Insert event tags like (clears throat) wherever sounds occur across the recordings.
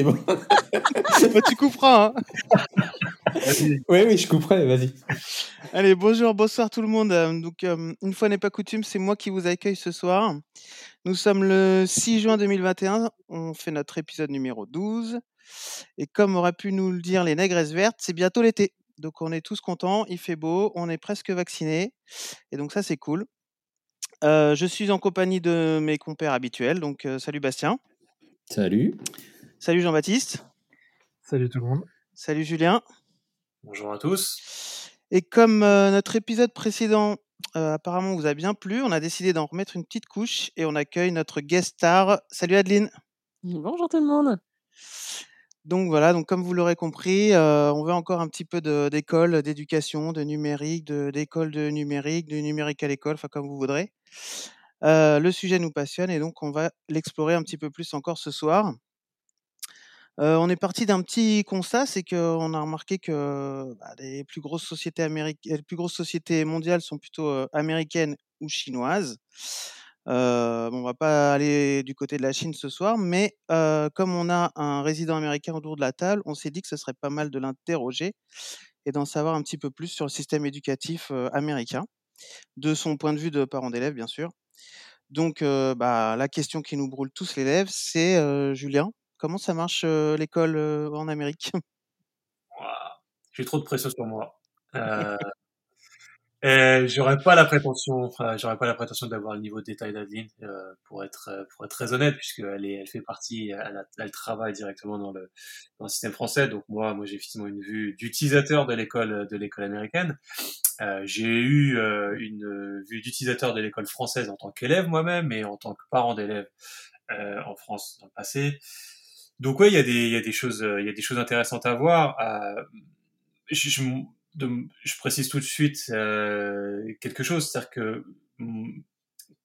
c'est bon. (laughs) Bah, tu couperas. Hein. oui, oui, je couperai, vas-y. Allez, bonjour, bonsoir tout le monde. Euh, Donc, euh, une fois n'est pas coutume, c'est moi qui vous accueille ce soir. Nous sommes le 6 juin 2021. On fait notre épisode numéro 12. Et comme aurait pu nous le dire les négresses vertes, c'est bientôt l'été. Donc, on est tous contents, il fait beau, on est presque vaccinés. Et donc, ça, c'est cool. Euh, je suis en compagnie de mes compères habituels. Donc, euh, salut Bastien. Salut. Salut Jean-Baptiste. Salut tout le monde. Salut Julien. Bonjour à tous. Et comme euh, notre épisode précédent euh, apparemment vous a bien plu, on a décidé d'en remettre une petite couche et on accueille notre guest star. Salut Adeline. Bonjour tout le monde. Donc voilà, donc comme vous l'aurez compris, euh, on veut encore un petit peu d'école, d'éducation, de numérique, de- d'école de, numérique, de numérique à l'école, enfin comme vous voudrez. Euh, le sujet nous passionne et donc on va l'explorer un petit peu plus encore ce soir. On est parti d'un petit constat, c'est qu'on a remarqué que bah, les plus grosses sociétés mondiales sont plutôt américaines ou chinoises. Euh, bon, on va pas aller du côté de la Chine ce soir, mais comme on a un résident américain autour de la table, on s'est dit que ce serait pas mal de l'interroger et d'en savoir un petit peu plus sur le système éducatif américain, de son point de vue de parent d'élève, bien sûr. Donc, bah, la question qui nous brûle tous les lèvres, c'est Julien, comment ça marche l'école en Amérique? J'ai trop de pression sur moi. (laughs) Euh, j'aurais pas la prétention, enfin, j'aurais pas la prétention d'avoir le niveau de détail d'Adeline, euh, pour être, pour être très honnête, puisqu'elle est, elle fait partie, elle, a- elle travaille directement dans le, dans le système français. Donc moi, moi, j'ai effectivement une vue d'utilisateur de l'école, de l'école américaine. Euh, j'ai eu euh, une vue d'utilisateur de l'école française en tant qu'élève moi-même et en tant que parent d'élève en France dans le passé. Donc ouais, il y a des, il y a des choses, euh, il y a des choses intéressantes à voir. Euh, je, je, je précise tout de suite euh, quelque chose, c'est-à-dire que mm,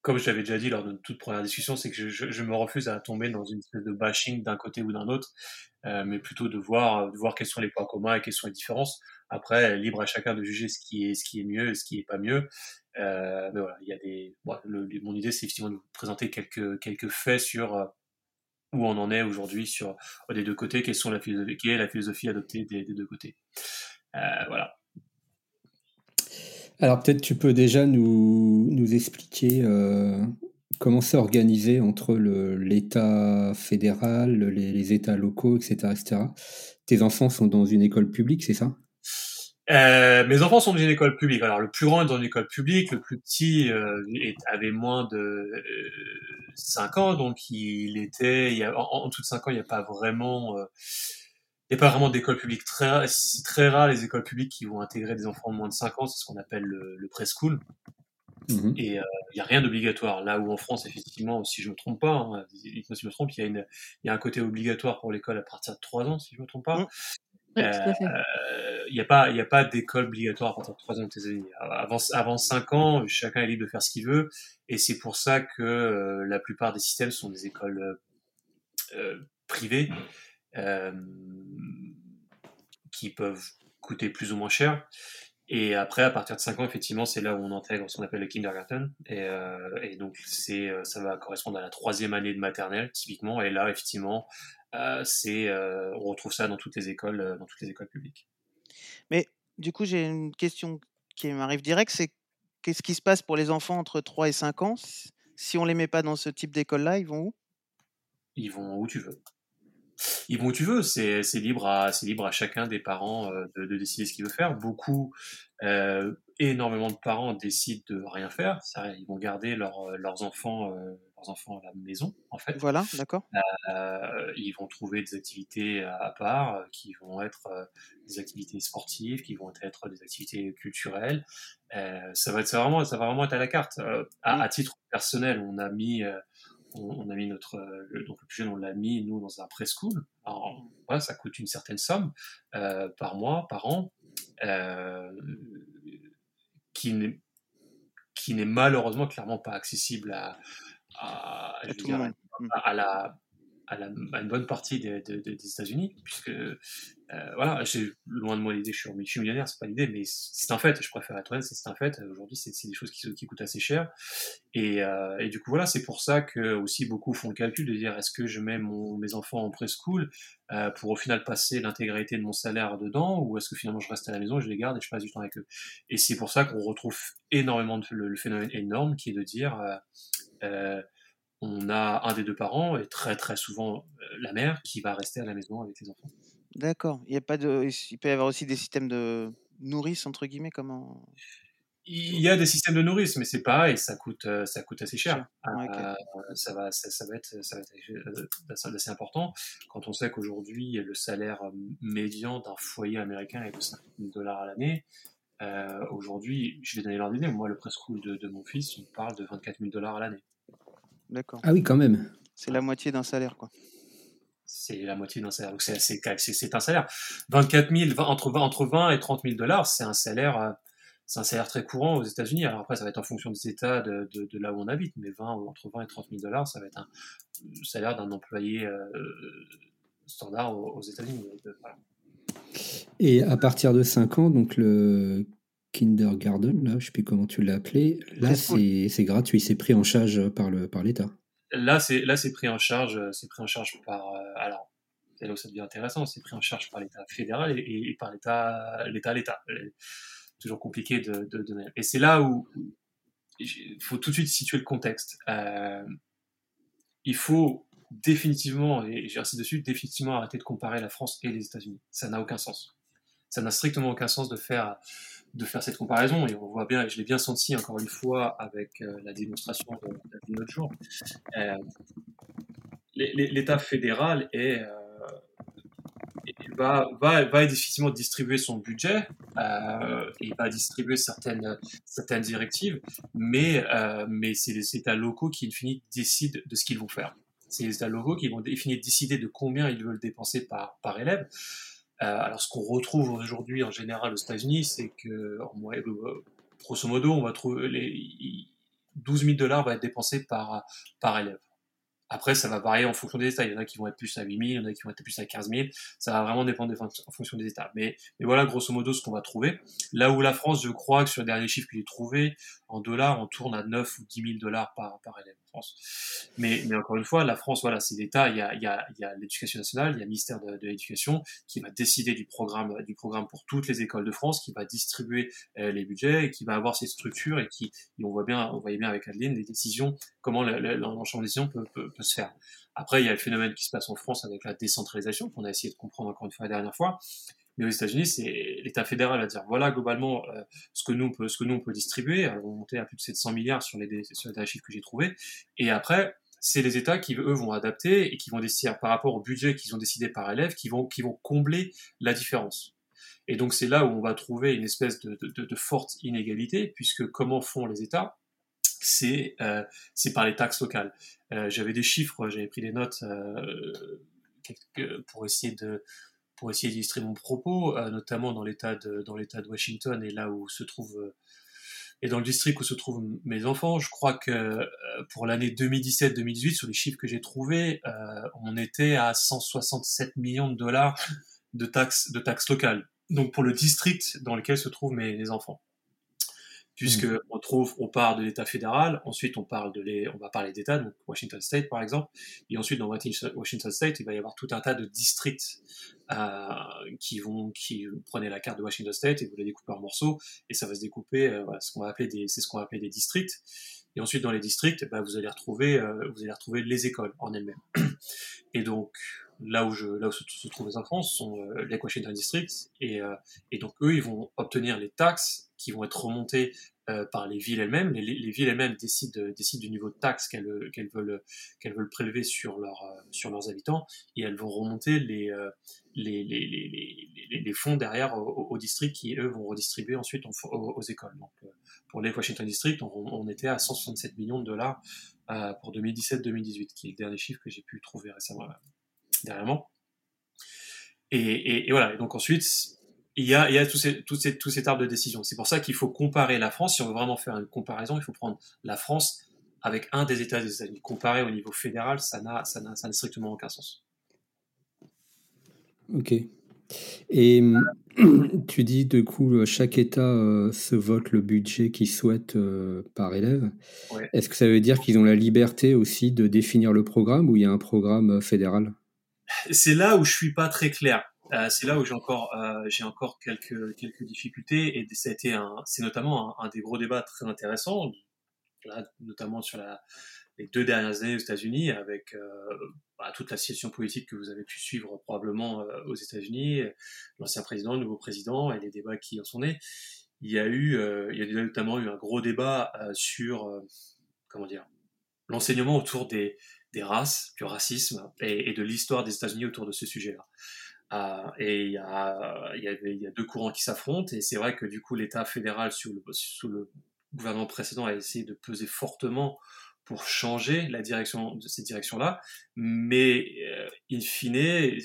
comme je l'avais déjà dit lors de notre toute première discussion, c'est que je, je, je me refuse à tomber dans une espèce de bashing d'un côté ou d'un autre, euh, mais plutôt de voir, de voir quels sont les points communs et quelles sont les différences. Après, libre à chacun de juger ce qui est, ce qui est mieux et ce qui est pas mieux. Euh, mais voilà, il y a des. bon, le- mon idée, c'est effectivement de vous présenter quelques quelques faits sur euh, où on en est aujourd'hui sur euh, des deux côtés, quelles sont la philosophie, quelle est la philosophie adoptée des, deux côtés. Euh, voilà. Alors peut-être tu peux déjà nous, nous expliquer euh, comment c'est organisé entre l'État fédéral, les, les États locaux, etc., etc. Tes enfants sont dans une école publique, c'est ça? Euh, mes enfants sont dans une école publique. Alors le plus grand est dans une école publique, le plus petit euh, est- avait moins de euh, 5 ans, donc il était, il y a, en, en dessous de 5 ans, il n'y a pas vraiment, euh, il n'y a pas vraiment d'école publique. Très, rare- c'est très rare les écoles publiques qui vont intégrer des enfants de moins de 5 ans, c'est ce qu'on appelle le, le preschool. Mhm. Et euh, il n'y a rien d'obligatoire. Là où en France, effectivement, si je me trompe pas, hein, si je me trompe, il y, a une, il y a un côté obligatoire pour l'école à partir de 3 ans, si je me trompe pas. Mm. Oui, tout à fait. Euh, Il n'y a pas, il a pas d'école obligatoire à partir de 3 ans aux États-Unis. Avant, avant 5 ans, chacun est libre de faire ce qu'il veut, et c'est pour ça que euh, la plupart des systèmes sont des écoles euh, euh, privées euh, qui peuvent coûter plus ou moins cher. Et après, à partir de 5 ans, effectivement, c'est là où on intègre ce qu'on appelle le kindergarten. Et, euh, et donc, c'est, euh, ça va correspondre à la troisième année de maternelle, typiquement. Et là, effectivement, euh, c'est, euh, on retrouve ça dans toutes les écoles, euh, dans toutes les écoles publiques. Mais du coup, j'ai une question qui m'arrive direct, c'est qu'est-ce qui se passe pour les enfants entre 3 et 5 ans? Si- on les met pas dans ce type d'école-là, ils vont où? Ils vont où tu veux. Ils vont où tu veux. C'est, libre à, c'est libre à chacun des parents euh, de, de décider ce qu'il veut faire. Beaucoup, euh, énormément de parents décident de rien faire. Ça, ils vont garder leurs leurs enfants, euh, leurs enfants à la maison, en fait. Voilà, d'accord Euh, ils vont trouver des activités à, à part, euh, qui vont être euh, des activités sportives, qui vont être des activités culturelles. Euh, ça va être ça va vraiment, ça va vraiment être à la carte. Euh, à, Mm. à titre personnel, on a mis, euh, on, on a mis notre, euh, le, donc le plus jeune, on l'a mis nous dans un preschool. Alors voilà, ça coûte une certaine somme euh, par mois, par an, euh, qui n'est qui n'est malheureusement clairement pas accessible à, à, tout dire, le monde. Mm. à, la à, la, à, une bonne partie des, des, des États-Unis, puisque euh, voilà, loin de moi l'idée que je suis, millionnaire, c'est pas l'idée, mais c'est un fait. Je préfère être honnête, c'est un fait. Aujourd'hui, c'est des choses qui, qui, coûtent assez cher, et, euh, et du coup voilà, c'est pour ça que aussi beaucoup font le calcul de dire est-ce que je mets mon, mes enfants en preschool euh, pour au final passer l'intégralité de mon salaire dedans, ou est-ce que finalement je reste à la maison, je les garde et je passe du temps avec eux? Et c'est pour ça qu'on retrouve énormément de, le, le, phénomène énorme qui est de dire euh, on a un des deux parents et très très souvent euh, la mère qui va rester à la maison avec les enfants. D'accord. Il y a pas de, il peut y avoir aussi des systèmes de nourrice entre guillemets comment? Il y a des systèmes de nourrice, mais c'est pareil, ça coûte euh, ça coûte assez cher. Ouais, okay. euh, ça va ça, ça, va être ça va être assez important quand on sait qu'aujourd'hui le salaire médian d'un foyer américain est de 5 000 dollars à l'année. Euh, aujourd'hui, je vais donner l'ordre d'idée. Moi, le preschool de, de mon fils, on parle de 24 000 dollars à l'année. D'accord. Ah oui, quand même. C'est la moitié d'un salaire, quoi. C'est la moitié d'un salaire. Donc, c'est un salaire. 24 000, entre 20, entre 20 et 30 000 dollars, c'est un salaire, c'est un salaire très courant aux États-Unis. Alors après, ça va être en fonction des États de, de, de, là où on habite, mais 20 ou entre 20 et 30 000 dollars, ça va être un salaire d'un employé euh, standard aux, aux États-Unis. Voilà. Et à partir de 5 ans, donc le kindergarten, là, je ne sais plus comment tu l'as appelé, là c'est gratuit, c'est pris en charge par le par l'État. Là c'est là c'est pris en charge, c'est pris en charge par euh, alors c'est là où ça devient intéressant, c'est pris en charge par l'État fédéral et, et, par l'État l'État l'État. Toujours compliqué de, de, de... et c'est là où il faut tout de suite situer le contexte. Euh, il faut définitivement, et j'insiste dessus, définitivement arrêter de comparer la France et les États-Unis. Ça n'a aucun sens. Ça n'a strictement aucun sens de faire de faire cette comparaison et on voit bien et je l'ai bien senti encore une fois avec euh, la démonstration de, de jour euh, l'État fédéral est, euh, va, va, va effectivement distribuer son budget euh, et va distribuer certaines, certaines directives, mais, mais c'est les États locaux qui, in fine, décident de ce qu'ils vont faire. C'est les États locaux qui vont définir, décider de combien ils veulent dépenser par, par élève. Euh, alors, ce qu'on retrouve aujourd'hui en général aux États-Unis, c'est que, en moyenne, grosso modo, on va trouver les 12 000 dollars va être dépensé par, par élève. Après, ça va varier en fonction des États. Il y en a qui vont être plus à 8 000, il y en a qui vont être plus à 15 000. Ça va vraiment dépendre en fonction des États. Mais, mais voilà, grosso modo, ce qu'on va trouver. Là où la France, je crois que sur les derniers chiffres que j'ai trouvés, en dollars, on tourne à 9 ou 10 000 dollars par, par élève en France. Mais, encore une fois, la France, voilà, c'est l'État. Il y a, y a, y a l'éducation nationale, il y a le ministère de, l'éducation qui va décider du programme, du programme pour toutes les écoles de France, qui va distribuer euh, les budgets et qui va avoir ses structures et qui, on voit bien, on voyait bien avec Adeline, les décisions, comment l'ensemble des décisions peut, peut se faire. Après, il y a le phénomène qui se passe en France avec la décentralisation, qu'on a essayé de comprendre encore une fois la dernière fois. Mais aux États-Unis, c'est l'État fédéral va dire voilà globalement euh, ce que nous on peut distribuer. Alors, on montait à plus de 700 milliards sur les sur les chiffres que j'ai trouvés. Et après, c'est les États qui eux vont adapter et qui vont décider par rapport au budget qu'ils ont décidé par élève, qui vont qui vont combler la différence. Et donc c'est là où on va trouver une espèce de, de, de forte inégalité, puisque comment font les États? C'est euh, c'est par les taxes locales. Euh, j'avais des chiffres, j'avais pris des notes pour essayer de pour essayer d'illustrer mon propos, euh, notamment dans l'État de dans l'État de Washington et là où se trouve euh, et dans le district où se trouvent mes enfants. Je crois que euh, pour l'année 2017-2018, sur les chiffres que j'ai trouvés, on était à 167 millions de dollars de taxes de taxes locales. Donc pour le district dans lequel se trouvent mes enfants puisque mmh. on trouve, on part de l'État fédéral, ensuite on parle de les, on va parler d'État, donc Washington State par exemple, et ensuite dans Washington State, il va y avoir tout un tas de districts euh, qui vont, qui prenez la carte de Washington State et vous la découpez en morceaux, et ça va se découper, euh, voilà, ce qu'on va appeler des, c'est ce qu'on va appeler des districts. Et ensuite dans les districts, bah, vous allez retrouver, euh, vous allez retrouver les écoles en elles-mêmes. Et donc là où je, là où se, trouvent les ce sont euh, les Washington Districts, et, euh, et donc eux, ils vont obtenir les taxes qui vont être remontées euh, par les villes elles-mêmes. Les, les, villes elles-mêmes décident, décident du niveau de taxes qu'elles qu'elles veulent, qu'elles veulent prélever sur, leur, sur leurs habitants, et elles vont remonter les, les, les, les, fonds derrière aux, aux, districts qui, eux, vont redistribuer ensuite aux, aux écoles. Donc, pour les Washington Districts, on, on, était à 167 millions de dollars pour 2017-2018, qui est le dernier chiffre que j'ai pu trouver récemment dernièrement. Et, et, et, voilà. Et donc ensuite, il y a, il y a tous ces, tous ces, tous ces arbres de décision. C'est pour ça qu'il faut comparer la France. Si on veut vraiment faire une comparaison, il faut prendre la France avec un des États des États-Unis. Comparé au niveau fédéral, ça n'a ça n'a ça n'a strictement aucun sens. Ok. Et (clears throat) tu dis, du coup, chaque État euh, se vote le budget qu'il souhaite euh, par élève. Ouais. Est-ce que ça veut dire qu'ils ont la liberté aussi de définir le programme ou il y a un programme euh, fédéral? C'est là où je suis pas très clair. Euh, c'est là où j'ai encore, euh, j'ai encore quelques, quelques difficultés et ça a été un, c'est notamment un, des gros débats très intéressants, là, notamment sur les deux dernières années aux États-Unis avec euh, bah, toute la situation politique que vous avez pu suivre probablement aux États-Unis, l'ancien président, le nouveau président et les débats qui en sont nés. Il y a eu, il y a notamment eu un gros débat sur, comment dire, l'enseignement autour des, des races, du racisme et, de l'histoire des États-Unis autour de ce sujet-là. Euh, et il y, a, deux courants qui s'affrontent, et c'est vrai que du coup l'État fédéral sous le, gouvernement précédent a essayé de peser fortement pour changer la direction de cette direction-là, mais euh, in fine,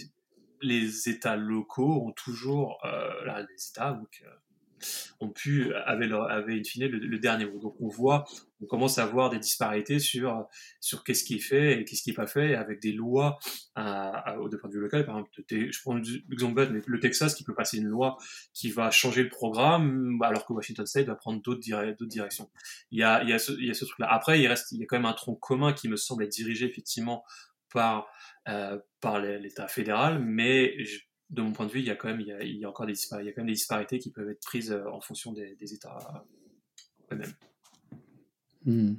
les États locaux ont toujours, euh, là, les États euh, ont pu, avaient, leur, in fine le, le, dernier mot. Donc on voit, on commence à voir des disparités sur, sur qu'est-ce qui est fait et qu'est-ce qui n'est pas fait, avec des lois à, à, au point de vue local. Par exemple, je prends l'exemple bête, le Texas qui peut passer une loi qui va changer le programme, alors que Washington State va prendre d'autres dire, directions. Il y a, il y a ce, il y a ce truc-là. Après, il reste, il y a quand même un tronc commun qui me semble être dirigé effectivement par, euh, par l'État fédéral, mais je, de mon point de vue, il y a quand même, il y a, il y a encore des, il y a quand même des disparités qui peuvent être prises euh, en fonction des, des États eux-mêmes. Hmm.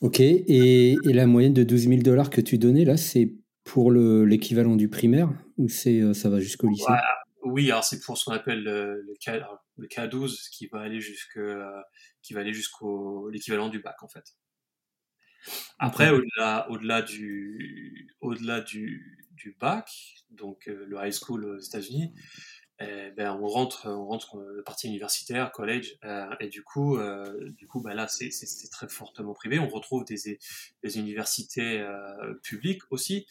Ok, et, et, la moyenne de 12 000 dollars que tu donnais là, c'est pour l'équivalent du primaire ou c'est euh, ça va jusqu'au lycée? Oui, alors c'est pour ce qu'on appelle le, le, K, le K12 qui va aller jusque euh, qui va aller jusqu'au l'équivalent du bac en fait. Après, au-delà, au-delà du, au-delà du, du bac, donc euh, le high school aux États-Unis, eh ben on rentre, on rentre le partie universitaire, college, euh, et du coup, euh, du coup, ben là, c'est, très fortement privé. On retrouve des, des universités euh, publiques aussi,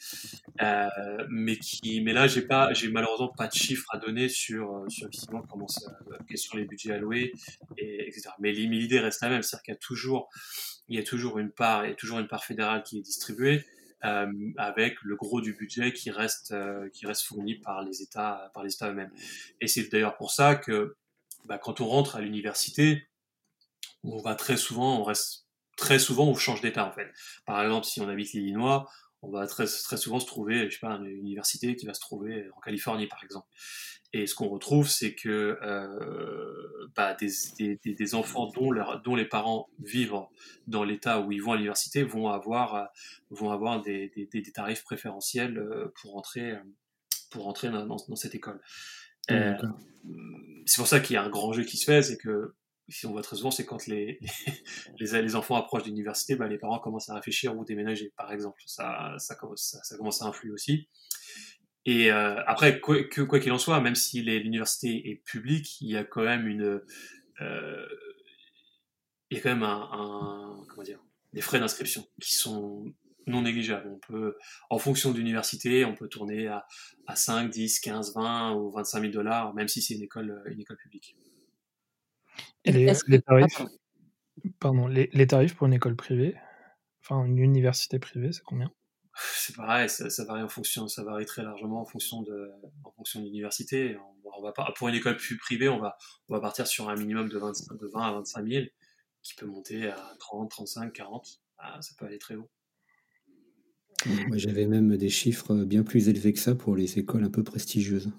euh, mais qui, mais là, j'ai pas, j'ai malheureusement pas de chiffres à donner sur, sur effectivement comment ça, quels sont les budgets alloués, et etc. Mais l'idée reste la même, c'est-à-dire qu'il y a toujours il y a toujours une part, il y a toujours une part fédérale qui est distribuée euh, avec le gros du budget qui reste euh, qui reste fourni par les États par les États eux-mêmes. Et c'est d'ailleurs pour ça que bah, quand on rentre à l'université, on va très souvent, on reste très souvent, on change d'État en fait. Par exemple, si on habite l'Illinois, on va très très souvent se trouver, je sais pas, une université qui va se trouver en Californie par exemple. Et ce qu'on retrouve, c'est que euh, bah, des, des, des, enfants dont, leur, dont les parents vivent dans l'État où ils vont à l'université vont avoir, vont avoir des, des, tarifs préférentiels euh, pour entrer, pour entrer dans, dans cette école. Euh, c'est pour ça qu'il y a un grand jeu qui se fait, c'est que si on voit très souvent, c'est quand les, (laughs) les, enfants approchent l'université, bah, les parents commencent à réfléchir où déménager, par exemple. Ça, ça, commence à influer aussi. Et euh, après, quoi qu'il en soit, même si l'université est publique, il y a quand même une, euh, il y a quand même un comment dire, des frais d'inscription qui sont non négligeables. On peut, en fonction de l'université, on peut tourner à, à 5, 10, 15, 20 ou 25 000 dollars, même si c'est une école, une école publique. Les, les tarifs, pardon, les, les tarifs pour une école privée, enfin une université privée, c'est combien? C'est pareil, ça, ça, varie en fonction, ça varie très largement en fonction de, en fonction de l'université. On, on, va pas, pour une école plus privée, on va, on va partir sur un minimum de 20, de 20 à 25 000, qui peut monter à 30, 35, 40. Ah, ça peut aller très haut. Moi, j'avais même des chiffres bien plus élevés que ça pour les écoles un peu prestigieuses.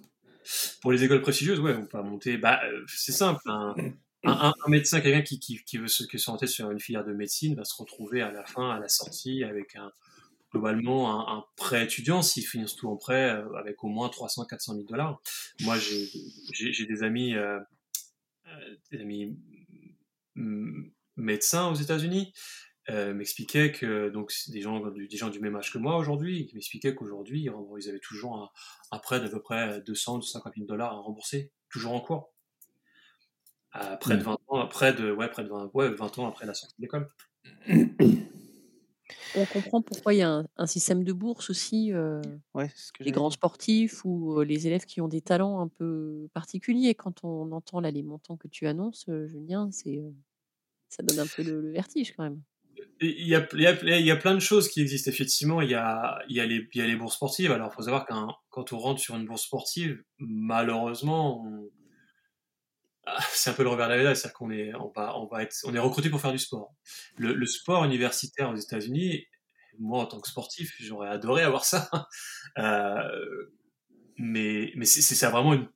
Pour les écoles prestigieuses, ouais, on peut monter. Bah, c'est simple. Un, médecin, quelqu'un qui, qui, veut se, qui s'orienter sur une filière de médecine, va se retrouver à la fin, à la sortie, avec un, globalement un, prêt étudiant. S'ils finissent tout en prêt euh, avec au moins 300 400 000 dollars. Moi j'ai des amis euh, euh, des amis médecins aux États-Unis m'expliquaient que donc des gens des gens du même âge que moi aujourd'hui qui m'expliquaient qu'aujourd'hui ils avaient toujours un, un prêt d'à peu près 200 250 000 dollars à rembourser toujours en cours à près de 20 ans près de ouais près de 20, ouais, 20 ans après la sortie de l'école (clears throat) on comprend pourquoi il y a un, un système de bourse aussi, euh, ouais, les grands sportifs ou euh, les élèves qui ont des talents un peu particuliers. Quand on entend là les montants que tu annonces, euh, Julien, c'est ça donne un peu le, vertige quand même. Il y, a, il, y a, il y, a, plein de choses qui existent effectivement. Il y a, il y a, les, il y a les bourses sportives. Alors, il faut savoir qu'un quand on rentre sur une bourse sportive, malheureusement, (laughs) c'est un peu le revers de la médaille, c'est-à-dire qu'on est, on va, on va être, on est recruté pour faire du sport. Le, sport universitaire aux États-Unis, moi en tant que sportif, j'aurais adoré avoir ça, (laughs) euh, mais, mais c'est, vraiment une,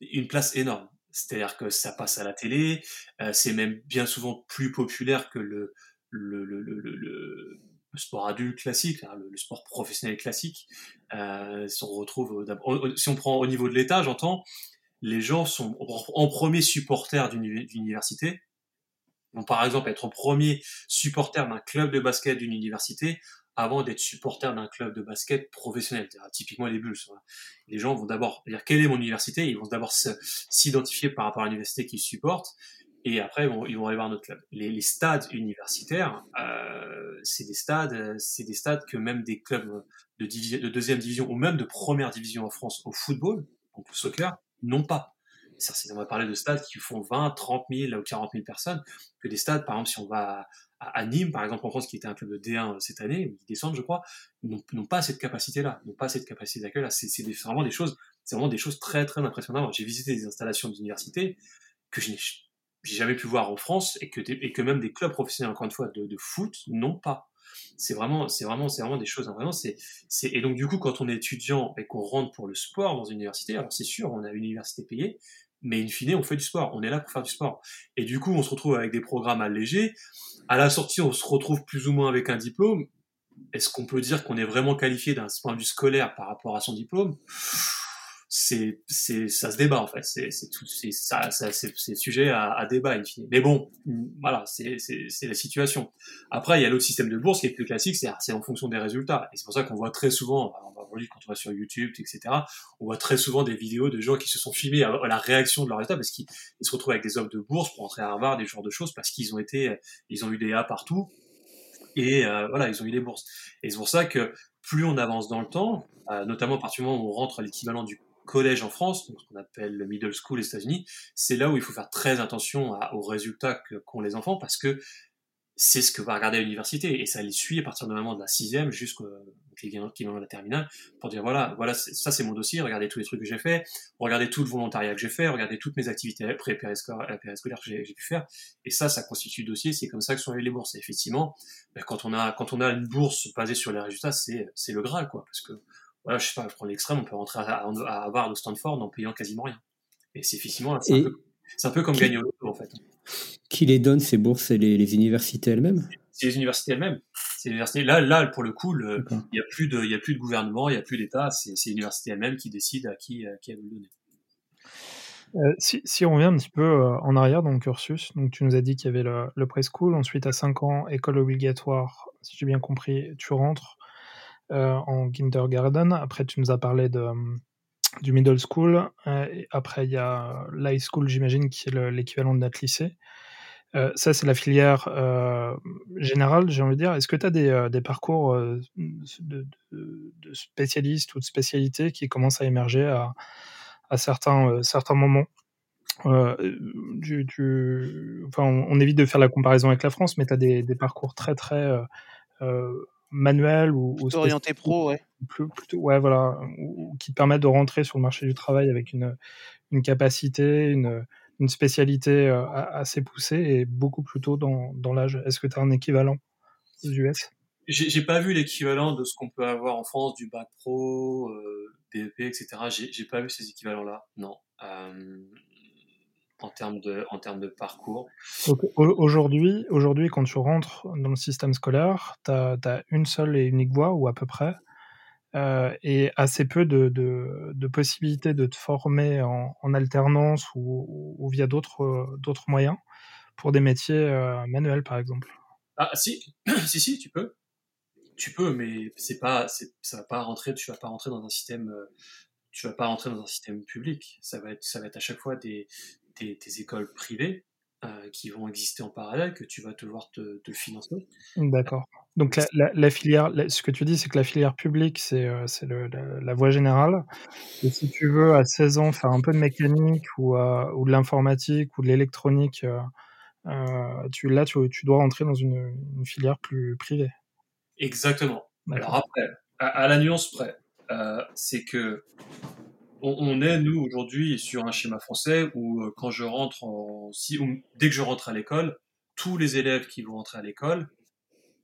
une place énorme. C'est-à-dire que ça passe à la télé, euh, c'est même bien souvent plus populaire que le, le, le, le, le sport adulte classique, hein, le, sport professionnel classique. Euh, si on retrouve, si on prend au niveau de l'État, j'entends, les gens sont en premier supporters d'une université, vont par exemple être en premier supporter d'un club de basket d'une université avant d'être supporter d'un club de basket professionnel, typiquement les Bulls. Les gens vont d'abord dire quelle est mon université, ils vont d'abord s'identifier par rapport à l'université qu'ils supportent, et après ils vont, aller voir notre club. Les, stades universitaires, euh, c'est des stades, c'est des stades que même des clubs de, de deuxième division ou même de première division en France au football, donc au soccer, non pas. On va parler de stades qui font 20, 30 000 ou 40 000 personnes, que des stades, par exemple, si on va à, Nîmes, par exemple, en France, qui était un club de D1 cette année, ils descendent, je crois, n'ont pas cette capacité-là, n'ont pas cette capacité d'accueil-là. C'est vraiment des choses, c'est vraiment des choses très, très impressionnantes. J'ai visité des installations d'université que je n'ai jamais pu voir en France et que, et que même des clubs professionnels, encore une fois, de, de foot n'ont pas c'est vraiment, c'est vraiment, c'est vraiment des choses. Hein, vraiment, c'est, et donc du coup, quand on est étudiant et qu'on rentre pour le sport dans une université, alors c'est sûr, on a une université payée, mais in fine, on fait du sport. On est là pour faire du sport. Et du coup, on se retrouve avec des programmes allégés. À la sortie, on se retrouve plus ou moins avec un diplôme. Est-ce qu'on peut dire qu'on est vraiment qualifié d'un point de vue scolaire par rapport à son diplôme? C'est c'est ça se débat en fait. C'est c'est tout c'est ça, ça c'est sujet à, à débat mais bon voilà c'est c'est c'est la situation. Après il y a l'autre système de bourse qui est plus classique c'est c'est en fonction des résultats. Et c'est pour ça qu'on voit très souvent va quand on va sur YouTube etc on voit très souvent des vidéos de gens qui se sont filmés à, la réaction de leurs résultats parce qu'ils se retrouvent avec des offres de bourse pour entrer à Harvard des genres de choses parce qu'ils ont été ils ont eu des A partout. Et euh, voilà ils ont eu des bourses. Et c'est pour ça que plus on avance dans le temps, euh, notamment à partir du moment où on rentre à l'équivalent du collège en France, donc ce qu'on appelle le middle school aux États-Unis, c'est là où il faut faire très attention aux résultats qu'ont les enfants parce que c'est ce que va regarder l'université et ça les suit à partir de moment de la sixième jusqu'à qui vont la terminale pour dire voilà voilà ça c'est mon dossier regardez tous les trucs que j'ai fait regardez tout le volontariat que j'ai fait regardez toutes mes activités pré périscolaires que j'ai pu faire et ça ça constitue le dossier c'est comme ça que sont les bourses. Et effectivement ben, quand on a quand on a une bourse basée sur les résultats c'est le graal quoi parce que voilà, je sais pas, je prends l'extrême, on peut rentrer à, à, Harvard ou Stanford en payant quasiment rien. Et c'est effectivement, c'est un, peu comme gagner au loto en fait. Qui les donne ces bourses C'est les, universités elles-mêmes? C'est les universités elles-mêmes. Là, là, pour le coup, il n'y a plus de, il y a plus de gouvernement, il n'y a plus d'État. C'est l'université elle-même qui décide à qui, à qui elle veut le donner. Euh, si, si, on revient un petit peu euh, en arrière dans le cursus, donc tu nous as dit qu'il y avait le, le preschool, ensuite à 5 ans, école obligatoire, si j'ai bien compris, tu rentres en kindergarten. Après, tu nous as parlé de, du middle school. Euh, après, il y a l'high school, j'imagine, qui est l'équivalent de notre lycée. Euh, ça, c'est la filière générale, j'ai envie de dire. Est-ce que tu as des, des parcours de, spécialistes ou de spécialités qui commencent à émerger à, à certains, certains moments? Du... Enfin, on, évite de faire la comparaison avec la France, mais tu as des, des, parcours très, très manuel ou, orienté pro, ouais. Plus, plutôt, ouais, voilà, ou, qui te permettent de rentrer sur le marché du travail avec une, une capacité, une, une spécialité euh, assez poussée et beaucoup plus tôt dans, dans l'âge. Est-ce que tu as un équivalent aux US J'ai pas vu l'équivalent de ce qu'on peut avoir en France du bac pro, euh, BEP, etc. J'ai pas vu ces équivalents-là, non. Euh, en termes de, en termes de parcours. Aujourd'hui, aujourd'hui, quand tu rentres dans le système scolaire, tu as, une seule et unique voie, ou à peu près, euh, et assez peu de, de, possibilités de te former en, alternance ou, via d'autres moyens pour des métiers euh, manuels, par exemple. Ah, si, (clears throat) si, si, tu peux. Tu peux, mais c'est pas, ça va pas rentrer, tu vas pas rentrer dans un système, euh, tu vas pas rentrer dans un système public. Ça va être, ça va être à chaque fois des, tes, écoles privées euh, qui vont exister en parallèle, que tu vas devoir te, te financer. D'accord. Donc la, la, filière, ce que tu dis, c'est que la filière publique, c'est euh, la, voie générale. Et si tu veux, à 16 ans, faire un peu de mécanique ou, euh, ou de l'informatique ou de l'électronique tu, là, tu, tu, dois rentrer dans une, une filière plus privée. Exactement. Alors après, à, la nuance près, c'est que on, est, nous, aujourd'hui, sur un schéma français où quand je rentre en... Si, dès que je rentre à l'école, tous les élèves qui vont rentrer à l'école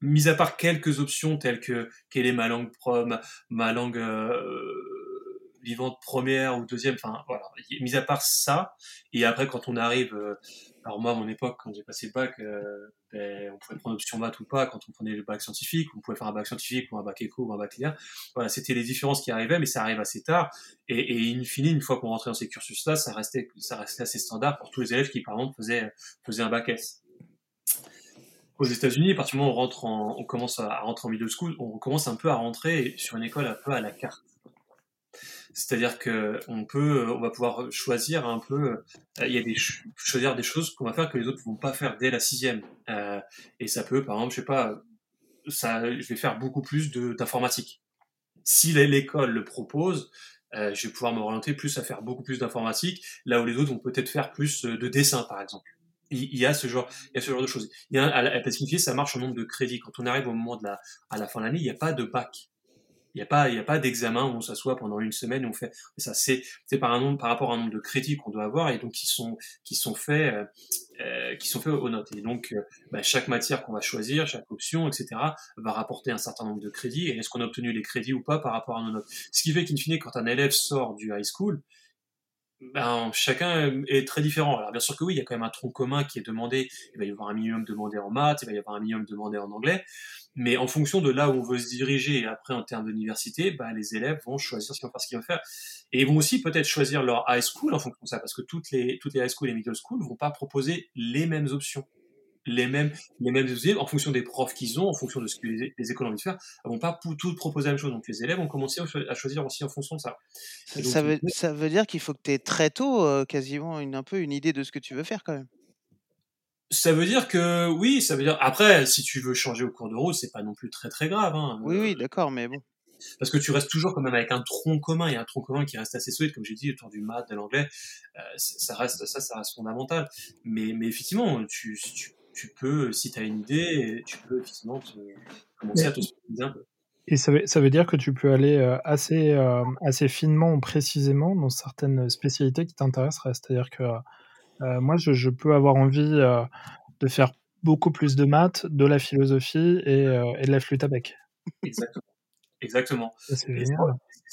mis à part quelques options telles que quelle est ma langue langue euh, vivante première ou deuxième, enfin voilà, mis à part ça, et après quand on arrive, euh, alors moi à mon époque quand j'ai passé le bac, euh, ben, on pouvait prendre option maths ou pas. Quand on prenait le bac scientifique, on pouvait faire un bac scientifique ou un bac éco ou un bac linéaire, voilà, c'était les différences qui arrivaient, mais ça arrive assez tard, et, et in fine, une fois qu'on rentrait dans ces cursus-là, ça restait, ça restait assez standard pour tous les élèves qui par exemple faisaient, un bac S. Aux États-Unis, à partir du moment où on rentre en, on commence à rentrer en middle school, on commence un peu à rentrer sur une école un peu à la carte. C'est-à-dire que on peut, on va pouvoir choisir un peu, euh, il y a des choisir des choses qu'on va faire que les autres vont pas faire dès la sixième. Euh, et ça peut, par exemple, je sais pas, ça, je vais faire beaucoup plus d'informatique. Si l'école le propose, euh, je vais pouvoir m'orienter plus à faire beaucoup plus d'informatique, là où les autres vont peut-être faire plus de dessin, par exemple il y a ce genre, il y a ce genre de choses. Il y a, à la, ça marche au nombre de crédits. Quand on arrive au moment de la, à la fin de l'année, il n'y a pas de bac. Il n'y a pas, il a pas d'examen où on s'assoit pendant une semaine et on fait ça. C'est, c'est par un nombre, par rapport à un nombre de crédits qu'on doit avoir et donc qui sont, qui sont faits, euh, euh qui sont faits aux notes. Et donc, euh, bah, chaque matière qu'on va choisir, chaque option, etc., va rapporter un certain nombre de crédits. Et est-ce qu'on a obtenu les crédits ou pas par rapport à nos notes? Ce qui fait qu'in fine, quand un élève sort du high school, ben, chacun est très différent. Alors bien sûr que oui, il y a quand même un tronc commun qui est demandé. Il va y avoir un minimum demandé en maths, il va y avoir un minimum demandé en anglais. Mais en fonction de là où on veut se diriger, après en termes d'université, ben, les élèves vont choisir ce qu'ils vont faire, ce qu'ils vont faire. Et ils vont aussi peut-être choisir leur high school en fonction de ça, parce que toutes les, toutes les high school et middle school vont pas proposer les mêmes options les mêmes, les mêmes élèves, en fonction des profs qu'ils ont, en fonction de ce que les, écoles ont envie de faire, elles vont pas toutes proposer la même chose. Donc les élèves ont commencé à choisir aussi en fonction de ça. ça, veut, ça veut dire qu'il faut que tu aies très tôt euh, quasiment une, un peu une idée de ce que tu veux faire quand même. Ça veut dire que oui, ça veut dire après si tu veux changer au cours de route, c'est pas non plus très très grave. Hein. Oui oui, d'accord, mais bon. Parce que tu restes toujours quand même avec un tronc commun, a un tronc commun qui reste assez solide, comme j'ai dit, autour du maths, de l'anglais, euh, ça reste ça, ça reste fondamental. Mais, mais effectivement, tu, tu tu peux, si tu as une idée, tu peux effectivement commencer à te spécialiser un peu. Et ça veut, ça veut, dire que tu peux aller euh, assez, euh, assez finement ou précisément dans certaines spécialités qui t'intéresseraient. C'est-à-dire que euh, moi, je, je, peux avoir envie de faire beaucoup plus de maths, de la philosophie et, et de la flûte à bec. Exactement. Exactement. C'est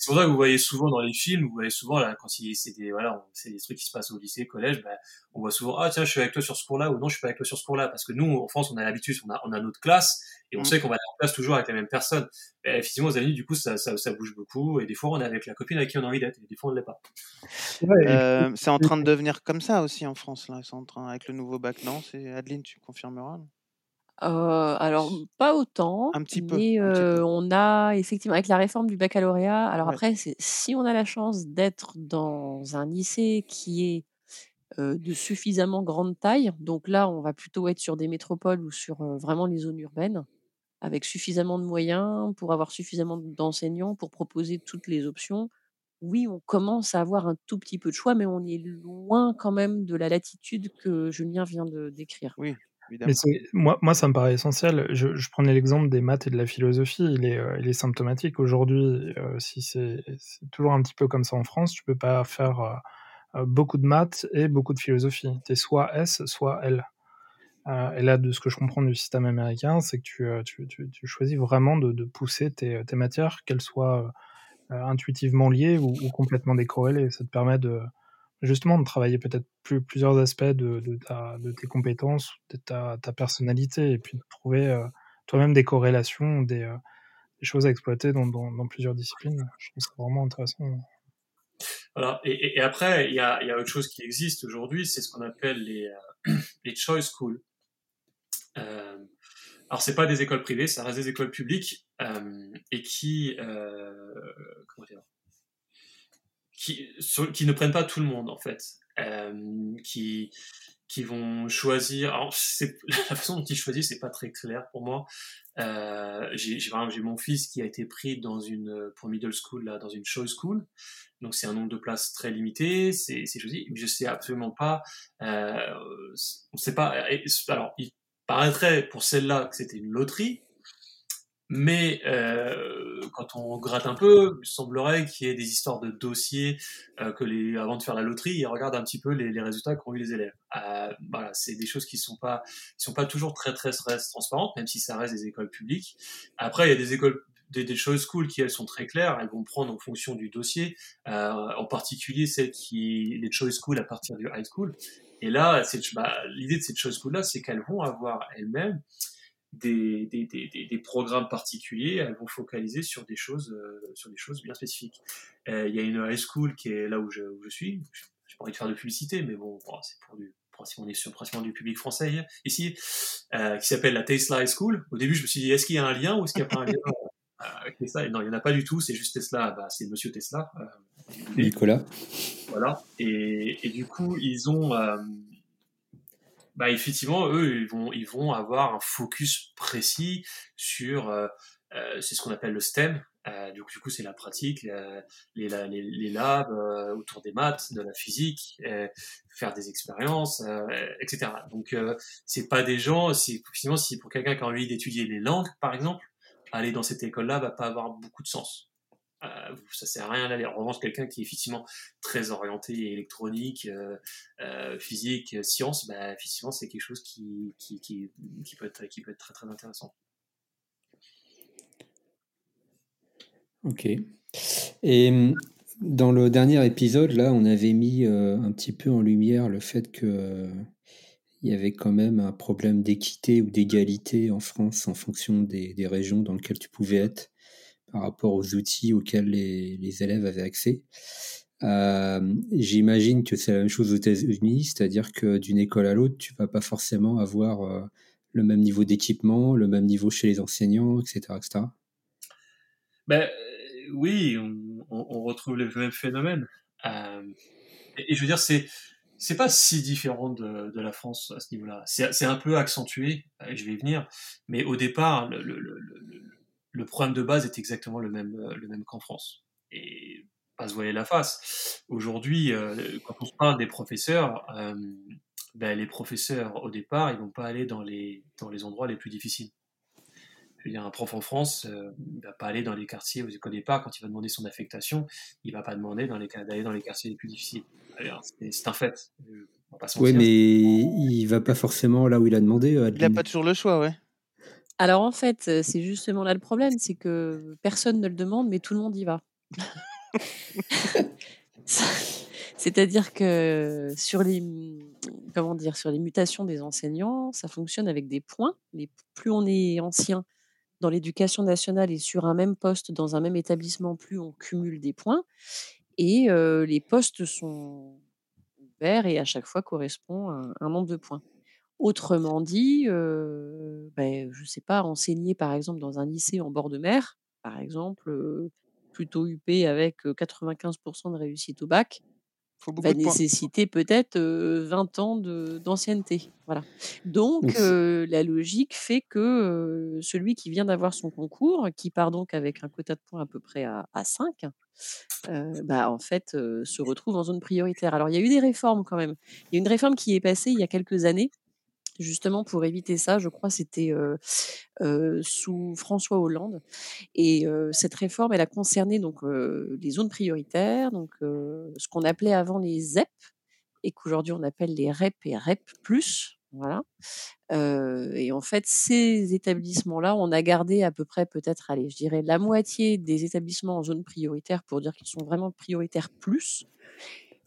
pour ça que vous voyez souvent dans les films, vous voyez souvent là quand c'est des voilà, c'est des trucs qui se passent au lycée, collège, ben, on voit souvent ah tiens je suis avec toi sur ce cours-là ou non je suis pas avec toi sur ce cours-là parce que nous en France on a l'habitude, on a on a notre classe et on mmh. sait qu'on va être en classe toujours avec la même personne. Et ben, effectivement aux amis du coup ça, ça, ça bouge beaucoup et des fois on est avec la copine avec qui on a envie d'être et des fois on l'est pas. Euh, c'est en train de devenir comme ça aussi en France là, c'est en train avec le nouveau bac non, c'est Adeline tu confirmeras. Alors pas autant, Un petit peu, mais on a effectivement avec la réforme du baccalauréat alors après si on a la chance d'être dans un lycée qui est, de suffisamment grande taille, donc là on va plutôt être sur des métropoles ou sur, vraiment les zones urbaines, avec suffisamment de moyens pour avoir suffisamment d'enseignants pour proposer toutes les options. Oui, on commence à avoir un tout petit peu de choix, mais on est loin quand même de la latitude que Julien vient de décrire. Oui. Mais moi, moi, ça me paraît essentiel. Je, prenais l'exemple des maths et de la philosophie. Il est, euh, il est symptomatique. Aujourd'hui, euh, si c'est toujours un petit peu comme ça en France, tu peux pas faire euh, beaucoup de maths et beaucoup de philosophie. Tu es soit S, soit L. et là, de ce que je comprends du système américain, c'est que tu, tu, tu, tu, choisis vraiment de, pousser tes, tes matières, qu'elles soient intuitivement liées ou, ou, complètement décorrélées. Ça te permet de, justement de travailler peut-être plus, plusieurs aspects de, ta, de tes compétences, de ta, ta, personnalité, et puis de trouver euh, toi-même des corrélations, des, euh, choses à exploiter dans, dans, plusieurs disciplines. Je trouve ça vraiment intéressant. Voilà. Et, et, après, il y a, y a, autre chose qui existe aujourd'hui, c'est ce qu'on appelle les, euh, (clears throat) les choice schools. Alors c'est pas des écoles privées, ça reste des écoles publiques et qui, comment dire, qui, qui ne prennent pas tout le monde en fait, euh, qui qui vont choisir. Alors, (laughs) la façon dont ils choisissent, c'est pas très clair pour moi. Euh, j'ai, mon fils qui a été pris dans une, pour middle school, là, dans une choice school. Donc, c'est un nombre de places très limité, c'est choisi. Mais je sais absolument pas, euh, on sait pas, alors, il paraîtrait pour celle-là que c'était une loterie, mais euh, quand on gratte un peu, il semblerait qu'il y ait des histoires de dossiers euh, que les, avant de faire la loterie, ils regardent un petit peu les, les résultats qu'ont eu les élèves. Euh, voilà, c'est des choses qui sont pas, qui sont pas toujours très, très très transparentes, même si ça reste des écoles publiques. Après, il y a des écoles des, des choses cool qui elles sont très claires, elles vont prendre en fonction du dossier, euh, en particulier celles qui les choice school à partir du high school. Et là, bah, l'idée de cette choice school là, c'est qu'elles vont avoir elles-mêmes des, des, des, des, programmes particuliers, elles vont focaliser sur des choses, euh, sur des choses bien spécifiques. Euh, il y a une high school qui est là où je, où je suis. J'ai pas envie de faire de publicité, mais bon, c'est pour du, on est sur principalement du public français ici, euh, qui s'appelle la Tesla High School. Au début, je me suis dit, est-ce qu'il y a un lien ou est-ce qu'il n'y a pas un lien avec Tesla? Non, il n'y en a pas du tout, c'est juste Tesla, bah, c'est Monsieur Tesla. Nicolas. Voilà. Et, et, du coup, ils ont, bah effectivement, eux, ils vont, ils vont avoir un focus précis sur, euh, euh c'est ce qu'on appelle le STEM. Euh, du coup, c'est la pratique, les, les, les, labs euh, autour des maths, de la physique, faire des expériences, etc. Donc, c'est pas des gens. Si, effectivement, si pour quelqu'un qui a envie d'étudier les langues, par exemple, aller dans cette école-là va pas avoir beaucoup de sens. Euh, ça sert à rien d'aller. En revanche, quelqu'un qui est effectivement très orienté électronique, euh, euh, physique, science, bah, effectivement, c'est quelque chose qui, peut être, très intéressant. Ok. Et hum, dans le dernier épisode, là, on avait mis un petit peu en lumière le fait que il y avait quand même un problème d'équité ou d'égalité en France en fonction des, régions dans lesquelles tu pouvais être par rapport aux outils auxquels les, les élèves avaient accès. Euh, J'imagine que c'est la même chose aux États-Unis, c'est-à-dire que d'une école à l'autre, tu vas pas forcément avoir euh, le même niveau d'équipement, le même niveau chez les enseignants, etc. etc. Ben, oui, on, retrouve les mêmes phénomènes. Euh, et, je veux dire, c'est c'est pas si différent de, de, la France à ce niveau-là. C'est un peu accentué, je vais y venir, mais au départ, le, le problème de base est exactement le même, euh, le même qu'en France. Et pas se voiler la face. Aujourd'hui, euh, quand on se parle des professeurs, euh, ben, les professeurs, au départ, ils vont pas aller dans les, dans les endroits les plus difficiles. Je veux dire, un prof en France euh, il va pas aller dans les quartiers au départ, quand il va demander son affectation, il va pas demander dans les, d'aller dans les quartiers les plus difficiles. C'est un fait. Oui, mais il va pas forcément là où il a demandé. Il n'a pas toujours le choix, ouais. Alors en fait, c'est justement là le problème, c'est que personne ne le demande, mais tout le monde y va. (laughs) C'est-à-dire que sur les, comment dire, sur les mutations des enseignants, ça fonctionne avec des points. Les, plus on est ancien dans l'éducation nationale et sur un même poste dans un même établissement, plus on cumule des points. Et les postes sont ouverts et à chaque fois correspond à un nombre de points. Autrement dit, euh, ben, je ne sais pas, enseigner par exemple dans un lycée en bord de mer, par exemple, plutôt UP avec 95% de réussite au bac, va nécessiter peut-être 20 ans d'ancienneté. Voilà. Donc, la logique fait que celui qui vient d'avoir son concours, qui part donc avec un quota de points à peu près à, à 5, bah, en fait, se retrouve en zone prioritaire. Alors, il y a eu des réformes quand même. Il y a une réforme qui est passée il y a quelques années, justement pour éviter ça. Je crois c'était sous François Hollande. Et cette réforme, elle a concerné donc les zones prioritaires, donc ce qu'on appelait avant les ZEP et qu'aujourd'hui on appelle les REP et REP+. Voilà. et en fait, ces établissements-là, on a gardé à peu près peut-être, allez, je dirais la moitié des établissements en zone prioritaire pour dire qu'ils sont vraiment prioritaires plus.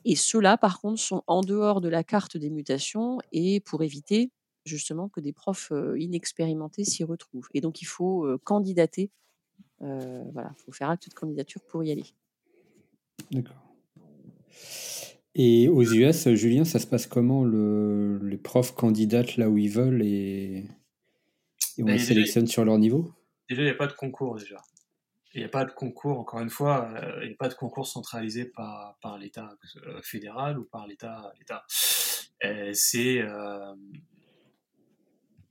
Et ceux-là, par contre, sont en dehors de la carte des mutations et pour éviter justement que des profs inexpérimentés s'y retrouvent. Et donc il faut candidater, voilà, il faut faire acte de candidature pour y aller. D'accord. Et aux US, Julien, ça se passe comment le, Les profs candidatent là où ils veulent et, on bah, les sélectionne sur leur niveau? Déjà, il n'y a pas de concours déjà. Il n'y a pas de concours, encore une fois, il n'y a pas de concours centralisé par, par l'État fédéral ou par l'État c'est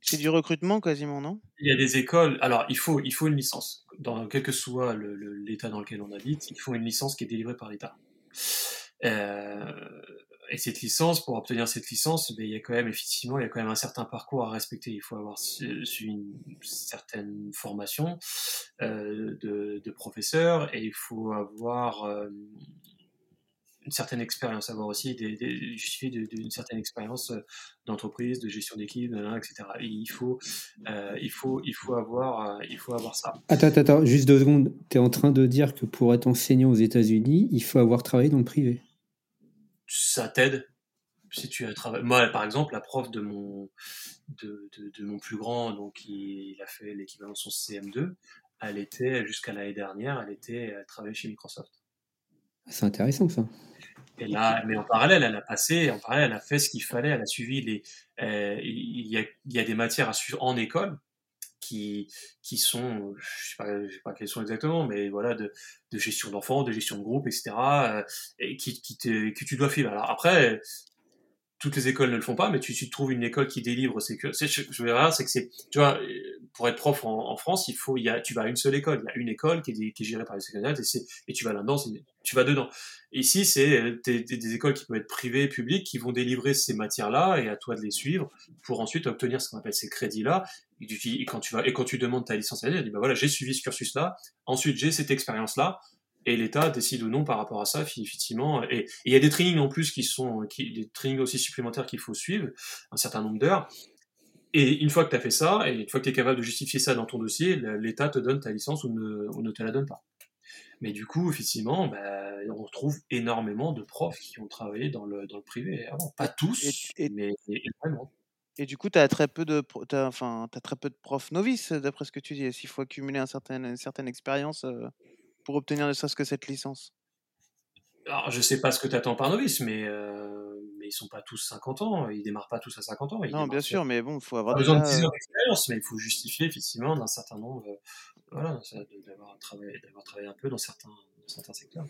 c'est du recrutement quasiment, non? Il y a des écoles. Alors, il faut, il faut une licence. Dans quel que soit l'état dans lequel on habite, il faut une licence qui est délivrée par l'État. Euh, et cette licence, pour obtenir cette licence, ben, il y a quand même effectivement, il y a quand même un certain parcours à respecter. Il faut avoir suivi une certaine formation euh, de, professeur et il faut avoir euh, une certaine expérience, avoir aussi des, des d'une certaine expérience euh, d'entreprise, de gestion d'équipe, etc. Et il faut, euh, il faut, il faut avoir, euh, il faut avoir ça. Attends, attends, juste deux secondes. Tu es en train de dire que pour être enseignant aux États-Unis, il faut avoir travaillé dans le privé. Ça t'aide. Si tu as travaillé, moi, par exemple, la prof de mon, de, de, mon plus grand, donc il, a fait l'équivalent de son CM2. Elle était jusqu'à l'année dernière, elle était, elle travaillait chez Microsoft. C'est intéressant ça. Et là, mais en parallèle, elle a passé, en parallèle, elle a fait ce qu'il fallait, elle a suivi les, euh, il, y a, des matières à suivre en école qui, qui sont, je sais pas, je sais pas quelles sont exactement, mais voilà, de, gestion d'enfants, de gestion de groupe, etc., euh, et qui, tu dois suivre. Alors après, toutes les écoles ne le font pas, mais tu, tu trouves une école qui délivre c'est que, je, veux c'est que c'est, tu vois, pour être prof en, en, France, il faut, il y a, tu vas à une seule école, il y a une école qui est, qui est gérée par les secrétaires, et, c'est, et tu vas là-dedans, tu vas dedans. Ici, c'est des, des, écoles qui peuvent être privées, publiques, qui vont délivrer ces matières-là, et à toi de les suivre pour ensuite obtenir ce qu'on appelle ces crédits-là. Et, quand tu vas, et quand tu demandes ta licence, tu dis, bah voilà, j'ai suivi ce cursus-là, ensuite j'ai cette expérience-là, et l'État décide ou non par rapport à ça, effectivement. Et il y a des trainings en plus qui sont, qui, des trainings aussi supplémentaires qu'il faut suivre, un certain nombre d'heures. Et une fois que tu as fait ça, et une fois que tu es capable de justifier ça dans ton dossier, l'État te donne ta licence ou ne, ne, te la donne pas. Mais du coup, effectivement, bah, on retrouve énormément de profs qui ont travaillé dans le, dans le privé Pas tous, mais vraiment. Et du coup, tu as très peu de, as, enfin, as très peu de profs novices, d'après ce que tu dis. S'il faut accumuler un certain, une certaine expérience. Euh, pour obtenir ne serait-ce que cette licence? Alors, je sais pas ce que tu attends par novice, mais, euh, mais ils sont pas tous 50 ans, ils démarrent pas tous à 50 ans. non, bien sûr, mais bon, il faut avoir besoin de 10 ans d'expérience, mais il faut justifier effectivement d'un certain nombre, euh, voilà, d'avoir travaillé, travaillé, un peu dans certains, dans certains secteurs.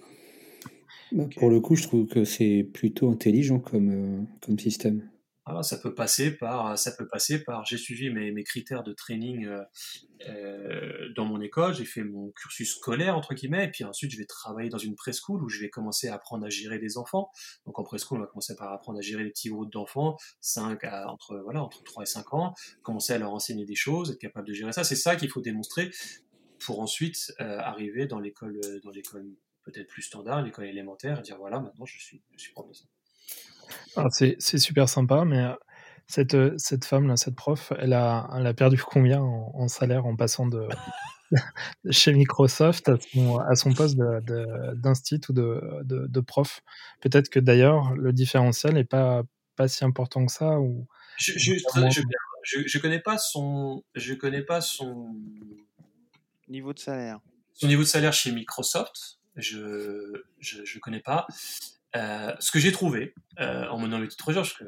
Bah, pour le coup, je trouve que c'est plutôt intelligent comme, euh, comme système ça peut passer par, ça peut passer par, j'ai suivi mes, critères de training euh, euh, dans mon école, j'ai fait mon cursus scolaire entre guillemets, et puis ensuite je vais travailler dans une preschool où je vais commencer à apprendre à gérer des enfants. Donc en preschool, on va commencer par apprendre à gérer les petits groupes d'enfants, 5 à, entre voilà entre 3 et 5 ans, commencer à leur enseigner des choses, être capable de gérer ça. C'est ça qu'il faut démontrer pour ensuite euh, arriver dans l'école, dans l'école peut-être plus standard, l'école élémentaire, et dire voilà maintenant je suis, je suis prof de ça. Ah, c'est super sympa, mais euh, cette, euh, cette femme-là, cette prof, elle a, elle a perdu combien en, salaire en passant de, (laughs) chez Microsoft à son, à son poste d'instit ou de, de, de prof? Peut-être que d'ailleurs, le différentiel n'est pas, pas si important que ça. Ou, je, je, je, je, connais pas son, je connais pas son niveau de salaire. Son niveau de salaire chez Microsoft, je je, connais pas. Euh, ce que j'ai trouvé euh, en menant le titre recherche,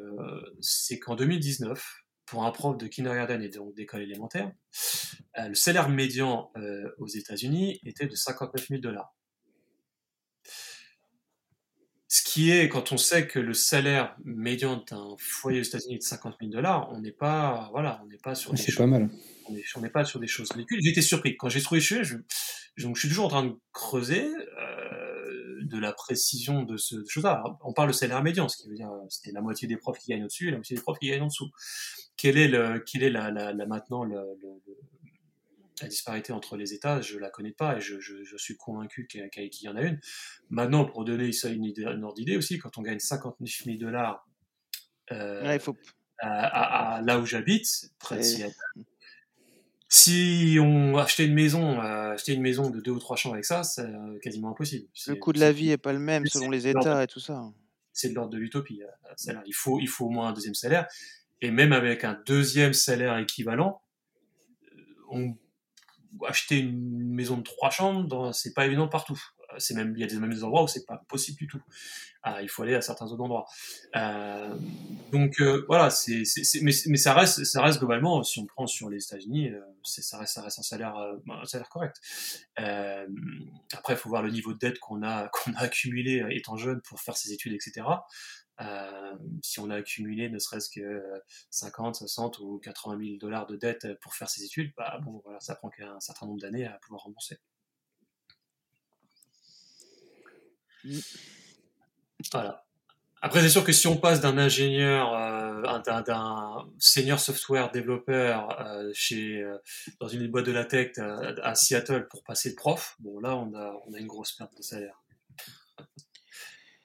c'est qu'en 2019, pour un prof de kindergarten et donc d'école élémentaire, euh, le salaire médian aux États-Unis était de 59 000 dollars. Ce qui est, quand on sait que le salaire médian d'un foyer aux États-Unis est de 50 000 dollars, on n'est pas, voilà, on n'est pas sur. C'est pas mal. On n'est pas sur des choses ridicules. J'étais surpris quand j'ai trouvé chez je, donc je suis toujours en train de creuser de la précision de ce chose-là. On parle de salaire médian, ce qui veut dire c'était la moitié des profs qui gagnent au-dessus et la moitié des profs qui gagnent en dessous. Quelle est, le, quelle est la, la, la maintenant la disparité entre les États? Je la connais pas et je, je, je suis convaincu qu'il y, en a une. Maintenant, pour donner ça une, idée, une ordre d'idée aussi, quand on gagne 59 000 dollars euh, faut... à, à, là où j'habite, près de Seattle, si on achetait une maison, euh, acheter une maison de deux ou trois chambres avec ça, c'est euh, quasiment impossible. Le coût de la vie est pas le même selon les États et tout ça. C'est de l'ordre de l'utopie. Euh, il faut, il faut au moins un deuxième salaire. Et même avec un deuxième salaire équivalent, on acheter une maison de trois chambres, c'est pas évident partout il y a des même endroits où c'est pas possible du tout. Ah, il faut aller à certains autres endroits. Euh, donc euh, voilà, mais, ça reste ça reste globalement si on prend sur les États-Unis, euh, ça reste un salaire salaire correct. après, il faut voir le niveau de dette qu'on a (laughs) qu'on a accumulé étant jeune pour faire ses études, etc. Euh, si on a accumulé ne serait-ce que 50, 60 ou 80 000 dollars de dette pour faire ses études, bah ça prend qu'un certain nombre d'années à pouvoir rembourser. Mm. Voilà. Après, c'est sûr que si on passe d'un ingénieur, euh, d'un senior software développeur euh, chez, euh, dans une boîte de la tech à, Seattle pour passer de prof, bon là, on a, on a une grosse perte de salaire.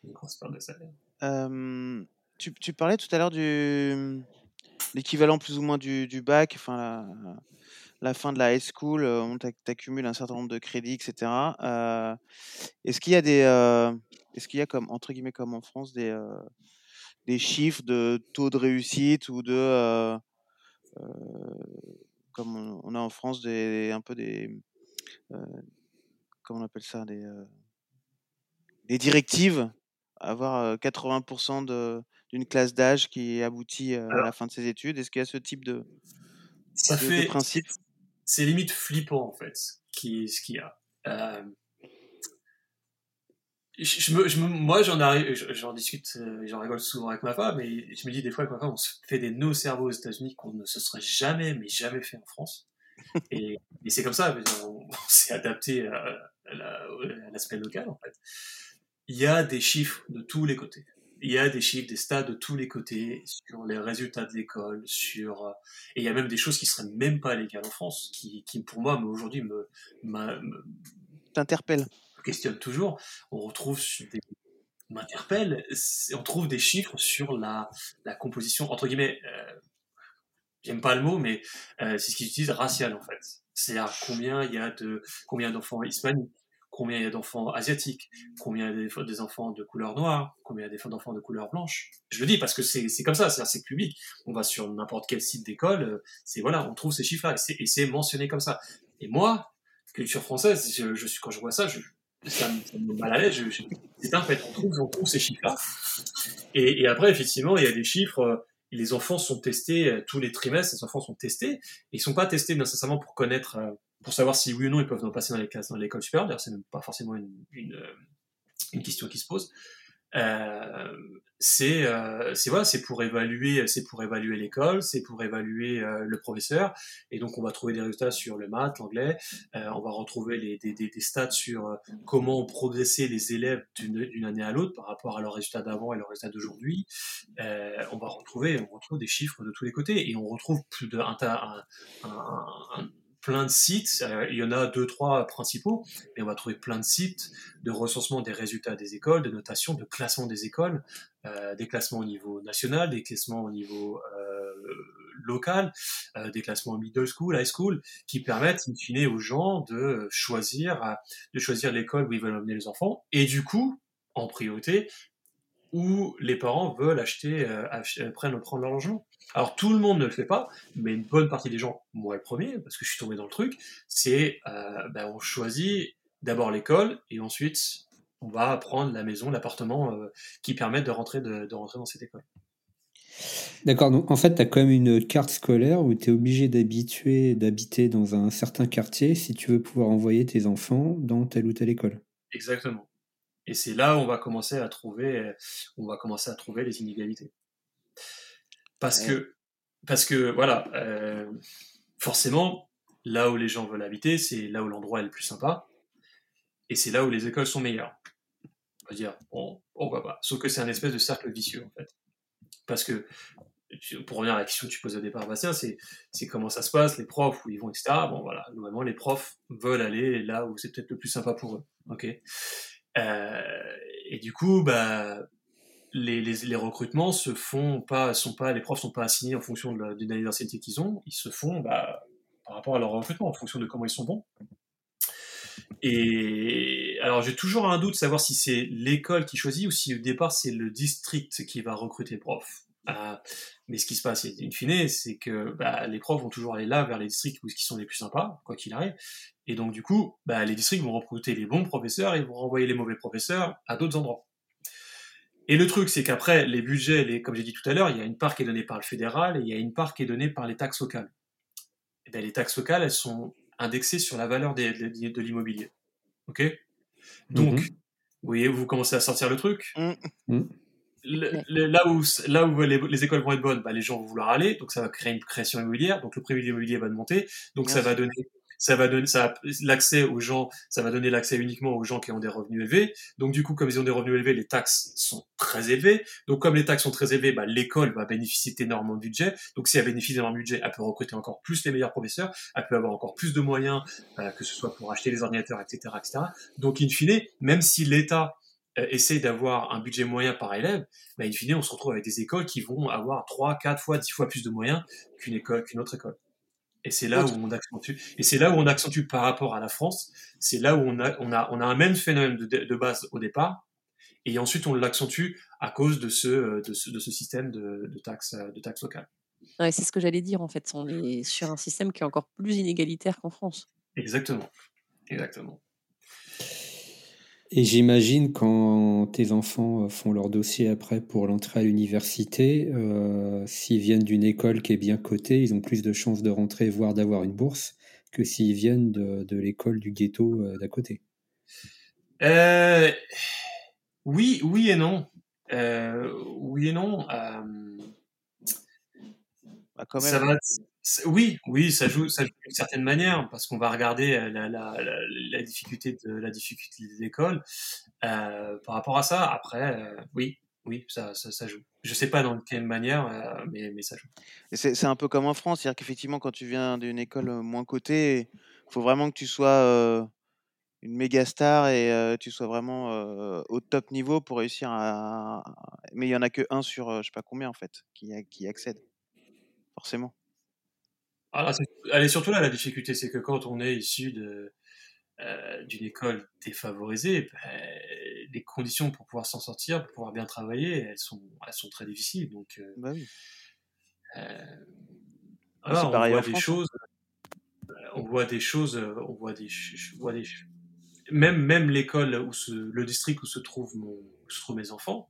une grosse perte de salaire. Tu, tu, parlais tout à l'heure du l'équivalent plus ou moins du, du bac, enfin la, la, fin de la high school, on t'accumule un certain nombre de crédits, etc. Est-ce qu'il y a des est-ce qu'il y a comme entre guillemets comme en France des euh, des chiffres de taux de réussite ou de comme on a en France des un peu des comment on appelle ça des des directives avoir 80% de d'une classe d'âge qui aboutit à la fin de ses études? Est-ce qu'il y a ce type de, ça fait, principe? C'est limite flippant en fait, qui, ce qu'il y a je me, je moi, j'en arrive, j'en discute, euh, j'en rigole souvent avec ma femme, mais je me dis des fois avec ma femme, on se fait des nœuds cerveaux aux États-Unis qu'on ne se serait jamais, mais jamais fait en France. (laughs) Et, et c'est comme ça, on, on s'est adapté à, à l'aspect local, en fait. Il y a des chiffres de tous les côtés. Il y a des chiffres, des stats de tous les côtés sur les résultats de l'école, sur et il y a même des choses qui seraient même pas légales en France, qui, qui pour moi, aujourd'hui, me, me t'interpellent questionne toujours, on retrouve des m'interpelle, on trouve des chiffres sur la, la composition, entre guillemets, euh, j'aime pas le mot, mais euh, c'est ce qu'ils utilisent, racial en fait. C'est-à-dire combien il y a de, combien d'enfants hispaniques, combien il y a d'enfants asiatiques, combien il y a des, enfants de couleur noire, combien il y a d'enfants de couleur blanche. Je le dis parce que c'est comme ça, c'est public. On va sur n'importe quel site d'école, euh, c'est voilà, on trouve ces chiffres-là et c'est mentionné comme ça. Et moi, culture française, je, je suis quand je vois ça, je, ça me, met mal à l'aise. C'est un fait, on trouve, on trouve ces chiffres-là. Et, et, après, effectivement, il y a des chiffres. Euh, les enfants sont testés euh, tous les trimestres. Les enfants sont testés. Ils sont pas testés nécessairement pour connaître, pour savoir si oui ou non ils peuvent passer dans les classes dans l'école supérieure. D'ailleurs, c'est même pas forcément une, une, une question qui se pose. Euh, c'est euh, c'est voilà, c'est pour évaluer, c'est pour évaluer l'école, c'est pour évaluer euh, le professeur, et donc on va trouver des résultats sur le maths, l'anglais, on va retrouver des, des, stats sur comment ont progressé les élèves d'une année à l'autre par rapport à leurs résultats d'avant et leurs résultats d'aujourd'hui. on va retrouver, on retrouve des chiffres de tous les côtés, et on retrouve plus de un, un, un plein de sites, euh, il y en a deux, trois principaux, mais on va trouver plein de sites de recensement des résultats des écoles, de notation, de classement des écoles, euh, des classements au niveau national, des classements au niveau euh, local, des classements middle school, high school, qui permettent, in fine, aux gens de choisir, de choisir l'école où ils veulent emmener les enfants, et du coup, en priorité, où les parents veulent acheter, euh, euh, prennent, prendre leur logement. Alors tout le monde ne le fait pas, mais une bonne partie des gens, moi le premier, parce que je suis tombé dans le truc, c'est euh, ben, on choisit d'abord l'école et ensuite on va prendre la maison, l'appartement euh, qui permettent de rentrer, de, de, rentrer dans cette école. D'accord, donc en fait, tu as quand même une carte scolaire où tu es obligé d'habituer, d'habiter dans un certain quartier si tu veux pouvoir envoyer tes enfants dans telle ou telle école. Exactement. Et c'est là où on va commencer à trouver, on va commencer à trouver les inégalités. Parce que, parce que voilà, euh, forcément, là où les gens veulent habiter, c'est là où l'endroit est le plus sympa, et c'est là où les écoles sont meilleures. On va dire, bon, va pas. Sauf que c'est un espèce de cercle vicieux en fait. Parce que pour revenir à la question que tu posais au départ, Bastien, c'est, c'est comment ça se passe, les profs, où ils vont, etc. Bon, voilà, normalement, les profs veulent aller là où c'est peut-être le plus sympa pour eux. Ok. Euh, et du coup, bah, les, les, les, recrutements se font pas, sont pas, les profs sont pas assignés en fonction année d'ancienneté qu'ils ont, ils se font bah, par rapport à leur recrutement, en fonction de comment ils sont bons. Et alors j'ai toujours un doute de savoir si c'est l'école qui choisit ou si au départ c'est le district qui va recruter le prof. Euh, mais ce qui se passe, in fine, c'est que bah, les profs vont toujours aller là vers les districts où qui sont les plus sympas, quoi qu'il arrive. Et donc du coup, bah, les districts vont recruter les bons professeurs et vont renvoyer les mauvais professeurs à d'autres endroits. Et le truc, c'est qu'après, les budgets, les, comme j'ai dit tout à l'heure, il y a une part qui est donnée par le fédéral et il y a une part qui est donnée par les taxes locales. Et bien, les taxes locales, elles sont indexées sur la valeur des, de, l'immobilier. Ok? Donc, mhm. vous voyez, vous commencez à sortir le truc. Mm. Mm. là où, là où les, écoles vont être bonnes, bah, les gens vont vouloir aller, donc ça va créer une création immobilière, donc le prix de l'immobilier va monter, donc ça va donner ça va donner ça l'accès aux gens, ça va donner l'accès uniquement aux gens qui ont des revenus élevés. Donc du coup, comme ils ont des revenus élevés, les taxes sont très élevées. Donc comme les taxes sont très élevées, bah, l'école va bénéficier d'énormément de budget. Donc si elle bénéficie d'énormément de budget, elle peut recruter encore plus les meilleurs professeurs, elle peut avoir encore plus de moyens, euh, que ce soit pour acheter les ordinateurs, etc., etc. Donc in fine, même si l'État euh, essaie d'avoir un budget moyen par élève, bah, in fine, on se retrouve avec des écoles qui vont avoir 3, 4 fois, 10 fois plus de moyens qu'une école, qu'une autre école. Et c'est là où on accentue. Et c'est là où on accentue par rapport à la France. C'est là où on a, on a, on a un même phénomène de, de base au départ. Et ensuite, on l'accentue à cause de ce, de ce, de ce système de, de taxes, de taxes locales. Ouais, c'est ce que j'allais dire en fait. On est sur un système qui est encore plus inégalitaire qu'en France. Exactement. Exactement. Et j'imagine quand tes enfants euh, font leur dossier après pour l'entrée à l'université, euh, s'ils viennent d'une école qui est bien cotée, ils ont plus de chances de rentrer, voire d'avoir une bourse, que s'ils viennent de, l'école du ghetto euh, d'à côté. oui, oui et non. oui et non. Bah, quand même. Ça va, oui, oui, ça joue, ça joue d'une certaine manière parce qu'on va regarder euh, la, difficulté de la difficulté de l'école euh, par rapport à ça. Après, euh, oui, oui, ça, ça, ça, joue. Je sais pas dans quelle manière, mais, mais ça joue. C'est un peu comme en France, c'est-à-dire qu'effectivement, quand tu viens d'une école moins cotée, il faut vraiment que tu sois une méga star et tu sois vraiment au top niveau pour réussir à. Mais il y en a que un sur je sais pas combien en fait qui, qui accède, forcément. Ah, elle est surtout là la difficulté, c'est que quand on est issu de euh, d'une école défavorisée, ben, les conditions pour pouvoir s'en sortir, pour pouvoir bien travailler, elles sont, elles sont très difficiles. Donc, euh, bah oui. euh, alors, on voit des choses, euh, on voit des choses, on voit des, vois des même même l'école où se, le district où se trouvent mon, où se trouvent mes enfants,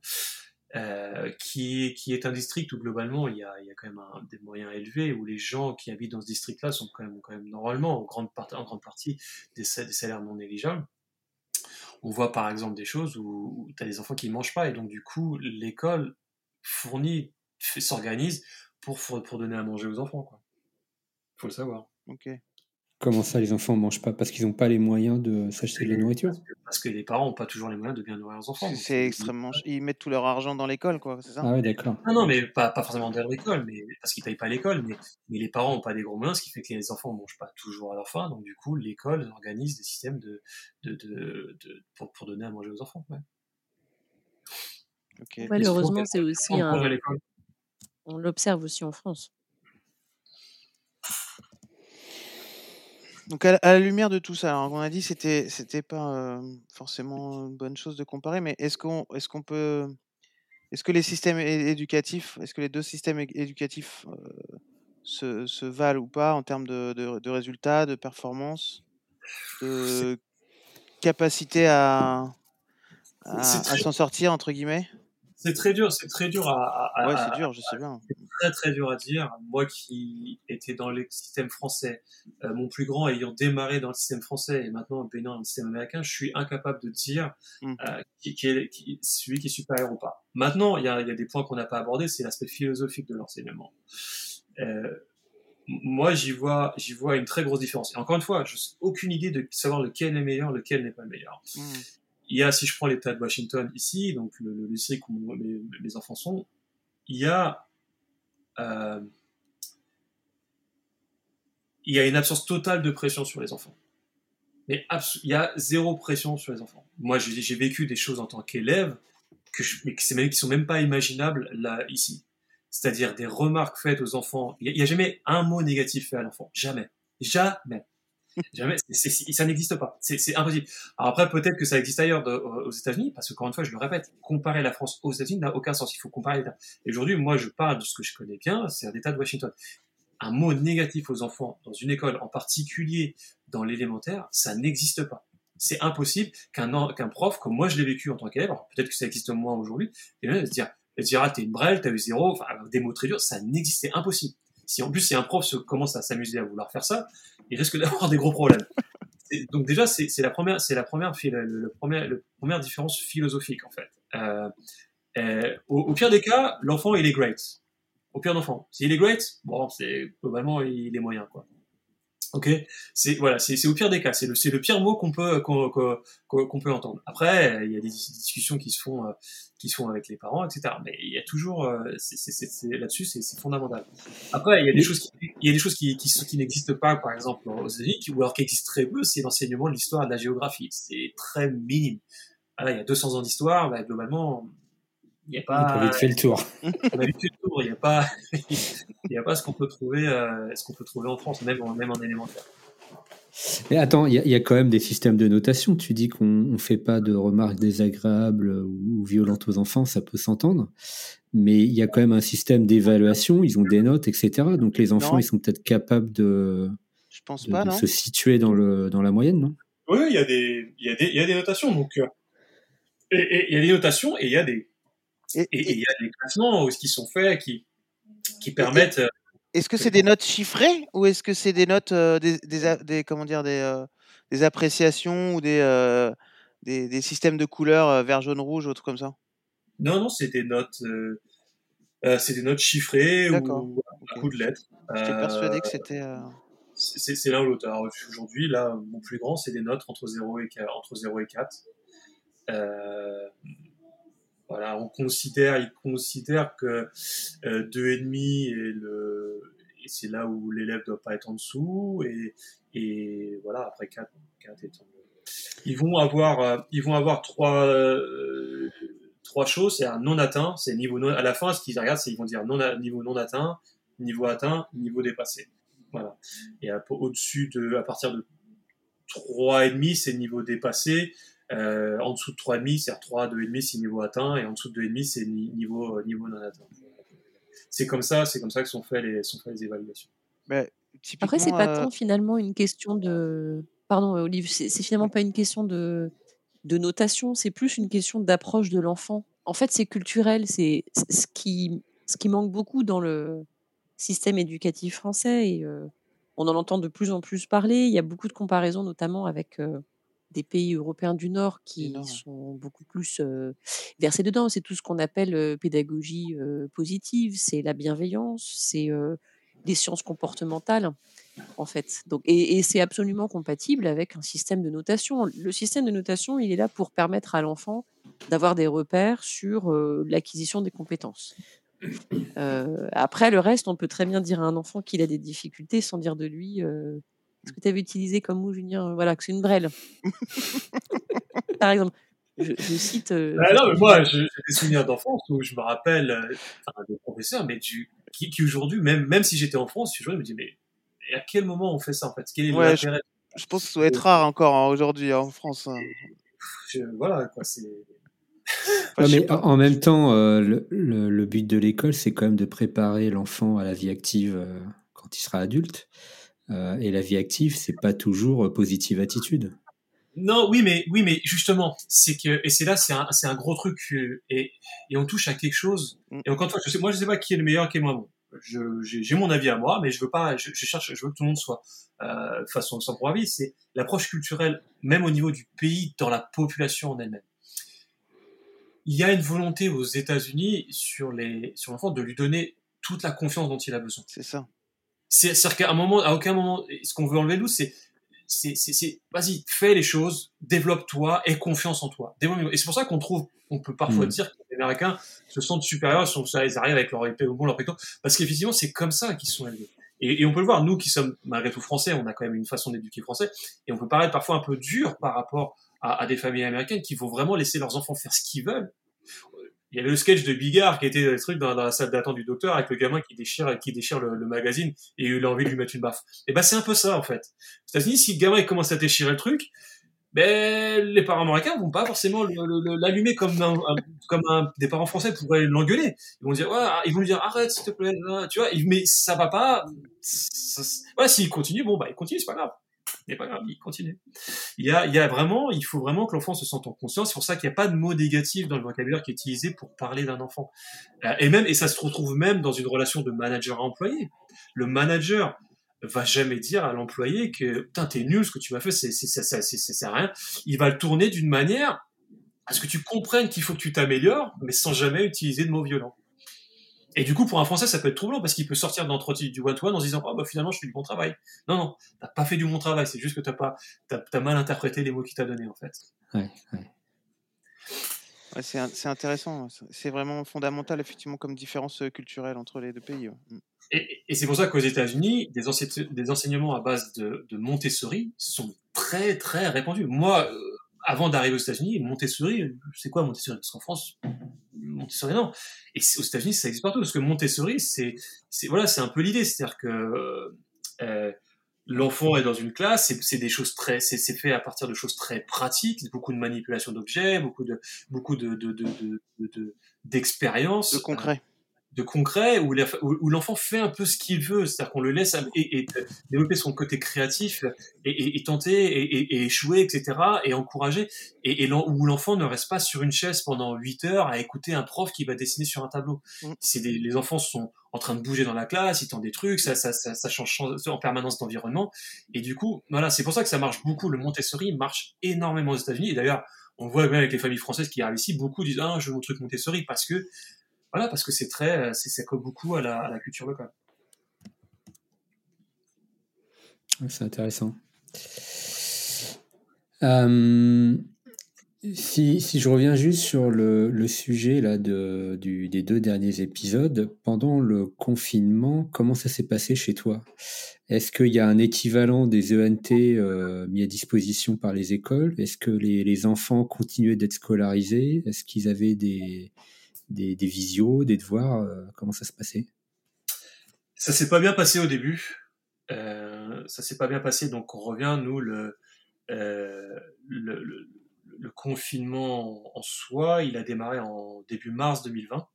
euh, qui, est, qui est un district où globalement il y a, il y a quand même des moyens élevés, où les gens qui habitent dans ce district-là sont quand même, quand même normalement en grande, partie des, des, salaires non négligeables. On voit par exemple des choses où, où tu as des enfants qui ne mangent pas et donc du coup l'école fournit, s'organise pour, pour donner à manger aux enfants. Il faut le savoir. Ok. Comment ça, les enfants ne mangent pas Parce qu'ils n'ont pas les moyens de s'acheter de la nourriture? parce que, les parents n'ont pas toujours les moyens de bien nourrir leurs enfants. C'est extrêmement. Ils mettent tout leur argent dans l'école, quoi, c'est ça? Ah oui, d'accord. Non, non, mais pas, pas forcément dans l'école, mais parce qu'ils ne payent pas l'école, mais, mais les parents n'ont pas des gros moyens, ce qui fait que les enfants ne mangent pas toujours à leur faim. Donc, du coup, l'école organise des systèmes de, de, de, pour, pour, donner à manger aux enfants. Ouais. Malheureusement, c'est aussi un. On l'observe aussi en France. Donc à la lumière de tout ça, alors on a dit c'était c'était pas forcément une bonne chose de comparer, mais est-ce qu'on est-ce qu'on peut est-ce que les systèmes éducatifs, est-ce que les deux systèmes éducatifs se, se, valent ou pas en termes de, de, résultats, de performance, de capacité à, à s'en sortir entre guillemets? C'est très dur, c'est très dur à, à, ouais, c'est dur, je sais bien. C'est très très dur à dire. Moi qui étais dans le système français, euh, mon plus grand ayant démarré dans le système français et maintenant baignant dans le système américain, je suis incapable de dire mmh. euh, qui, qui, est qui, celui qui est supérieur ou pas. Maintenant, il y a, y a, des points qu'on n'a pas abordés, c'est l'aspect philosophique de l'enseignement. Euh, moi, j'y vois, j'y vois une très grosse différence. Et encore une fois, je n'ai aucune idée de savoir lequel est meilleur, lequel n'est pas le meilleur. Mmh il y a, si je prends l'État de Washington ici, donc le, district où mes, enfants sont, il y a euh, il y a une absence totale de pression sur les enfants. Mais il y a zéro pression sur les enfants. Moi, j'ai vécu des choses en tant qu'élève mais qui, qui sont même pas imaginables là ici. C'est-à-dire des remarques faites aux enfants. Il n'y a, a, jamais un mot négatif fait à l'enfant. Jamais. Jamais. Jamais, ça n'existe pas. C'est impossible. Alors après, peut-être que ça existe ailleurs aux États-Unis, parce que encore une fois, je le répète, comparer la France aux États-Unis n'a aucun sens. Il faut comparer l'État. Et aujourd'hui, moi, je parle de ce que je connais bien, c'est l'État de Washington. Un mot négatif aux enfants dans une école, en particulier dans l'élémentaire, ça n'existe pas. C'est impossible qu'un qu'un prof, comme moi je l'ai vécu en tant qu'élève, peut-être que ça existe moins aujourd'hui, et se dire, se dire, ah, t'es une brêle, t'as eu zéro, enfin, des mots très durs, ça n'existait impossible. Si en plus, si un prof se, commence à s'amuser à vouloir faire ça, il risque (laughs) d'avoir des gros problèmes. donc déjà, c'est la première, c'est la première, première différence philosophique en fait. Euh, Euh, au, au, pire des cas, l'enfant il est great. Au pire d'enfant, s'il est great, bon, c'est globalement il est moyen quoi. Ok, c'est voilà, c'est au pire des cas, c'est le c'est le pire mot qu'on peut qu'on qu'on peut entendre. Après, il y a des discussions qui se font euh, qui se font avec les parents, etc. Mais il y a toujours euh, c'est là-dessus, c'est fondamental. Après, il y a des choses qui, il y a des choses qui qui, qui n'existent pas, par exemple aux États-Unis, ou alors qui existent très peu, c'est l'enseignement de l'histoire et de la géographie. C'est très minime. Ah, il y a 200 ans d'histoire, bah, globalement, il n'y a pas. On a vite fait le tour. on a vite fait le tour. Il n'y a pas, il y a pas ce qu'on peut trouver, euh, ce qu'on peut trouver en France, même en, même en élémentaire. Mais attends, il y, y, a quand même des systèmes de notation. Tu dis qu'on ne fait pas de remarques désagréables ou, violentes aux enfants, ça peut s'entendre. Mais il y a quand même un système d'évaluation. Ils ont des notes, etc. Donc les enfants, Non. ils sont peut-être capables de, Je pense de- pas, de non se situer dans, le, dans la moyenne, non Oui, il y a des, y y a notations. Donc, euh, et, et il y a des notations et il y a des, Et- il y a des classements qui sont faits qui, qui permettent. euh, Est-ce que c'est des notes chiffrées ou est-ce que c'est des notes, euh, des, des, comment dire, des, euh, des appréciations ou des, euh, des, des systèmes de couleurs vert, jaune, rouge, ou autre comme ça? Non, non, c'est des notes, c'est des notes chiffrées ou à coup de lettres. J'étais persuadé que c'était. c'est l'un ou l'autre. Aujourd'hui, là, mon plus grand, c'est des notes entre 0 et 4. Entre 0 et 4. Euh, voilà, on considère, il considère que euh, 2,5 est le, et c'est là où l'élève doit pas être en dessous, et, et voilà, après 4, 4 étant Ils vont avoir, euh, ils vont avoir trois, euh, trois choses, c'est un non atteint, c'est niveau non, à la fin, ce qu'ils regardent, c'est ils vont dire non, niveau non atteint, niveau atteint, niveau dépassé. Voilà. Et à- au-dessus de, à partir de 3,5, c'est niveau dépassé. Euh, en dessous de 3,5, c'est-à-dire 3, 2,5, c'est niveau atteint, et en dessous de 2,5, c'est ni- niveau, euh, niveau non atteint. C'est comme ça, c'est comme ça que sont faites les, sont faites les évaluations. mais Après, c'est pas euh, tant finalement une question de. Pardon, Olive, c'est c'est finalement pas une question de, de notation, c'est plus une question d'approche de l'enfant. En fait, c'est culturel, c'est c'est ce qui, ce qui manque beaucoup dans le système éducatif français et euh, on en entend de plus en plus parler. Il y a beaucoup de comparaisons, notamment avec euh, des pays européens du Nord qui sont beaucoup plus euh, versés dedans. C'est tout ce qu'on appelle euh, pédagogie euh, positive, c'est la bienveillance, c'est les sciences comportementales en fait. Donc, et, et c'est absolument compatible avec un système de notation. Le système de notation, il est là pour permettre à l'enfant d'avoir des repères sur l'acquisition des compétences. Après, le reste, on peut très bien dire à un enfant qu'il a des difficultés sans dire de lui ce que tu avais utilisé comme mot, Julien. Voilà, que c'est une brêle. (laughs) Par exemple, je, je cite. euh, Ah non, mais moi, j'ai des souvenirs d'enfance où je me rappelle euh, enfin, des professeurs, mais du, qui, qui aujourd'hui, même, même si j'étais en France, je me dis, mais et à quel moment on fait ça en fait? Quel est Ouais, l'intérêt? je pense que ça doit être rare encore hein, aujourd'hui hein, en France. hein. Je- Voilà, quoi, c'est. Ouais, mais en même temps, euh, le, le- le but de l'école, c'est quand même de préparer l'enfant à la vie active euh, quand il sera adulte. Euh, et la vie active, c'est pas toujours euh, positive attitude. Non, oui, mais oui, mais justement, c'est que et c'est là, c'est un, c'est un gros truc euh, et, et on touche à quelque chose. Mm. Et encore une fois, je sais, moi, je sais pas qui est le meilleur, qui est le moins bon. Je, j'ai, j'ai mon avis à moi, mais je veux pas, je, je cherche, je veux que tout le monde soit euh, façon sans pour avis. C'est l'approche culturelle, même au niveau du pays, dans la population en elle-même. Il y a une volonté aux États-Unis sur les sur l'enfant de lui donner toute la confiance dont il a besoin. C'est ça. C'est- C'est-à-dire qu'à un moment, à aucun moment, ce qu'on veut enlever de nous, c'est, c'est, c'est, c'est- vas-y, fais les choses, développe-toi, aie confiance en toi. Et c'est pour ça qu'on trouve, on peut parfois Mm. dire que les Américains se sentent supérieurs, ils, sont, ils arrivent avec leur épée au bon, leur péto, parce qu'effectivement, c'est comme ça qu'ils sont élevés. Et, et on peut le voir, nous qui sommes malgré tout français, on a quand même une façon d'éduquer français, et on peut paraître parfois un peu dur par rapport à, à des familles américaines qui vont vraiment laisser leurs enfants faire ce qu'ils veulent. Il y avait le sketch de Bigard qui était le truc dans, la salle d'attente du docteur avec le gamin qui déchire, qui déchire le, magazine et il a envie de lui mettre une baffe. Et ben c'est un peu ça en fait. Aux États-Unis, si le gamin commence à déchirer le truc, ben les parents américains vont pas forcément l'allumer comme comme des parents français pourraient l'engueuler. Ils vont dire, ouais, ils vont lui dire arrête s'il te plaît, tu vois. Mais ça va pas. Ça- ouais, s'il continue, bon bah il continue, c'est pas grave. C'est pas grave, il continue. Il y a, vraiment, il faut vraiment que l'enfant se sente en conscience. C'est pour ça qu'il n'y a pas de mot négatif dans le vocabulaire qui est utilisé pour parler d'un enfant. Euh, Et même, et ça se retrouve même dans une relation de manager à employé. Le manager va jamais dire à l'employé que putain t'es nul ce que tu m'as fait c'est ça c'est c'est rien il va le tourner d'une manière à ce que tu comprennes qu'il faut que tu t'améliores, mais sans jamais utiliser de mots violents. Et du coup, pour un Français, ça peut être troublant parce qu'il peut sortir d'entretien du one-to-one en se disant, oh, bah, finalement, je fais du bon travail. Non, non, t'as pas fait du bon travail. C'est juste que t'as pas, t'as, as mal interprété les mots qu'il t'a donnés, en fait. Ouais, ouais. Ouais, c'est, in- c'est intéressant. C'est vraiment fondamental, effectivement, comme différence euh, culturelle entre les deux pays. ouais. Mm. Et, et c'est pour ça qu'aux États-Unis, des, ense- des enseignements à base de, de Montessori sont très, très répandus. Moi, euh, avant d'arriver aux États-Unis, Montessori, c'est quoi Montessori? Parce qu'en France, Montessori, non. Et aux États-Unis, ça existe partout. Parce que Montessori, c'est, voilà, c'est un peu l'idée. C'est-à-dire que euh, l'enfant est dans une classe, c'est, des choses très, c'est, fait à partir de choses très pratiques, beaucoup de manipulation d'objets, beaucoup de, beaucoup de- d'expériences. De concret. De concret où, l'enfant fait un peu ce qu'il veut, c'est-à-dire qu'on le laisse et, et développer son côté créatif et, tenter et, échouer, etc. et encourager, et, où l'enfant ne reste pas sur une chaise pendant 8 heures à écouter un prof qui va dessiner sur un tableau. Mm. C'est des, les enfants sont en train de bouger dans la classe, ils tentent des trucs, ça, ça, ça, ça change en permanence d'environnement, et du coup, voilà, c'est pour ça que ça marche beaucoup. Le Montessori marche énormément aux États-Unis, et d'ailleurs, on le voit bien avec les familles françaises qui arrivent ici, beaucoup disent ah je veux mon truc Montessori parce que voilà, parce que c'est très, c'est, ça colle beaucoup à la, culture locale. C'est intéressant. Euh, si, si je reviens juste sur le, sujet là de, du, des deux derniers épisodes, pendant le confinement, comment ça s'est passé chez toi? Est-ce qu'il y a un équivalent des ENT euh, mis à disposition par les écoles? Est-ce que les enfants continuaient d'être scolarisés? Est-ce qu'ils avaient des, des, des visios, des devoirs euh, Comment ça se passait? Ça s'est pas bien passé au début. Euh, ça s'est pas bien passé, donc on revient, nous, le, euh, le, confinement en soi, il a démarré en début mars 2020.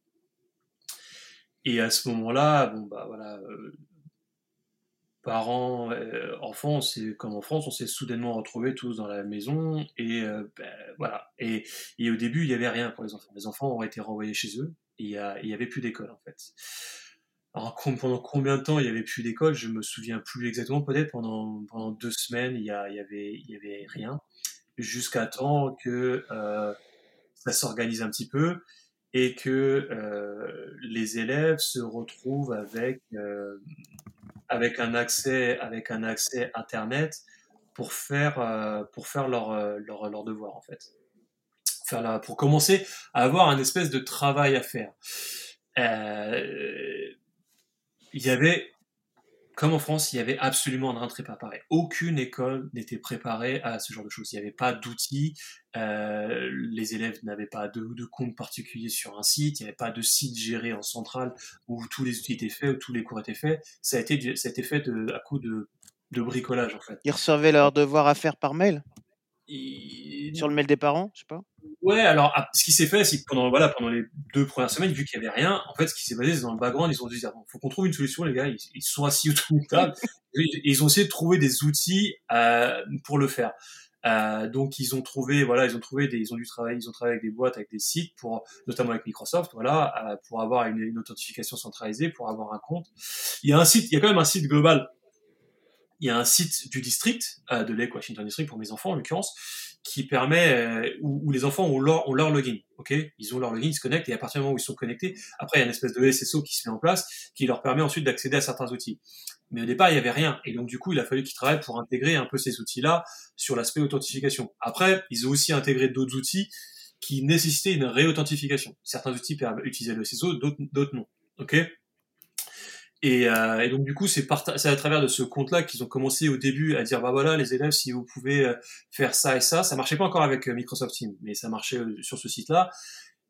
Et à ce moment-là, bon, bah voilà, euh, parents, euh, enfants, c'est comme en France, on s'est soudainement retrouvés tous dans la maison et euh, ben, voilà. Et, et au début, il y avait rien pour les enfants. Les enfants ont été renvoyés chez eux. Il y, a, il y avait plus d'école en fait. Alors pendant combien de temps il y avait plus d'école, je me souviens plus exactement. Peut-être pendant deux semaines, il y, a, il y avait il y avait rien jusqu'à temps que euh, ça s'organise un petit peu et que euh, les élèves se retrouvent avec euh, avec un accès avec un accès internet pour faire euh, pour faire leur euh, leur leur devoir en fait. Pour commencer à avoir un espèce de travail à faire. Euh, il y avait comme en France, il y avait absolument rien de très préparé. Aucune école n'était préparée à ce genre de choses. Il n'y avait pas d'outils, euh, les élèves n'avaient pas de, compte particulier sur un site, il n'y avait pas de site géré en centrale où tous les outils étaient faits, où tous les cours étaient faits. Ça a été, ça a été fait à coup de, de bricolage en fait. Ils recevaient leurs devoirs à faire par mail? Sur le mail des parents, je sais pas. Ouais, alors ah, ce qui s'est fait, c'est que pendant voilà pendant les deux premières semaines, vu qu'il y avait rien, en fait, ce qui s'est passé, c'est dans le background, ils ont dit ah, faut qu'on trouve une solution, les gars. Ils, sont assis autour d'une table, et ils ont essayé de trouver des outils euh, pour le faire. Euh, donc ils ont trouvé voilà, ils ont trouvé des, ils ont dû travailler, ils ont travaillé avec des boîtes, avec des sites pour notamment avec Microsoft, voilà, euh, pour avoir une, une authentification centralisée, pour avoir un compte. Il y a un site, il y a quand même un site global. Il y a un site du district euh, de Lake Washington District pour mes enfants en l'occurrence qui permet euh, où, où les enfants ont leur, ont leur login. Ok, ils ont leur login, ils se connectent et à partir du moment où ils sont connectés, après il y a une espèce de SSO qui se met en place qui leur permet ensuite d'accéder à certains outils. Mais au départ il y avait rien et donc du coup il a fallu qu'ils travaillent pour intégrer un peu ces outils-là sur l'aspect authentification. Après ils ont aussi intégré d'autres outils qui nécessitaient une réauthentification. Certains outils utilisaient le SSO, d'autres non. Ok? Et, euh, et donc du coup, c'est c'est à travers de ce compte-là qu'ils ont commencé au début à dire bah voilà les élèves, si vous pouvez euh, faire ça et ça, ça marchait pas encore avec euh, Microsoft Teams, mais ça marchait euh, sur ce site-là.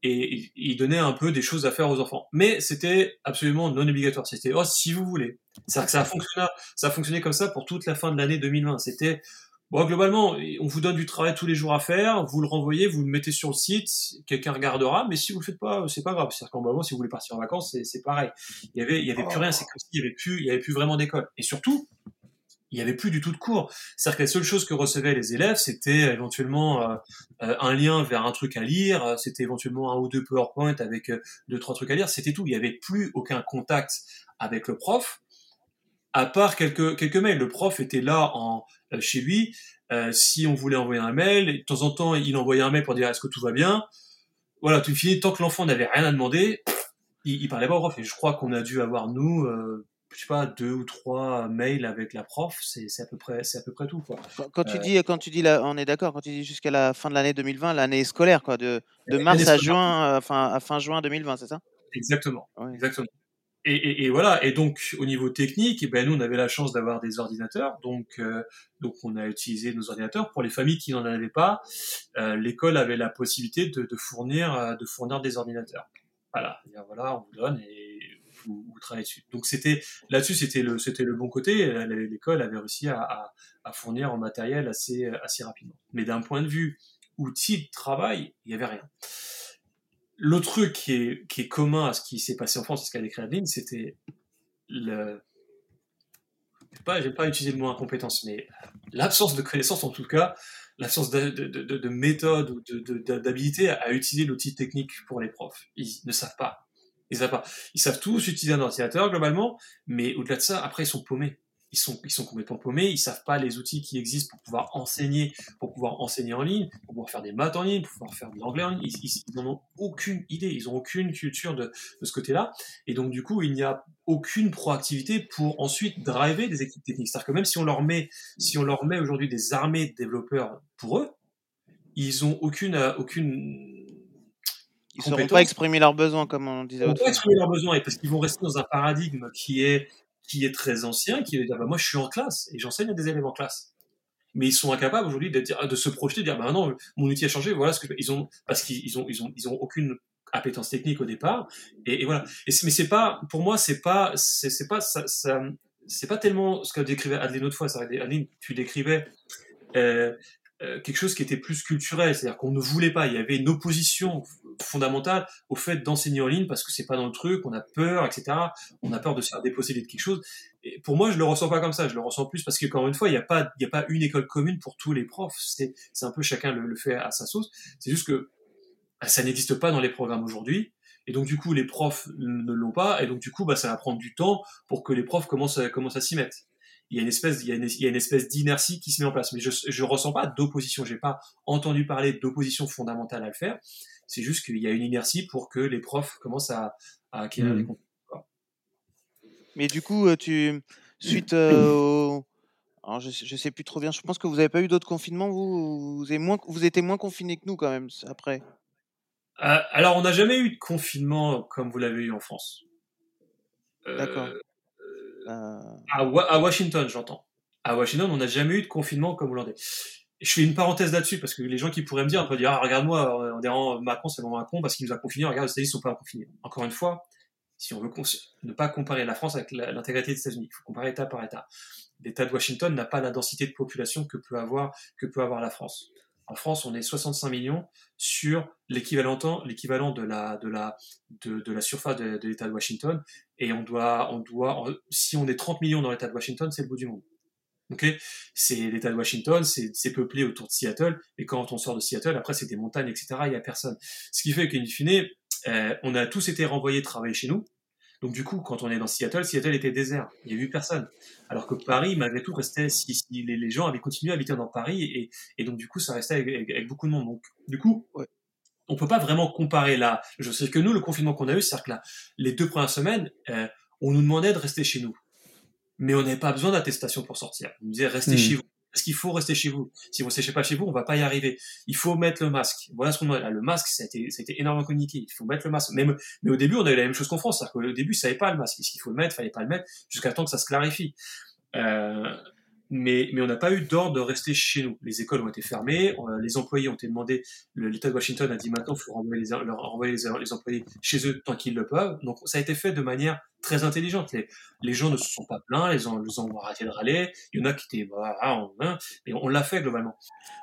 Et ils donnaient un peu des choses à faire aux enfants, mais c'était absolument non obligatoire. C'était oh si vous voulez. C'est-à-dire que ça a fonctionné, ça a fonctionné comme ça pour toute la fin de l'année 2020. C'était Bon, globalement, on vous donne du travail tous les jours à faire, vous le renvoyez, vous le mettez sur le site, quelqu'un regardera, mais si vous le faites pas, c'est pas grave. C'est-à-dire qu'en moment, si vous voulez partir en vacances, c'est, pareil. Il y avait, il y avait plus rien, c'est comme s'il y avait plus, il y avait plus vraiment d'école. Et surtout, il y avait plus du tout de cours. C'est-à-dire que la seule chose que recevaient les élèves, c'était éventuellement euh, euh, un lien vers un truc à lire, euh, c'était éventuellement un ou deux PowerPoint avec euh, deux, trois trucs à lire, c'était tout. Il y avait plus aucun contact avec le prof. à part quelques, quelques mails. Le prof était là en, euh, chez lui. Euh, si on voulait envoyer un mail, de temps en temps, il envoyait un mail pour dire est-ce que tout va bien? Voilà, tout fini. Tant que l'enfant n'avait rien à demander, il, il parlait pas au prof. Et je crois qu'on a dû avoir, nous, euh, je sais pas, deux ou trois mails avec la prof. C'est à peu près, c'est à peu près tout, quoi. Quand, quand tu dis, quand tu dis là, on est d'accord, quand tu dis jusqu'à la fin de l'année 2020, l'année scolaire, quoi, de, de mars à juin, enfin, à fin juin 2020, c'est ça? Exactement. Exactement. Et, et, et, voilà. Et donc, au niveau technique, eh ben nous, on avait la chance d'avoir des ordinateurs. Donc, euh, donc, on a utilisé nos ordinateurs. Pour les familles qui n'en avaient pas, euh, l'école avait la possibilité de, de, fournir, de fournir des ordinateurs. Voilà. Et voilà, on vous donne et vous, vous travaillez dessus. Donc, c'était là-dessus, c'était le, c'était le bon côté. L'école avait réussi à, à, à, fournir en matériel assez, assez rapidement. Mais d'un point de vue outil de travail, il n'y avait rien. Le truc qui est, qui est commun à ce qui s'est passé en France et ce qu'a décrit Adeline, c'était le. Je pas, pas utiliser le mot incompétence, mais l'absence de connaissance en tout cas, l'absence de, de, de, de, méthode ou d'habilité à utiliser l'outil technique pour les profs. Ils ne savent pas. Ils savent pas. Ils savent tous utiliser un ordinateur globalement, mais au-delà de ça, après ils sont paumés ils sont, ils sont complètement paumés, ils savent pas les outils qui existent pour pouvoir enseigner, pour pouvoir enseigner en ligne, pour pouvoir faire des maths en ligne, pour pouvoir faire de l'anglais en ligne. Ils, n'en ont aucune idée, ils ont aucune culture de, de ce côté-là. Et donc, du coup, il n'y a aucune proactivité pour ensuite driver des équipes techniques. C'est-à-dire que même si on leur met, si on leur met aujourd'hui des armées de développeurs pour eux, ils ont aucune, aucune, ils ne sauront pas exprimer leurs besoins, comme on disait. Ils ne sauront pas exprimer leurs besoins, et parce qu'ils vont rester dans un paradigme qui est qui est très ancien, qui va dire bah, moi je suis en classe et j'enseigne à des élèves en classe. Mais ils sont incapables aujourd'hui de, se projeter, de dire bah non, mon outil a changé, voilà ce que ils ont parce qu'ils ont ils ont ils ont aucune appétence technique au départ et, voilà. Mais c'est pas pour moi c'est pas c'est pas ça, c'est pas tellement ce que décrivait Adeline autrefois. Adeline, tu décrivais euh, quelque chose qui était plus culturel, c'est-à-dire qu'on ne voulait pas, il y avait une opposition fondamentale au fait d'enseigner en ligne parce que c'est pas dans le truc, on a peur, etc. On a peur de se faire déposséder de quelque chose. Pour moi, je le ressens pas comme ça, je le ressens plus parce que encore une fois, il n'y a pas, une école commune pour tous les profs. C'est, un peu chacun le, fait à sa sauce. C'est juste que bah, ça n'existe pas dans les programmes aujourd'hui. Et donc du coup, les profs ne l'ont pas, et donc du coup, bah, ça va prendre du temps pour que les profs commencent à s'y mettre il y a une espèce, il y a une, il y a une espèce d'inertie qui se met en place. Mais je, je ressens pas d'opposition. J'ai pas entendu parler d'opposition fondamentale à le faire. C'est juste qu'il y a une inertie pour que les profs commencent à, à acquérir mmh. des compétences. Mais du coup, euh, tu, suite euh, au, alors je, je sais plus trop bien. Je pense que vous n'avez pas eu d'autres confinements. Vous, vous, avez moins, vous étiez moins confinés que nous quand même après. Euh, alors, on n'a jamais eu de confinement comme vous l'avez eu en France. D'accord. Euh... À, Washington, j'entends. À Washington, on n'a jamais eu de confinement comme hollandais. Je fais une parenthèse là-dessus parce que les gens qui pourraient me dire, on peut dire, ah, regarde-moi, on dirait Macron, c'est vraiment Macron parce qu'il nous a confinés. Regarde, les États-Unis sont pas confinés. Encore une fois, si on veut ne pas comparer la France avec l'intégralité des États-Unis, il faut comparer État par État. L'État de Washington n'a pas la densité de population que peut avoir que peut avoir la France. En France, on est 65 millions sur l'équivalent de la de la de, la surface de, l'État de Washington et on doit on doit si on est 30 millions dans l'État de Washington, c'est le bout du monde. Ok, c'est l'État de Washington, c'est peuplé autour de Seattle, et quand on sort de Seattle, après c'est des montagnes, etc. Il y a personne. Ce qui fait qu'in fine, euh, on a tous été renvoyés travailler chez nous. Donc du coup, quand on est dans Seattle, Seattle était désert, il n'y a eu personne. Alors que Paris, malgré tout, restait, si, si les, gens avaient continué à habiter dans Paris, et, et donc du coup, ça restait avec, avec, avec, beaucoup de monde. Donc du coup, ouais. on peut pas vraiment comparer là. Je sais que nous, le confinement qu'on a eu, c'est-à-dire que là, les deux premières semaines, euh, on nous demandait de rester chez nous, mais on n'avait pas besoin d'attestation pour sortir. On nous disait restez mmh. chez vous. Parce qu'il faut rester chez vous. Si vous ne restez pas chez vous, on va pas y arriver. Il faut mettre le masque. Voilà ce qu'on a. Le masque, ça a été, a énormément communiqué. Il faut mettre le masque. Mais au début, on avait la même chose qu'en France. C'est-à-dire qu'au début, ça savait pas le masque. Est-ce qu'il faut le mettre? Fallait pas le mettre. Jusqu'à temps que ça se clarifie. Euh, mais, mais on n'a pas eu d'ordre de rester chez nous. Les écoles ont été fermées, les employés ont été demandés, l'État de Washington a dit maintenant qu'il faut renvoyer, les, leur renvoyer les, les, employés chez eux tant qu'ils le peuvent. Donc ça a été fait de manière très intelligente. Les, les gens ne se sont pas plaints, les gens, les ont arrêté de râler. Il y en a qui étaient, bah, on, hein, et on l'a fait globalement.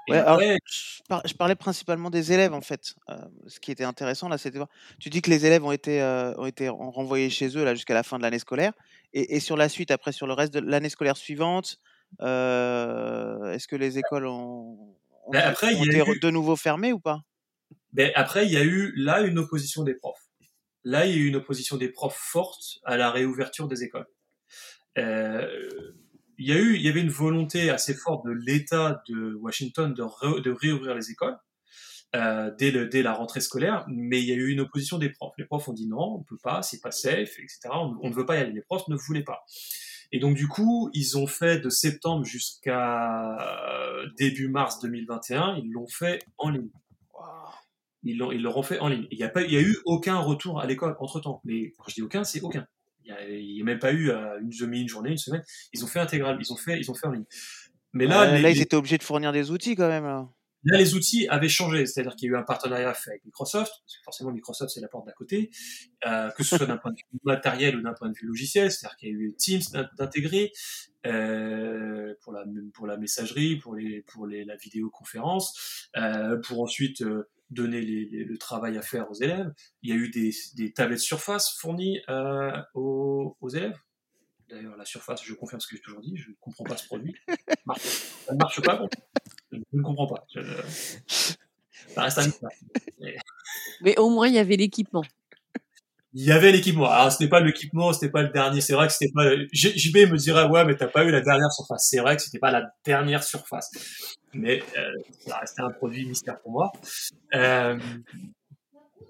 Et ouais, après, alors, je, par, je, parlais principalement des élèves en fait. Euh, ce qui était intéressant là, c'était tu dis que les élèves ont été, euh, ont été renvoyés chez eux là jusqu'à la fin de l'année scolaire, et, et sur la suite, après sur le reste de l'année scolaire suivante. Est-ce que les écoles ont, ont, ben après, ont été eu... de nouveau fermées ou pas? Ben Après, il y a eu là une opposition des profs. Là, il y a eu une opposition des profs forte à la réouverture des écoles. Euh, il y a eu, il y avait une volonté assez forte de l'État de Washington de, de réouvrir les écoles. Euh, dès, le, dès la rentrée scolaire, mais il y a eu une opposition des profs. Les profs ont dit non, on peut pas, c'est pas safe, etc. On, on, ne veut pas y aller. Les profs ne voulaient pas. Et donc du coup, ils ont fait de septembre jusqu'à euh, début mars 2021, ils l'ont fait en ligne. Ils l'ont, ils l'auront fait en ligne. Il n'y a pas, il y a eu aucun retour à l'école entre temps. Mais quand je dis aucun, c'est aucun. Il n'y a, a, même pas eu euh, une demi, une journée, une semaine. Ils ont fait intégral. Ils ont fait, ils ont fait en ligne. Mais là, les, là, ils étaient obligés de fournir des outils quand même. Là. Là, les outils avaient changé, c'est-à-dire qu'il y a eu un partenariat fait avec Microsoft, parce que forcément Microsoft c'est la porte d'à côté, euh, que ce soit d'un point de vue matériel ou d'un point de vue logiciel, c'est-à-dire qu'il y a eu Teams d'intégrer euh, pour la pour la messagerie, pour les pour les la vidéoconférence, euh, pour ensuite euh, donner les, les, le travail à faire aux élèves. Il y a eu des, des tablettes surface fournies euh, aux, aux élèves. D'ailleurs, la surface, je confirme ce que j'ai toujours dit, je ne comprends pas ce (laughs) produit. Ça ne marche pas. Bon. Je ne comprends pas. Je... Ça reste un mystère. Mais... (laughs) Mais au moins, il y avait l'équipement. Il y avait l'équipement. Alors, ce n'est pas l'équipement, ce n'est pas le dernier. C'est vrai que c'était pas. JB me dirait, ouais, mais t'as pas eu la dernière surface. C'est vrai que c'était pas la dernière surface. Mais euh, ça restait un produit mystère pour moi. Euh,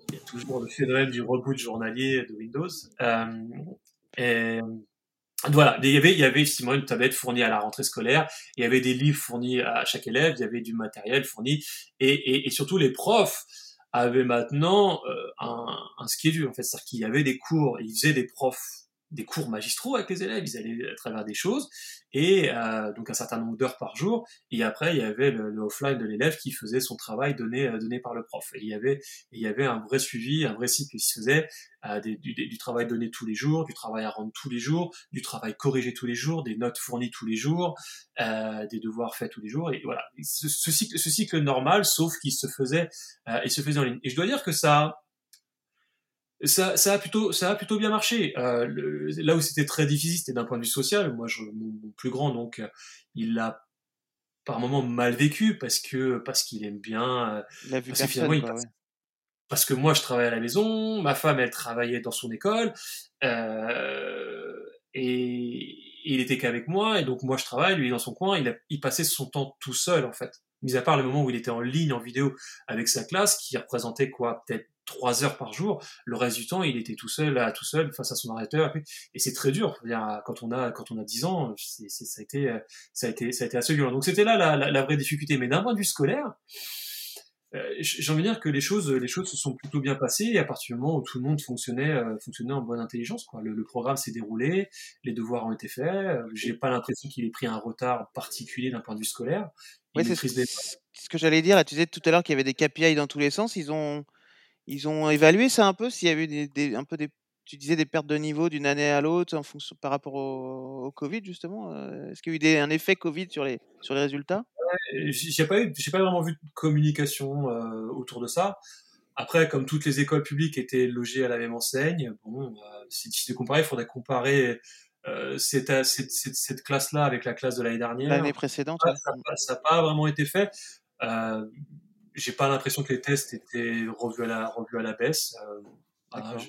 il y a toujours le phénomène du reboot journalier de Windows. Euh, et, voilà, il y avait, il y avait effectivement une tablette fournie à la rentrée scolaire, il y avait des livres fournis à chaque élève, il y avait du matériel fourni, et, et, et surtout les profs avaient maintenant euh, un, un schedule en fait, c'est-à-dire qu'il y avait des cours, ils faisaient des profs des cours magistraux avec les élèves, ils allaient à travers des choses, et euh, donc un certain nombre d'heures par jour, et après il y avait le, le offline de l'élève qui faisait son travail donné, euh, donné par le prof, et il y avait, il y avait un vrai suivi, un vrai cycle qui se faisait, euh, du, du, travail donné tous les jours, du travail à rendre tous les jours, du travail corrigé tous les jours, des notes fournies tous les jours, euh, des devoirs faits tous les jours, et voilà, ce, ce cycle, ce cycle normal, sauf qu'il se faisait, euh, il se faisait en ligne. Et je dois dire que ça ça, ça, a plutôt, ça a plutôt bien marché. Euh, le, là où c'était très difficile, c'était d'un point de vue social. Moi, je, mon, mon, plus grand, donc, il l'a par moments mal vécu parce que parce qu'il aime bien. Euh, il a vu parce, personne, que quoi, ouais. parce que moi, je travaillais à la maison, ma femme, elle travaillait dans son école, euh, et il était qu'avec moi, et donc moi, je travaille, lui, dans son coin. Il, a, il passait son temps tout seul, en fait. Mis à part le moment où il était en ligne, en vidéo, avec sa classe, qui représentait quoi, peut-être trois heures par jour. Le reste du temps, il était tout seul, tout seul, face à son ordinateur. Et c'est très dur. Quand on a, quand on a 10 ans, ça a été, assez violent. Donc c'était là la, vraie difficulté. Mais d'un point de vue scolaire, euh, j'ai envie de dire que les choses, se sont plutôt bien passées à partir du moment où tout le monde fonctionnait, euh, en bonne intelligence. Le, le programme s'est déroulé, les devoirs ont été faits. J'ai pas l'impression qu'il ait pris un retard particulier d'un point de vue scolaire. Oui, c'est ce, que j'allais dire. Tu disais tout à l'heure qu'il y avait des KPI dans tous les sens. Ils ont, ils ont évalué ça un peu s'il y eu des, des, un peu des tu disais des pertes de niveau d'une année à l'autre en fonction par rapport au, au Covid justement est-ce qu'il y a eu des, un effet Covid sur les sur les résultats? J'ai pas eu j'ai pas vraiment vu de communication euh, autour de ça après comme toutes les écoles publiques étaient logées à la même enseigne bon euh, si tu comparer il faudrait comparer euh, cette, cette, cette, cette classe là avec la classe de l'année dernière l'année précédente ça n'a pas, pas vraiment été fait euh, j'ai pas l'impression que les tests étaient revus à la, revus à la baisse. Euh, voilà, je,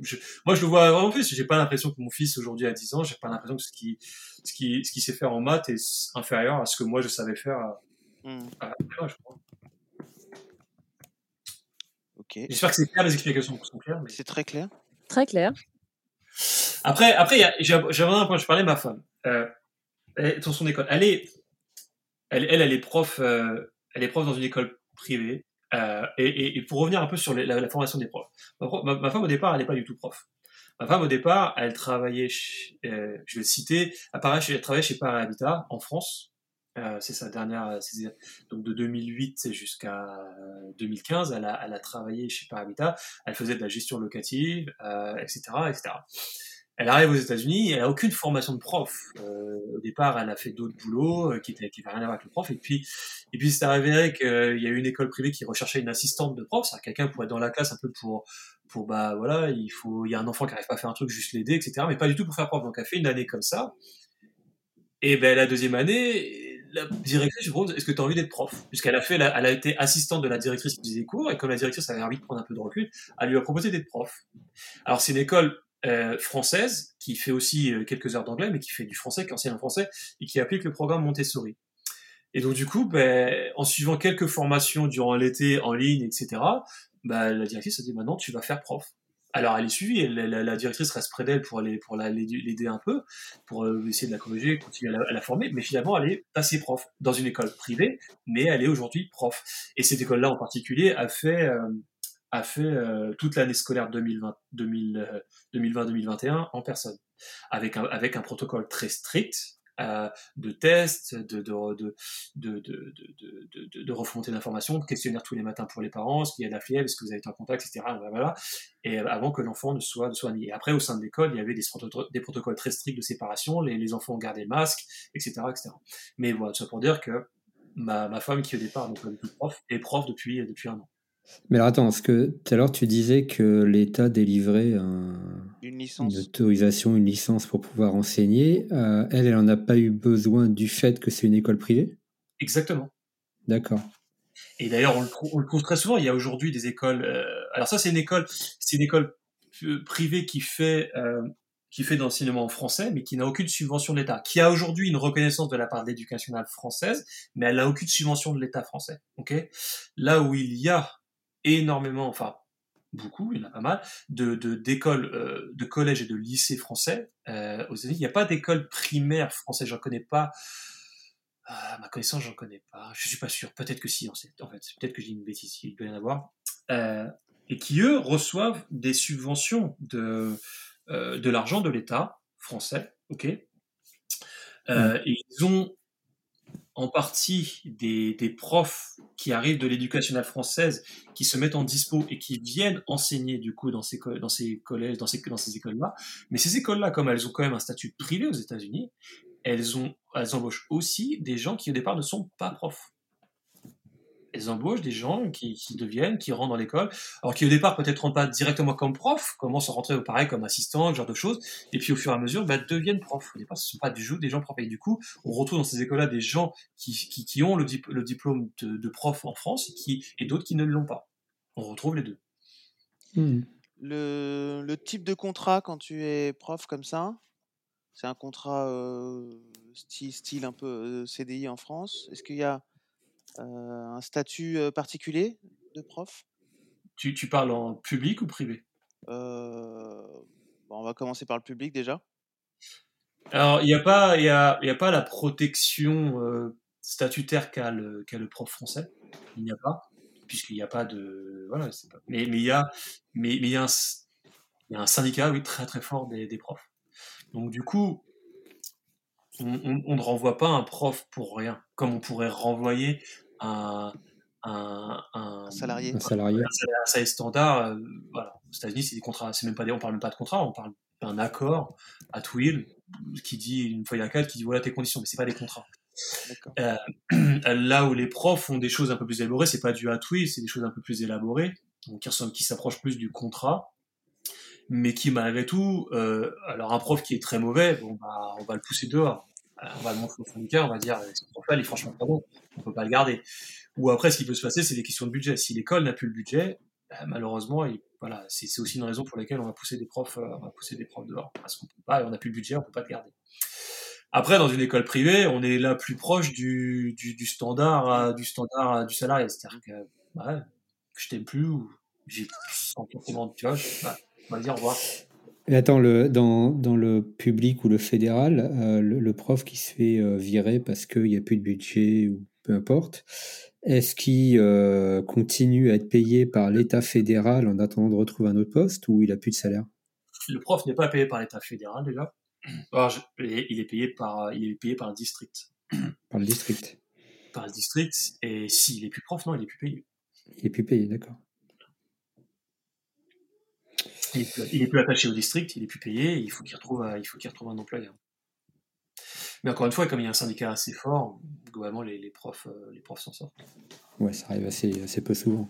je, moi, je le vois vraiment plus. J'ai pas l'impression que mon fils aujourd'hui a 10 ans, j'ai pas l'impression que ce qui, ce qui, ce qui sait faire en maths est inférieur à ce que moi je savais faire à, mm. à, à je crois. Ok. J'espère que c'est clair, les explications sont claires. Mais... C'est très clair. Très clair. Après, après, j'ai un point. Je parlais de ma femme. Euh, elle, dans son école, elle est, elle, elle, est prof, euh, elle est prof dans une école privée. Euh, et, et, pour revenir un peu sur la, formation des profs, ma, ma, femme au départ, elle n'est pas du tout prof. Ma femme au départ, elle travaillait, chez, euh, je vais le citer, elle, elle travaillait chez Paris Habitat en France. Euh, c'est sa dernière, donc de 2008 jusqu'à 2015, elle a, elle a travaillé chez Paris Habitat. Elle faisait de la gestion locative, etc., etc. Elle arrive aux États-Unis, elle a aucune formation de prof. Euh, au départ, elle a fait d'autres boulots euh, qui n'avaient qui rien à voir avec le prof. Et puis, et puis c'est arrivé qu'il y a une école privée qui recherchait une assistante de prof, c'est-à-dire quelqu'un pour être dans la classe un peu pour, pour bah voilà, il faut, il y a un enfant qui n'arrive pas à faire un truc, juste l'aider, etc. Mais pas du tout pour faire prof. Donc, elle fait une année comme ça. Et ben la deuxième année, la directrice lui propose est-ce que tu as envie d'être prof? Puisqu'elle a fait, la, elle a été assistante de la directrice qui faisait cours, et comme la directrice avait envie de prendre un peu de recul, elle lui a proposé d'être prof. Alors c'est une école euh, française qui fait aussi euh, quelques heures d'anglais, mais qui fait du français, qui enseigne en français et qui applique le programme Montessori. Et donc du coup, ben, en suivant quelques formations durant l'été en ligne, etc., ben, la directrice a dit maintenant tu vas faire prof. Alors elle est suivie, la, directrice reste près d'elle pour aller pour l'aider un peu, pour euh, essayer de la corriger, continuer à la, former, mais finalement elle est passée prof dans une école privée, mais elle est aujourd'hui prof. Et cette école-là en particulier a fait euh, a fait euh, toute l'année scolaire 2020 2020-2021 en personne, avec un avec un protocole très strict de tests, de, de, de, de, refonter d'informations, de questionnaire tous les matins pour les parents, est-ce qu'il y a de la fièvre, est-ce que vous avez été en contact, etc. Voilà, et avant que l'enfant ne soit, ne soit Et après, au sein de l'école, il y avait des, des protocoles très stricts de séparation, les, les enfants ont gardé le masque, etc. etc. Mais voilà, ça pour dire que ma, ma femme, qui au départ n'est pas prof, est prof depuis, depuis un an. Mais alors attends, parce que tout à l'heure tu disais que l'État délivrait une, licence. une autorisation, une licence pour pouvoir enseigner. Euh, elle, elle n'en a pas eu besoin du fait que c'est une école privée? Exactement. D'accord. Et d'ailleurs, on, le trouve très souvent. Il y a aujourd'hui des écoles. Euh, alors ça, c'est une école, c'est une école euh, privée qui fait qui fait d'enseignement français, mais qui n'a aucune subvention de l'État, qui a aujourd'hui une reconnaissance de la part de l'éducation nationale française, mais elle n'a aucune subvention de l'État français. Ok? Là où il y a énormément, enfin beaucoup, il y en a pas mal, de d'écoles, euh, de collèges et de lycées français euh, aux États-Unis. Il n'y a pas d'école primaire française, j'en connais pas. À ma connaissance, j'en connais pas. Je suis pas sûr. Peut-être que si, en fait. Peut-être que j'ai une bêtise, il peut y en avoir. Euh, et qui, eux, reçoivent des subventions de, de l'argent de l'État français, ok? Mmh. et ils ont en partie des, profs qui arrivent de l'éducation française, qui se mettent en dispo et qui viennent enseigner du coup dans ces, dans ces collèges, dans ces, dans ces écoles-là. Mais ces écoles-là, comme elles ont quand même un statut privé aux États-Unis, elles, ont, elles embauchent aussi des gens qui au départ ne sont pas profs elles embauchent des gens qui, deviennent, qui rentrent dans l'école, alors qui au départ peut-être rentrent pas directement comme prof, commencent à rentrer pareil comme assistant, ce genre de choses, et puis au fur et à mesure bah, deviennent profs. Au départ, ce ne sont pas du tout des gens profs. Et du coup, on retrouve dans ces écoles-là des gens qui, qui, ont le, le diplôme de, prof en France et, qui, et d'autres qui ne l'ont pas. On retrouve les deux. Hmm. Le, le, type de contrat quand tu es prof comme ça, c'est un contrat euh, style, style, un peu euh, CDI en France. Est-ce qu'il y a un statut particulier de prof? Tu, tu, parles en public ou privé? Euh, On va commencer par le public déjà. Alors, il n'y a, pas, y a, y a pas la protection statutaire qu'a le, le, prof français. Il n'y a pas, puisqu'il n'y a pas de. Voilà, pas... Mais, mais, il y a, mais, mais il y a un, y a un syndicat, oui, très très fort des, des profs. Donc, du coup, on, ne renvoie pas un prof pour rien, comme on pourrait renvoyer un, salarié. Un salarié. Un, standard. Euh, voilà. Aux États-Unis, c'est des contrats. C'est même pas des, on parle même pas de contrat, on parle d'un accord à will qui dit une feuille à quatre qui dit voilà tes conditions, mais c'est pas des contrats. Euh, (clears throat) là où les profs font des choses un peu plus élaborées, c'est pas du at will, c'est des choses un peu plus élaborées, donc qui s'approchent plus du contrat mais qui malgré tout, euh, alors un prof qui est très mauvais, bon bah on va le pousser dehors, on va le montrer au cœur, on va dire ce prof-là il est franchement pas bon, on peut pas le garder. Ou après ce qui peut se passer, c'est des questions de budget. Si l'école n'a plus le budget, bah, malheureusement, voilà, c'est aussi une raison pour laquelle on va pousser des profs, euh, on va pousser des profs dehors, parce qu'on peut pas, on n'a plus le budget, on peut pas le garder. Après, dans une école privée, on est là plus proche du, du, standard, du standard du salarié, c'est-à-dire que bah, je t'aime plus ou j'ai de tu vois, bah, on va dire au revoir. Et attends, le, dans, dans, le public ou le fédéral, euh, le, prof qui se fait euh, virer parce qu'il n'y a plus de budget ou peu importe, est-ce qu'il euh, continue à être payé par l'État fédéral en attendant de retrouver un autre poste ou il a plus de salaire? Le prof n'est pas payé par l'État fédéral déjà. il, est payé par, il est payé par le district. Par le district. Par le district. Et s'il est plus prof, non, il est plus payé. Il est plus payé, d'accord. Il est, plus, attaché au district, il est plus payé, il faut qu'il retrouve, il faut qu'il retrouve un employeur. Mais encore une fois, comme il y a un syndicat assez fort, globalement les, profs, euh, les profs s'en sortent. Ouais, ça arrive assez, assez peu souvent.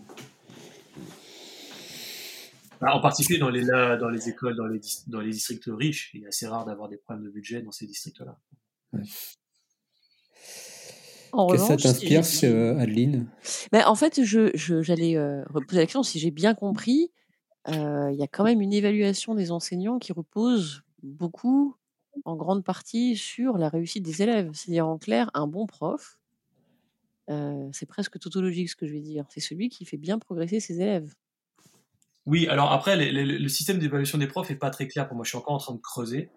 Bah, en particulier dans les, dans les écoles, dans les, dans les districts riches, il est assez rare d'avoir des problèmes de budget dans ces districts-là. Qu'est-ce que ça t'inspire, Adeline? Ben, En fait, j'allais je, j'allais euh, reposer la question si j'ai bien compris. Il y a quand même une évaluation des enseignants qui repose beaucoup, en grande partie, sur la réussite des élèves. C'est-à-dire, en clair, un bon prof, c'est presque tautologique ce que je vais dire, c'est celui qui fait bien progresser ses élèves. Oui, alors après, le système d'évaluation des profs est pas très clair pour moi. Je suis encore en train de creuser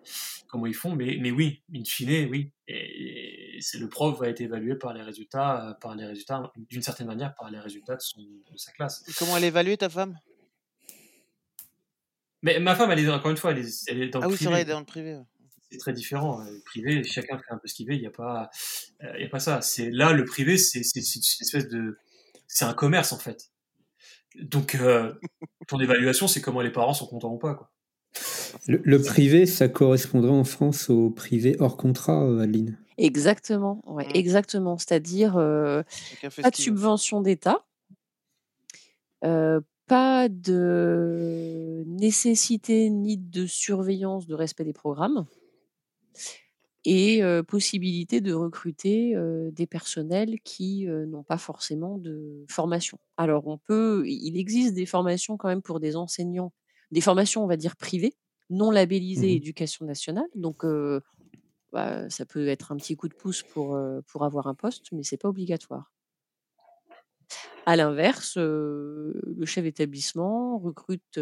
comment ils font, mais, mais oui, in fine, oui. Et, c'est le prof va être évalué par les résultats, euh, par les résultats, d'une certaine manière, par les résultats de, son, de sa classe. comment elle évalue ta femme? Mais ma femme, elle est encore une fois, elle est, elle est dans ah le oui, c'est vrai, elle est dans le privé. C'est très différent. Le privé, chacun fait un peu ce qu'il veut. Il n'y a pas, euh, il y a pas ça. C'est là le privé, c'est une espèce de, c'est un commerce en fait. Donc, euh, (laughs) ton évaluation, c'est comment les parents sont contents ou pas. Quoi. Le, privé, ça correspondrait en France au privé hors contrat, euh, Adeline? Exactement, ouais, mmh. exactement. C'est-à-dire euh, pas de subvention d'État, pas de nécessité ni de surveillance de respect des programmes et possibilité de recruter des personnels qui n'ont pas forcément de formation. Alors on peut, il existe des formations quand même pour des enseignants, des formations on va dire privées, non labellisées mmh éducation nationale, donc bah, ça peut être un petit coup de pouce pour, pour avoir un poste, mais c'est pas obligatoire. À l'inverse, le chef d'établissement recrute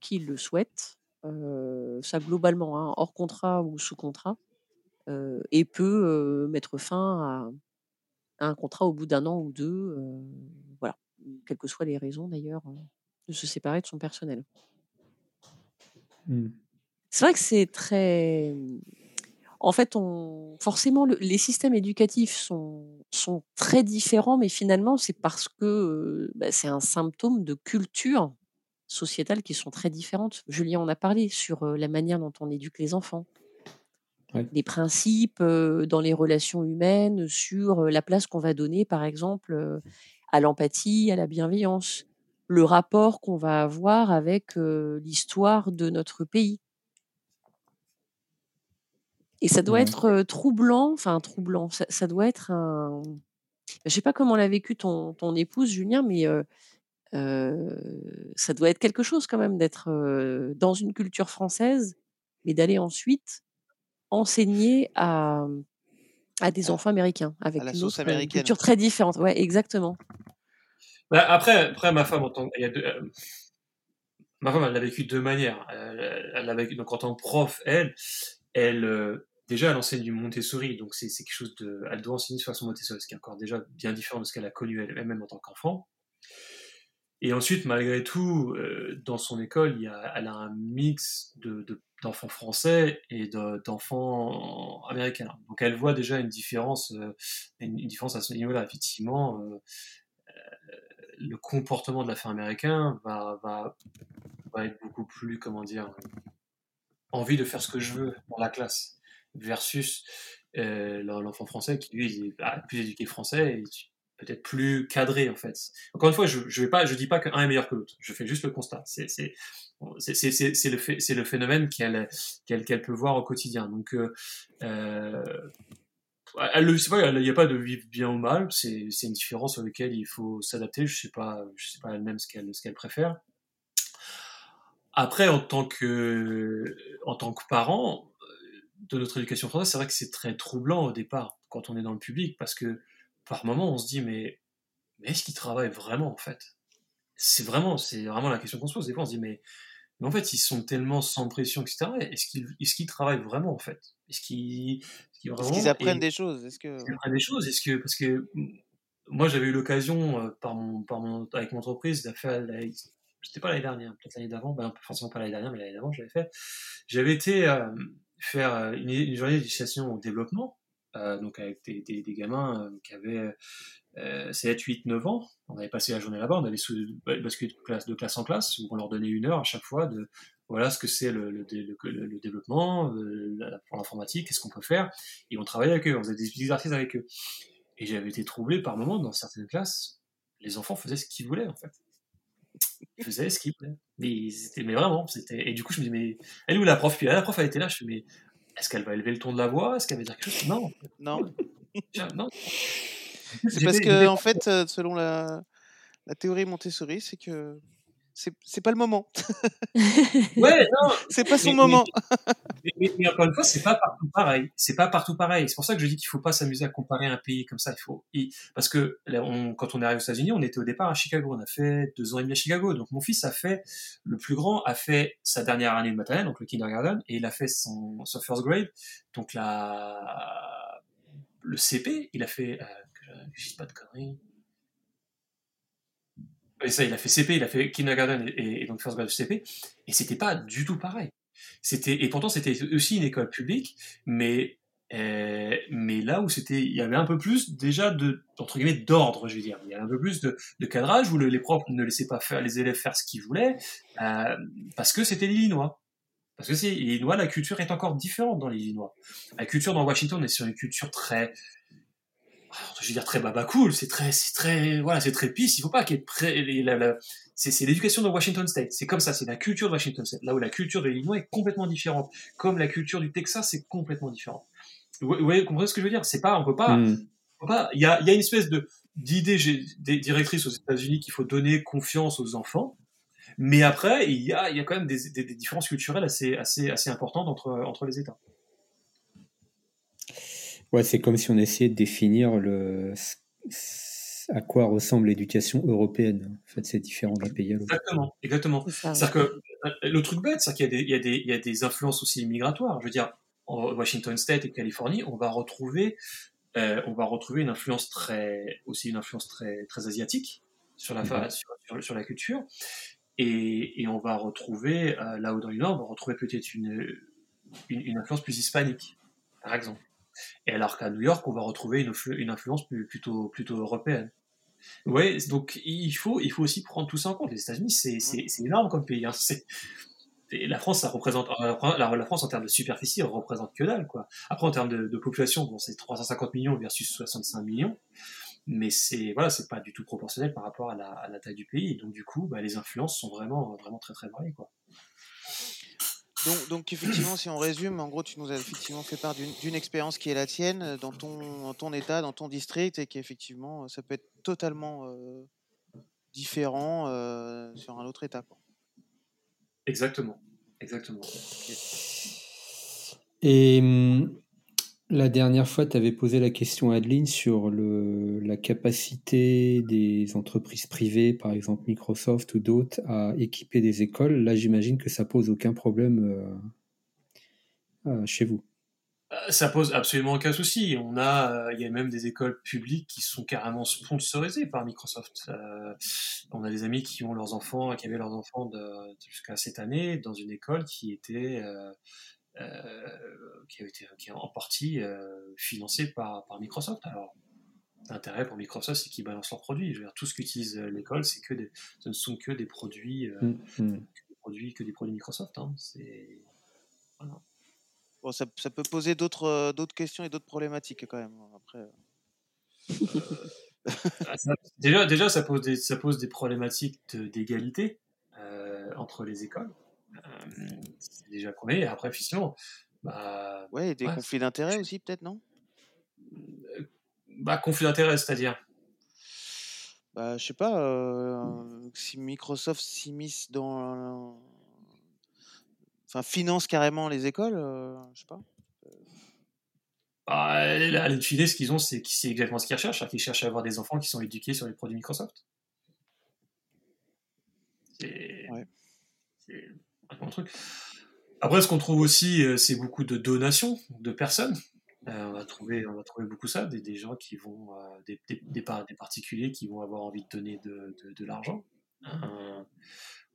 qui le souhaite, ça globalement, hein, hors contrat ou sous contrat et peut mettre fin à, un contrat au bout d'un an ou deux, voilà, quelles que soient les raisons d'ailleurs de se séparer de son personnel. Mmh. C'est vrai que c'est très. En fait, on... forcément, les systèmes éducatifs sont, sont très différents, mais finalement, c'est parce que bah, c'est un symptôme de culture sociétale qui sont très différentes. Julien en a parlé sur la manière dont on éduque les enfants, des principes dans les relations humaines, sur la place qu'on va donner, par exemple, à l'empathie, à la bienveillance, le rapport qu'on va avoir avec l'histoire de notre pays. Et ça doit être troublant, enfin troublant, ça, doit être un... Je sais pas comment l'a vécu ton, ton, épouse, Julien, mais ça doit être quelque chose quand même d'être dans une culture française, mais d'aller ensuite enseigner à, à des enfants américains avec une, culture très différente. Ouais, exactement. Bah, après, après, ma femme, en tant, il y a deux, euh, ma femme, elle l'a vécu de deux manières. Elle, l'a vécu, donc en tant que prof, elle, elle, déjà, elle enseigne du Montessori, donc c'est, quelque chose de, elle doit enseigner de façon Montessori, ce qui est encore déjà bien différent de ce qu'elle a connu elle-même en tant qu'enfant. Et ensuite, malgré tout, euh, dans son école, il y a, elle a un mix de, d'enfants français et d'enfants américains. Donc elle voit déjà une différence, euh, une, différence à ce niveau-là. Effectivement, euh, le comportement de l'affaire américain va, va, être beaucoup plus, comment dire, envie de faire ce que je veux dans la classe, versus l'enfant français qui lui est bah, plus éduqué français et peut-être plus cadré en fait. Encore une fois, je je vais pas, je dis pas qu'un est meilleur que l'autre. Je fais juste le constat. C'est c'est c'est le c'est le phénomène qu'elle qu'elle qu'elle peut voir au quotidien. Donc euh, euh elle le pas, il n'y a pas de vivre bien ou mal. C'est une différence sur laquelle il faut s'adapter. Je sais pas, je sais pas elle-même ce qu'elle ce qu'elle préfère. Après, en tant que en tant que parent euh, de notre éducation française, c'est vrai que c'est très troublant au départ quand on est dans le public parce que par moment, on se dit, mais, mais est-ce qu'ils travaillent vraiment, en fait? C'est vraiment, c'est vraiment la question qu'on se pose. Des fois, on se dit, mais, mais en fait, ils sont tellement sans pression, etc. Est-ce qu'ils est qu'ils travaillent vraiment, en fait? Est-ce qu'ils est apprennent des choses? Est-ce que... Ils apprennent des choses Est-ce que, parce que moi, j'avais eu l'occasion, euh, par mon, par mon, avec mon entreprise, de faire, c'était pas l'année dernière, peut-être l'année d'avant, ben, forcément pas l'année dernière, mais l'année d'avant, j'avais fait. J'avais été euh, faire euh, une, une journée d'éducation au développement euh, donc avec des, des, des gamins euh, qui avaient euh, 7, 8, 9 ans. On avait passé la journée là-bas, on allait sous, basculer de classe, de classe en classe, où on leur donnait une heure à chaque fois de voilà ce que c'est le, le, le, développement, euh, pour l'informatique, qu'est-ce qu'on peut faire. Et on travaillait avec eux, on faisait des exercices avec eux. Et j'avais été troublé par moments dans certaines classes, les enfants faisaient ce qu'ils voulaient en fait. Ils faisaient ce qu'ils voulaient. Mais, mais vraiment, c'était. Et du coup, je me dis, mais elle est où la prof? Puis la prof, elle était là, je me dis, mais est-ce qu'elle va élever le ton de la voix? Est-ce qu'elle va dire quelque chose? Non. Non. (laughs) C'est parce que, en fait, euh, selon la, la théorie Montessori, c'est que c'est pas le moment. (laughs) ouais, non. C'est pas son moment. Mais, mais, encore une fois, c'est pas partout pareil. C'est pas partout pareil. C'est pour ça que je dis qu'il faut pas s'amuser à comparer un pays comme ça. Il faut, parce que on, quand on est arrivé aux États-Unis, on était au départ à Chicago. On a fait deux ans et demi à Chicago. Donc mon fils a fait, le plus grand a fait sa dernière année de maternelle, donc le kindergarten, et il a fait son, son first grade, donc la, le CP. Il a fait, euh, je dis pas de conneries et ça, il a fait CP, il a fait kindergarten et, donc first grade CP, et c'était pas du tout pareil. C'était et pourtant c'était aussi une école publique, mais euh, mais là où c'était, il y avait un peu plus déjà de entre guillemets d'ordre, je veux dire, il y avait un peu plus de, de cadrage où les profs ne laissaient pas faire les élèves faire ce qu'ils voulaient euh, parce que c'était l'Illinois. Parce que c'est l'Illinois, la culture est encore différente dans l'Illinois. La culture dans Washington est sur une culture très je veux dire très baba cool, c'est très, c'est très, voilà, c'est très pisse. Il faut pas qu'il y ait c'est, l'éducation de Washington State. C'est comme ça, c'est la culture de Washington State. Là où la culture de l'Illinois est complètement différente, comme la culture du Texas c'est complètement différent. Vous, voyez, comprenez ce que je veux dire? C'est pas, on peut pas, hmm. pas. Il y a, y a une espèce de d'idée directrice aux États-Unis qu'il faut donner confiance aux enfants. Mais après, il y a, il y a quand même des, des, des différences culturelles assez, assez, assez importantes entre, entre les États. Ouais, c'est comme si on essayait de définir le, à quoi ressemble l'éducation européenne. En fait, c'est différent d'un pays à l'autre. Exactement, exactement. C'est-à-dire que euh, le truc bête, c'est qu'il y, y, y, a des influences aussi migratoires. Je veux dire, en Washington State et Californie, on va retrouver, euh, on va retrouver une influence très, aussi une influence très, très asiatique sur la, mm-hmm. sur, sur, la culture. Et, et, on va retrouver, euh, là haut dans le Nord, on va retrouver peut-être une, une, une influence plus hispanique, par exemple. Et alors qu'à New York, on va retrouver une, une influence plutôt, plutôt européenne. Ouais, donc il faut, il faut aussi prendre tout ça en compte. Les États-Unis, c'est, énorme comme pays. Hein. La France, ça représente, euh, la, la, France en termes de superficie, elle représente que dalle, quoi. Après, en termes de, de population, bon, c'est 350 millions versus 65 millions, mais c'est, voilà, c'est pas du tout proportionnel par rapport à la, à la taille du pays. Donc, du coup, bah, les influences sont vraiment, vraiment très, très variées, quoi. Donc, effectivement, si on résume, en gros, tu nous as effectivement fait part d'une expérience qui est la tienne euh, dans ton, ton état, dans ton district, et qu'effectivement, ça peut être totalement euh, différent euh, sur un autre état. Exactement, exactement. Et hum, la dernière fois, tu avais posé la question Adeline sur la capacité des entreprises privées, par exemple Microsoft ou d'autres, à équiper des écoles. Là, j'imagine que ça pose aucun problème euh, euh, chez vous. Euh, ça pose absolument aucun souci. On a, il y a même des écoles publiques qui sont carrément sponsorisées par Microsoft. on a des amis qui ont leurs enfants, qui avaient leurs enfants jusqu'à cette année dans une école qui était qui a été qui est en partie euh, financé par, par Microsoft. Alors, l'intérêt pour Microsoft, c'est qu'ils balancent leurs produits. Je veux dire, tout ce qu'utilise euh, l'école, c'est que des, ce ne sont que des produits, mm, mm. que des produits, que des produits Microsoft. Hein. C'est voilà. Bon, ça, ça, peut poser d'autres d'autres questions et d'autres problématiques quand même. Après. (laughs) Ah, déjà, déjà, ça pose des, ça pose des problématiques d'égalité euh, entre les écoles. Euh, c'est déjà est. Après, effectivement, bah, ouais, des conflits d'intérêts aussi, peut-être, non? Euh, Bah, conflits d'intérêts, c'est-à-dire? Bah, je sais pas, euh, si Microsoft s'immisce dans. Enfin, finance carrément les écoles, je sais pas. Bah, à l'utiliser, ce qu'ils ont, c'est exactement ce qu'ils recherchent. Ils cherchent à avoir des enfants qui sont éduqués sur les produits Microsoft. C'est. Ouais. Après, ce qu'on trouve aussi, euh, c'est beaucoup de donations de personnes. Euh, on, va trouver, on va trouver beaucoup ça, des, gens qui vont, euh, des, particuliers qui vont avoir envie de donner de, l'argent.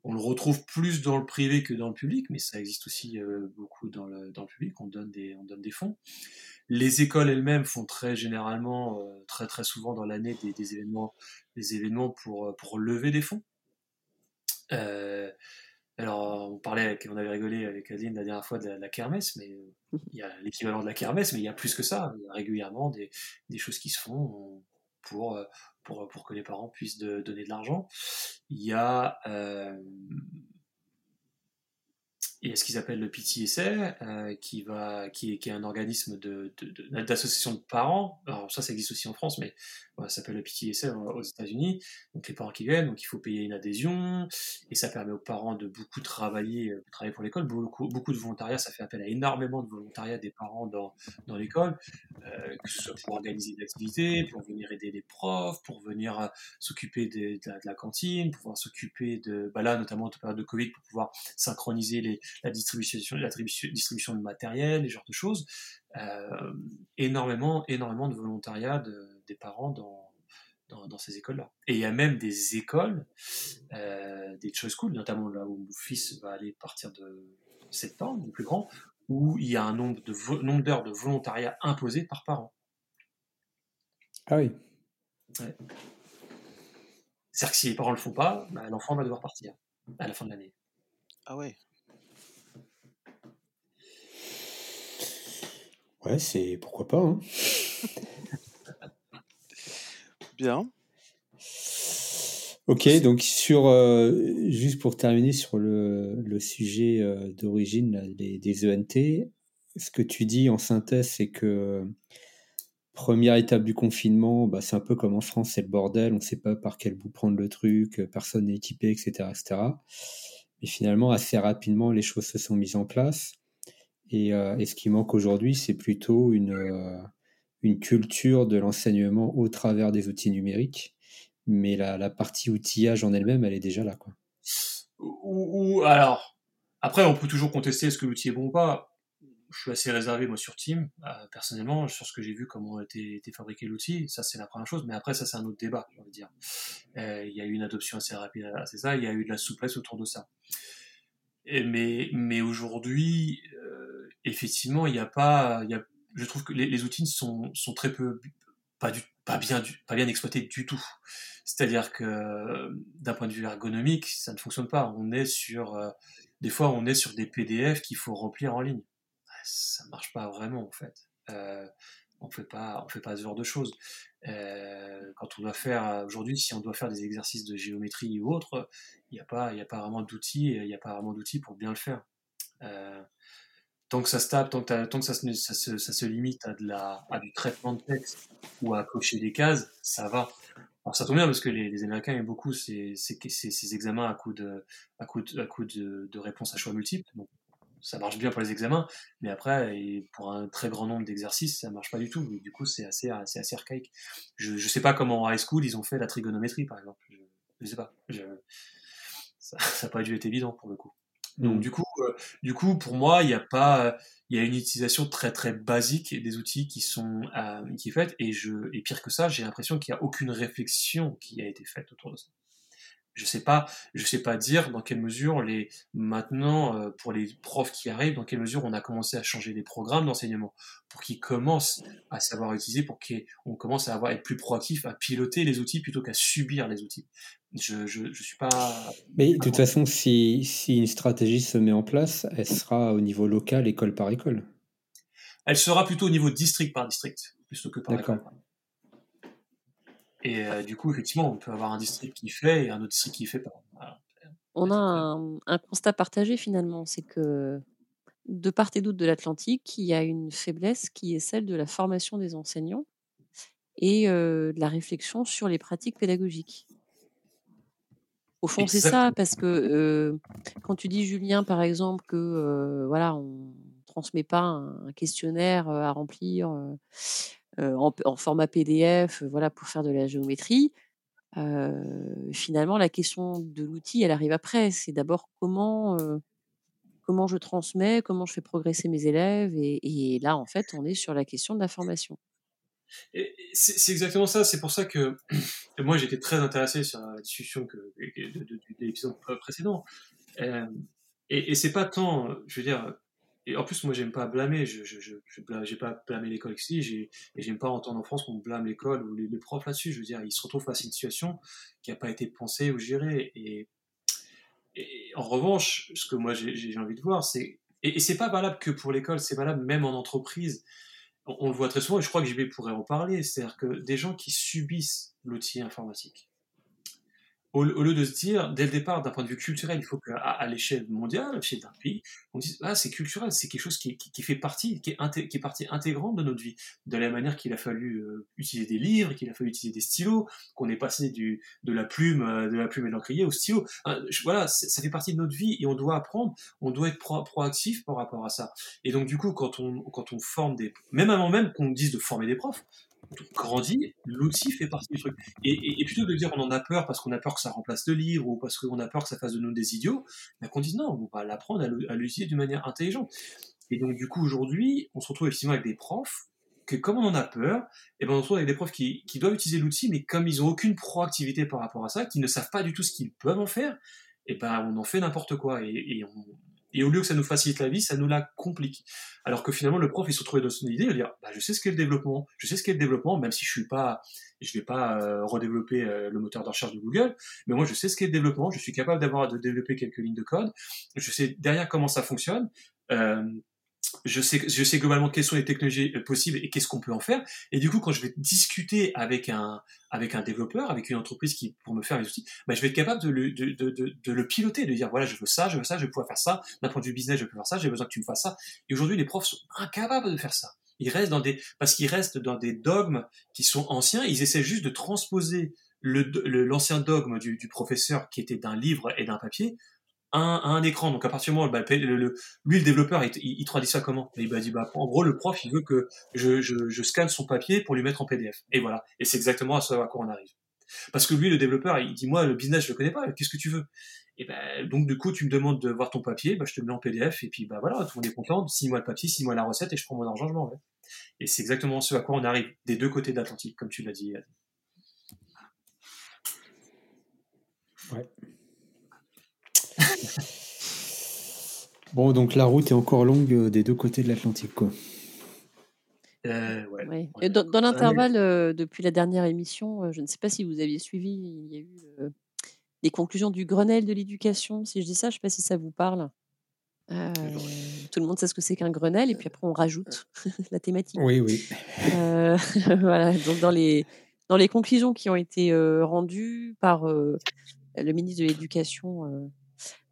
on le retrouve plus dans le privé que dans le public, mais ça existe aussi beaucoup dans le, dans le public. On donne des, on donne des fonds. Les écoles elles-mêmes font très généralement, très très souvent dans l'année, des, événements, des événements pour, pour lever des fonds. Alors, on parlait, on avait rigolé avec Adeline la dernière fois de la, kermesse, mais euh, il y a l'équivalent de la kermesse, mais il y a plus que ça. Il y a régulièrement des, des choses qui se font pour, euh, pour, pour que les parents puissent donner de l'argent. Il y a, euh, il y a ce qu'ils appellent le PTSA, euh, qui, va, qui, est, qui est un organisme d'association de, de, de, parents. Alors ça, ça existe aussi en France, mais ça s'appelle le PTSA aux États-Unis. Donc les parents qui viennent, donc il faut payer une adhésion, et ça permet aux parents de beaucoup travailler, euh, travailler pour l'école. Beaucoup, de volontariat, ça fait appel à énormément de volontariat des parents dans, dans l'école, euh, que ce soit pour organiser des activités, pour venir aider les profs, pour venir euh, s'occuper de, la cantine, pour pouvoir s'occuper de, bah là notamment en période de Covid, pour pouvoir synchroniser la distribution, la de matériel, les genres de choses. Énormément, énormément de volontariat des parents dans, dans, dans ces écoles-là. Et il y a même des écoles, euh, des choice schools, notamment là où mon fils va aller partir de septembre, le plus grand, où il y a un nombre de nombre d'heures de volontariat imposé par parent. Ah oui. Ouais. C'est-à-dire que si les parents ne le font pas, bah, l'enfant va devoir partir à la fin de l'année. Ah ouais. Ouais, c'est pourquoi pas. Hein. (laughs) Bien. Ok, donc sur euh, juste pour terminer sur le, le sujet euh, d'origine des, des, ENT, ce que tu dis en synthèse, c'est que première étape du confinement, bah, c'est un peu comme en France, c'est le bordel, on ne sait pas par quel bout prendre le truc, personne n'est équipé, etc., etc. Mais finalement, assez rapidement, les choses se sont mises en place. Et, euh, et ce qui manque aujourd'hui, c'est plutôt une, euh, une culture de l'enseignement au travers des outils numériques. Mais la, partie outillage en elle-même, elle est déjà là. Quoi. Ou, alors, après, on peut toujours contester est-ce que l'outil est bon ou pas. Je suis assez réservé, moi, sur Team, euh, personnellement, sur ce que j'ai vu, comment été, été fabriqué l'outil. Ça, c'est la première chose. Mais après, ça, c'est un autre débat, j'ai envie de dire. Euh, il y a eu une adoption assez rapide, c'est ça. Il y a eu de la souplesse autour de ça. Mais mais aujourd'hui, euh, effectivement, il n'y a pas. Y a, je trouve que les, outils sont, sont très peu. Pas, bien, exploités du tout. C'est-à-dire que d'un point de vue ergonomique, ça ne fonctionne pas. On est sur. Euh, des fois, on est sur des PDF qu'il faut remplir en ligne. Ça marche pas vraiment, en fait. Euh, on on fait pas ce genre de choses. Euh, quand on doit faire aujourd'hui, si on doit faire des exercices de géométrie ou autre, il n'y a pas, vraiment d'outils, a pas vraiment d'outils pour bien le faire. Euh, tant que ça se tape, tant que, ça, se, limite à, de la, à du traitement de texte ou à cocher des cases, ça va. Alors ça tombe bien parce que les, Américains aiment beaucoup ces, ces, ces, examens à coup de, à coup de, à coup de, réponses à choix multiples. Ça marche bien pour les examens, mais après, pour un très grand nombre d'exercices, ça marche pas du tout. Du coup, c'est assez, assez, assez archaïque. Je, je sais pas comment en high school ils ont fait la trigonométrie, par exemple. Je, je sais pas. Je, ça (laughs) n'a pas dû être évident pour le coup. Donc mmh. du coup, euh, du coup, pour moi, il n'y a pas, il y a une utilisation très très basique des outils qui sont euh, qui est faite et je et pire que ça, j'ai l'impression qu'il n'y a aucune réflexion qui a été faite autour de ça. Je sais pas, je sais pas dire dans quelle mesure les maintenant euh, pour les profs qui arrivent, dans quelle mesure on a commencé à changer les programmes d'enseignement pour qu'ils commencent à savoir utiliser, pour qu'on commence à avoir être plus proactif, à piloter les outils plutôt qu'à subir les outils. Je, je, je suis pas. Mais de toute façon, si, si une stratégie se met en place, elle sera au niveau local, école par école. Elle sera plutôt au niveau district par district, plutôt que par école. Et euh, du coup, effectivement, on peut avoir un district qui fait et un autre district qui fait pas. Voilà. On a un, un, constat partagé finalement, c'est que de part et d'autre de l'Atlantique, il y a une faiblesse qui est celle de la formation des enseignants et euh, de la réflexion sur les pratiques pédagogiques. Au fond, c'est ça, parce que euh, quand tu dis, Julien, par exemple, que euh, voilà, on transmet pas un, questionnaire à remplir euh, en, en, format PDF, voilà, pour faire de la géométrie, finalement, la question de l'outil, elle arrive après. C'est d'abord comment comment je transmets, comment je fais progresser mes élèves, et, et là, en fait, on est sur la question de la formation. C'est exactement ça. C'est pour ça que moi j'étais très intéressé sur la discussion que, de, de, de, de l'épisode précédent. Euh, et, et c'est pas tant, je veux dire, et en plus moi j'aime pas blâmer. Je je je, pas blâmé l'école ici. Et j'aime pas entendre en France qu'on blâme l'école ou les, profs là-dessus. Je veux dire, ils se retrouvent face à une situation qui a pas été pensée ou gérée. Et, et en revanche, ce que moi j'ai envie de voir, c'est et, et c'est pas valable que pour l'école, c'est valable même en entreprise on, le voit très souvent, et je crois que JB pourrait en parler, c'est-à-dire que des gens qui subissent l'outil informatique, au, lieu de se dire, dès le départ, d'un point de vue culturel, il faut qu'à à, l'échelle mondiale, l'échelle d'un pays, on dise, ah, c'est culturel, c'est quelque chose qui, qui, fait partie, qui est, qui est partie intégrante de notre vie. De la manière qu'il a fallu euh, utiliser des livres, qu'il a fallu utiliser des stylos, qu'on est passé du, de la plume, euh, de la plume et de l'encrier au stylo. Hein, voilà, ça fait partie de notre vie et on doit apprendre, on doit être proactif par rapport à ça. Et donc, du coup, quand on, quand on forme des, même avant même qu'on dise de former des profs, grandit, l'outil fait partie du truc. Et, plutôt que de dire on en a peur parce qu'on a peur que ça remplace le livre ou parce qu'on a peur que ça fasse de nous des idiots, bah, qu'on dise non, on va l'apprendre à l'utiliser d'une manière intelligente. Et donc du coup aujourd'hui, on se retrouve effectivement avec des profs que comme on en a peur, et eh ben on se retrouve avec des profs qui, doivent utiliser l'outil, mais comme ils n'ont aucune proactivité par rapport à ça, qui ne savent pas du tout ce qu'ils peuvent en faire, et eh ben on en fait n'importe quoi et, et on, et au lieu que ça nous facilite la vie, ça nous la complique. Alors que finalement, le prof, il se retrouvait dans son idée, il va dire, bah, je sais ce qu'est le développement, je sais ce qu'est le développement, même si je suis pas, je vais pas euh, redévelopper euh, le moteur de recherche de Google, mais moi, je sais ce qu'est le développement, je suis capable d'avoir, de développer quelques lignes de code, je sais derrière comment ça fonctionne, euh, je sais, je sais globalement quelles sont les technologies euh, possibles et qu'est-ce qu'on peut en faire. Et du coup, quand je vais discuter avec un, avec un développeur, avec une entreprise qui, pour me faire les outils, bah, je vais être capable de le, de, de, de, de, le piloter, de dire, voilà, je veux ça, je veux ça, je vais pouvoir faire ça. D'un point de vue business, je peux faire ça, j'ai besoin que tu me fasses ça. Et aujourd'hui, les profs sont incapables de faire ça. Ils restent dans des, parce qu'ils restent dans des dogmes qui sont anciens, ils essaient juste de transposer l'ancien le, dogme du, du professeur qui était d'un livre et d'un papier un, un écran. Donc à partir du moment où bah, lui, le développeur, il, il, traduit ça comment? Il bah, dit, bah, en gros, le prof, il veut que je, scanne son papier pour lui mettre en PDF. Et voilà. Et c'est exactement à ce à quoi on arrive. Parce que lui, le développeur, il dit, moi, le business, je le connais pas. Qu'est-ce que tu veux? Et ben, donc du coup, tu me demandes de voir ton papier, bah, je te le mets en PDF. Et puis, bah voilà, tout le monde est content. Six mois le papier, six mois la recette, et je prends mon argent, je m'en vais. Et c'est exactement ce à quoi on arrive des deux côtés de l'Atlantique, comme tu l'as dit. Ouais. (laughs) bon, donc la route est encore longue euh, des deux côtés de l'Atlantique, quoi. Euh, ouais. dans, l'intervalle, euh, depuis la dernière émission, je ne sais pas si vous aviez suivi, il y a eu les conclusions du Grenelle de l'éducation. Si je dis ça, je ne sais pas si ça vous parle. tout le monde sait ce que c'est qu'un Grenelle, et puis après on rajoute (laughs) la thématique. Oui, oui. (laughs) voilà, donc dans les, dans les conclusions qui ont été rendues par le ministre de l'Éducation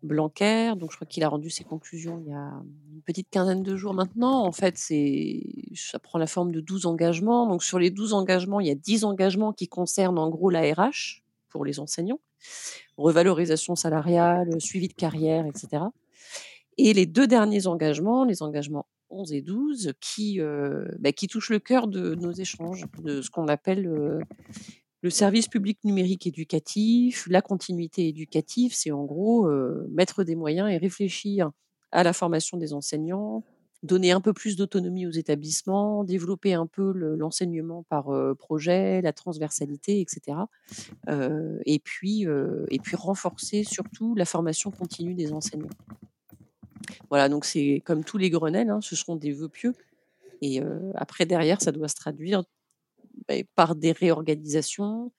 Blanquer. Donc, je crois qu'il a rendu ses conclusions il y a une petite quinzaine de jours maintenant. En fait, ça prend la forme de 12 engagements. Donc, sur les 12 engagements, il y a 10 engagements qui concernent en gros la RH pour les enseignants, revalorisation salariale, suivi de carrière, etc. Et les deux derniers engagements, les engagements 11 et 12, qui, euh, bah, qui touchent le cœur de nos échanges, de ce qu'on appelle euh, le service public numérique éducatif, la continuité éducative, c'est en gros euh, mettre des moyens et réfléchir à la formation des enseignants, donner un peu plus d'autonomie aux établissements, développer un peu l'enseignement par euh, projet, la transversalité, etc. Euh, et, puis, et puis renforcer surtout la formation continue des enseignants. Voilà, donc c'est comme tous les Grenelles, hein, ce seront des vœux pieux. Et après, derrière, ça doit se traduire par des réorganisations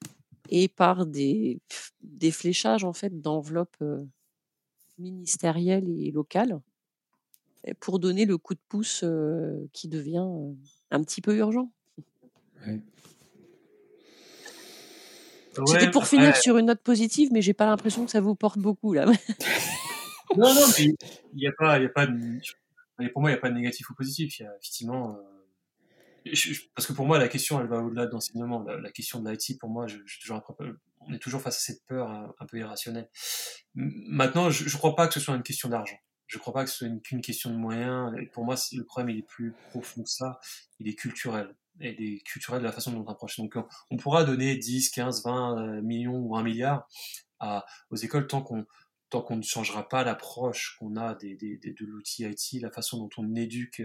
et par des, des fléchages en fait d'enveloppes euh, ministérielles et locales pour donner le coup de pouce euh, qui devient euh, un petit peu urgent. C'était pour finir sur une note positive, mais j'ai pas l'impression que ça vous porte beaucoup là. (laughs) non, non, il n'y a pas, il a pas de, pour moi, il n'y a pas de négatif ou positif. Il y a effectivement parce que pour moi, la question, elle va au-delà de l'enseignement. La, question de l'IT, pour moi, on est toujours face à cette peur un, peu irrationnelle. Maintenant, je ne crois pas que ce soit une question d'argent. Je ne crois pas que ce soit qu'une question de moyens. Pour moi, le problème, il est plus profond que ça. Il est culturel. Et il est culturel de la façon dont on approche. Donc, on, pourra donner 10, 15, 20 millions ou 1 milliard aux écoles tant qu'on tant qu'on ne changera pas l'approche qu'on a des, des, de l'outil IT, la façon dont on éduque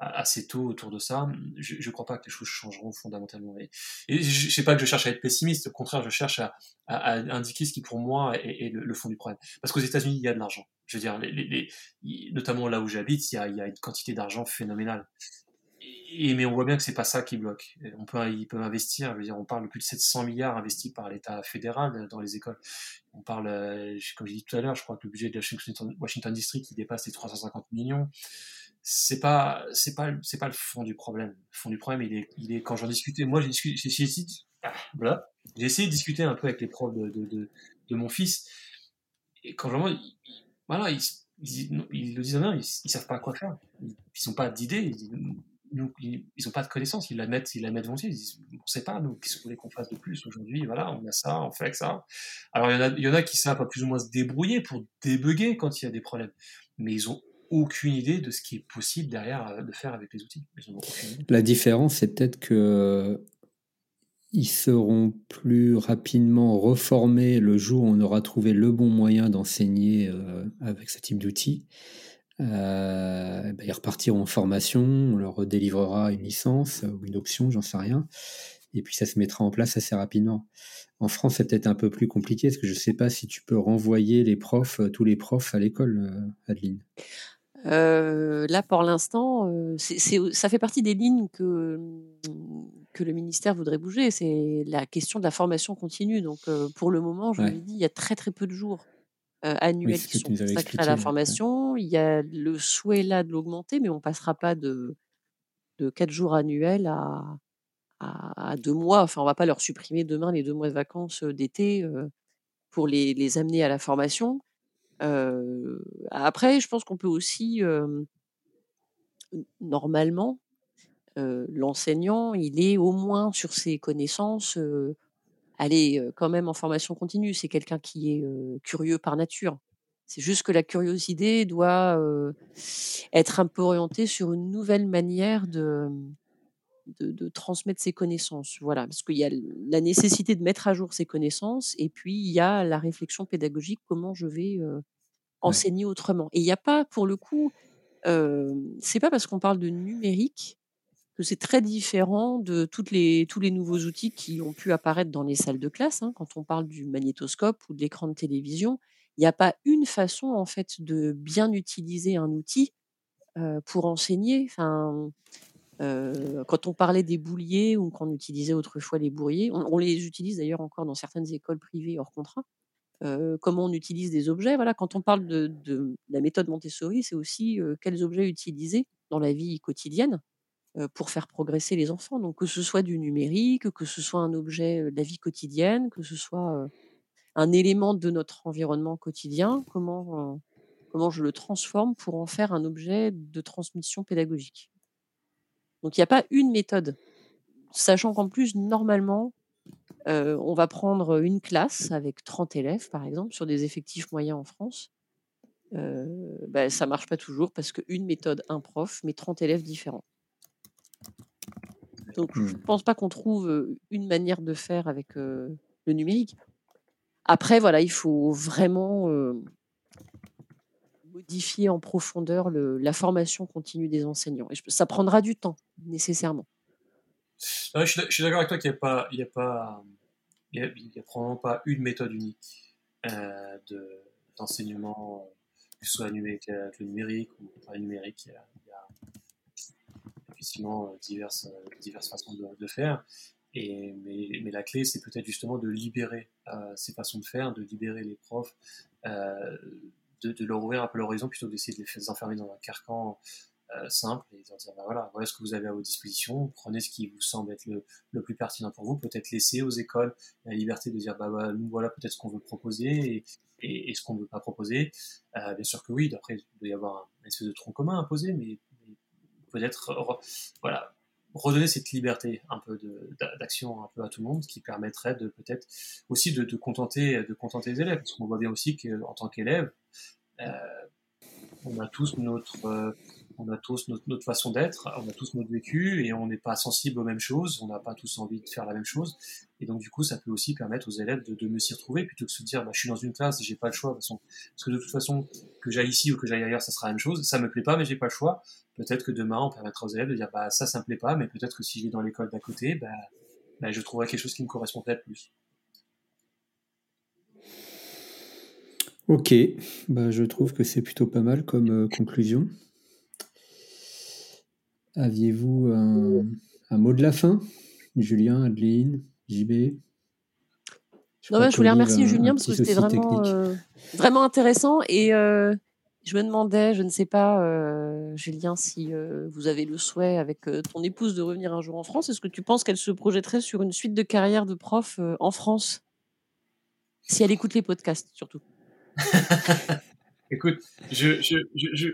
assez tôt autour de ça, je ne crois pas que les choses changeront fondamentalement. Et, je ne sais pas que je cherche à être pessimiste, au contraire, je cherche à, indiquer ce qui pour moi est, le, fond du problème. Parce qu'aux États-Unis, il y a de l'argent. Je veux dire, notamment là où j'habite, il y a une quantité d'argent phénoménale. Et, mais on voit bien que c'est pas ça qui bloque. On peut, ils peuvent investir. Je veux dire, on parle de plus de 700 milliards investis par l'État fédéral dans les écoles. On parle, euh, comme j'ai dit tout à l'heure, je crois que le budget de Washington, Washington District qui dépasse les 350 millions c'est pas c'est pas c'est pas le fond du problème. Le fond du problème, il est il est quand j'en discutais. Moi, j'ai discuté, j'ai essayé, ah, voilà, j'ai essayé de discuter un peu avec les profs de, de, de mon fils. Et quand vraiment, voilà, ils, ils, le disent non, ils, ils savent pas quoi faire. Ils, n'ont pas d'idées, ils, n'ont pas de connaissances, ils la mettent, ils la volontiers, ils disent, on sait pas, nous, qu'est-ce que vous voulez qu'on fasse de plus aujourd'hui, voilà, on a ça, on fait ça. Alors, il y en a, il y en a qui savent plus ou moins se débrouiller pour débugger quand il y a des problèmes, mais ils ont aucune idée de ce qui est possible derrière euh, de faire avec les outils. La différence, c'est peut-être que ils seront plus rapidement reformés le jour où on aura trouvé le bon moyen d'enseigner euh, avec ce type d'outils. Euh, ben, ils repartiront en formation, on leur délivrera une licence ou une option, j'en sais rien, et puis ça se mettra en place assez rapidement. En France, c'est peut-être un peu plus compliqué, parce que je ne sais pas si tu peux renvoyer les profs, tous les profs à l'école, Adeline. Euh, là, pour l'instant, euh, ça fait partie des lignes que, que le ministère voudrait bouger. C'est la question de la formation continue. Donc, euh, pour le moment, je vous l'ai dit, il y a très très peu de jours annuels qui sont consacrés à la formation. Il y a le souhait là de l'augmenter, mais on passera pas de, de quatre jours annuels à, à, deux mois. Enfin, on va pas leur supprimer demain les deux mois de vacances d'été pour les, les amener à la formation après, je pense qu'on peut aussi, normalement, l'enseignant, il est au moins sur ses connaissances, aller quand même en formation continue. C'est quelqu'un qui est curieux par nature. C'est juste que la curiosité doit être un peu orientée sur une nouvelle manière de, de, transmettre ses connaissances. Voilà, parce qu'il y a la nécessité de mettre à jour ses connaissances, et puis il y a la réflexion pédagogique, comment je vais enseigner autrement. Et il n'y a pas, pour le coup, euh, c'est pas parce qu'on parle de numérique c'est très différent de les, tous les nouveaux outils qui ont pu apparaître dans les salles de classe. Hein. Quand on parle du magnétoscope ou de l'écran de télévision, il n'y a pas une façon en fait de bien utiliser un outil pour enseigner. Enfin, quand on parlait des bouliers ou qu'on utilisait autrefois les bourriers, on, les utilise d'ailleurs encore dans certaines écoles privées hors contrat. comment on utilise des objets. Voilà, quand on parle de, la méthode Montessori, c'est aussi quels objets utiliser dans la vie quotidienne pour faire progresser les enfants. Donc que ce soit du numérique, que ce soit un objet de la vie quotidienne, que ce soit un élément de notre environnement quotidien, comment, comment je le transforme pour en faire un objet de transmission pédagogique. Donc il n'y a pas une méthode, sachant qu'en plus, normalement, on va prendre une classe avec 30 élèves, par exemple, sur des effectifs moyens en France. Bah, ça ne marche pas toujours parce qu'une méthode, un prof, mais 30 élèves différents. Donc, je ne mmh. pense pas qu'on trouve une manière de faire avec le numérique. Après, voilà, il faut vraiment modifier en profondeur la formation continue des enseignants. Et ça prendra du temps, nécessairement. je suis, d'accord avec toi qu'il n'y a pas, il y a pas, il n'y a, probablement pas une méthode unique euh, d'enseignement, que ce soit numérique, avec le numérique ou pas numérique. Il y a, effectivement diverses, diverses façons de, de faire. Et, mais, mais, la clé, c'est peut-être justement de libérer euh, ces façons de faire, de libérer les profs, euh, de, de, leur ouvrir un peu l'horizon plutôt que d'essayer de les enfermer dans un carcan euh, simple et dire bah voilà, voilà ce que vous avez à vos dispositions, prenez ce qui vous semble être le, le plus pertinent pour vous, peut-être laisser aux écoles la liberté de dire bah, bah nous voilà peut-être ce qu'on veut proposer et, et, ce qu'on ne veut pas proposer. Euh, bien sûr que oui, d'après il doit y avoir un, espèce de tronc commun imposé, mais, peut-être voilà redonner cette liberté un peu d'action un peu à tout le monde, qui permettrait de peut-être aussi de, de, contenter de contenter les élèves, parce qu'on voit bien aussi qu'en tant qu'élève, euh, on a tous notre euh, on a tous notre, façon d'être, on a tous notre vécu et on n'est pas sensible aux mêmes choses, on n'a pas tous envie de faire la même chose. Et donc, du coup, ça peut aussi permettre aux élèves de, de mieux s'y retrouver plutôt que de se dire, bah, je suis dans une classe et j'ai pas le choix. De façon, parce que de toute façon, que j'aille ici ou que j'aille ailleurs, ça sera la même chose. Ça me plaît pas, mais j'ai pas le choix. Peut-être que demain, on permettra aux élèves de dire, bah, ça, ça me plaît pas, mais peut-être que si je vais dans l'école d'à côté, bah, bah, je trouverai quelque chose qui me correspond peut-être plus. Ok, bah, je trouve que c'est plutôt pas mal comme euh, conclusion. Aviez-vous un, mot de la fin? Julien, Adeline, JB je, non, je voulais remercier Julien parce que c'était vraiment, euh, vraiment intéressant et euh, je me demandais, je ne sais pas, euh, Julien, si vous avez le souhait avec ton épouse de revenir un jour en France, est-ce que tu penses qu'elle se projetterait sur une suite de carrière de prof en France? Si elle écoute les podcasts, surtout. (laughs) Écoute, je, je, je...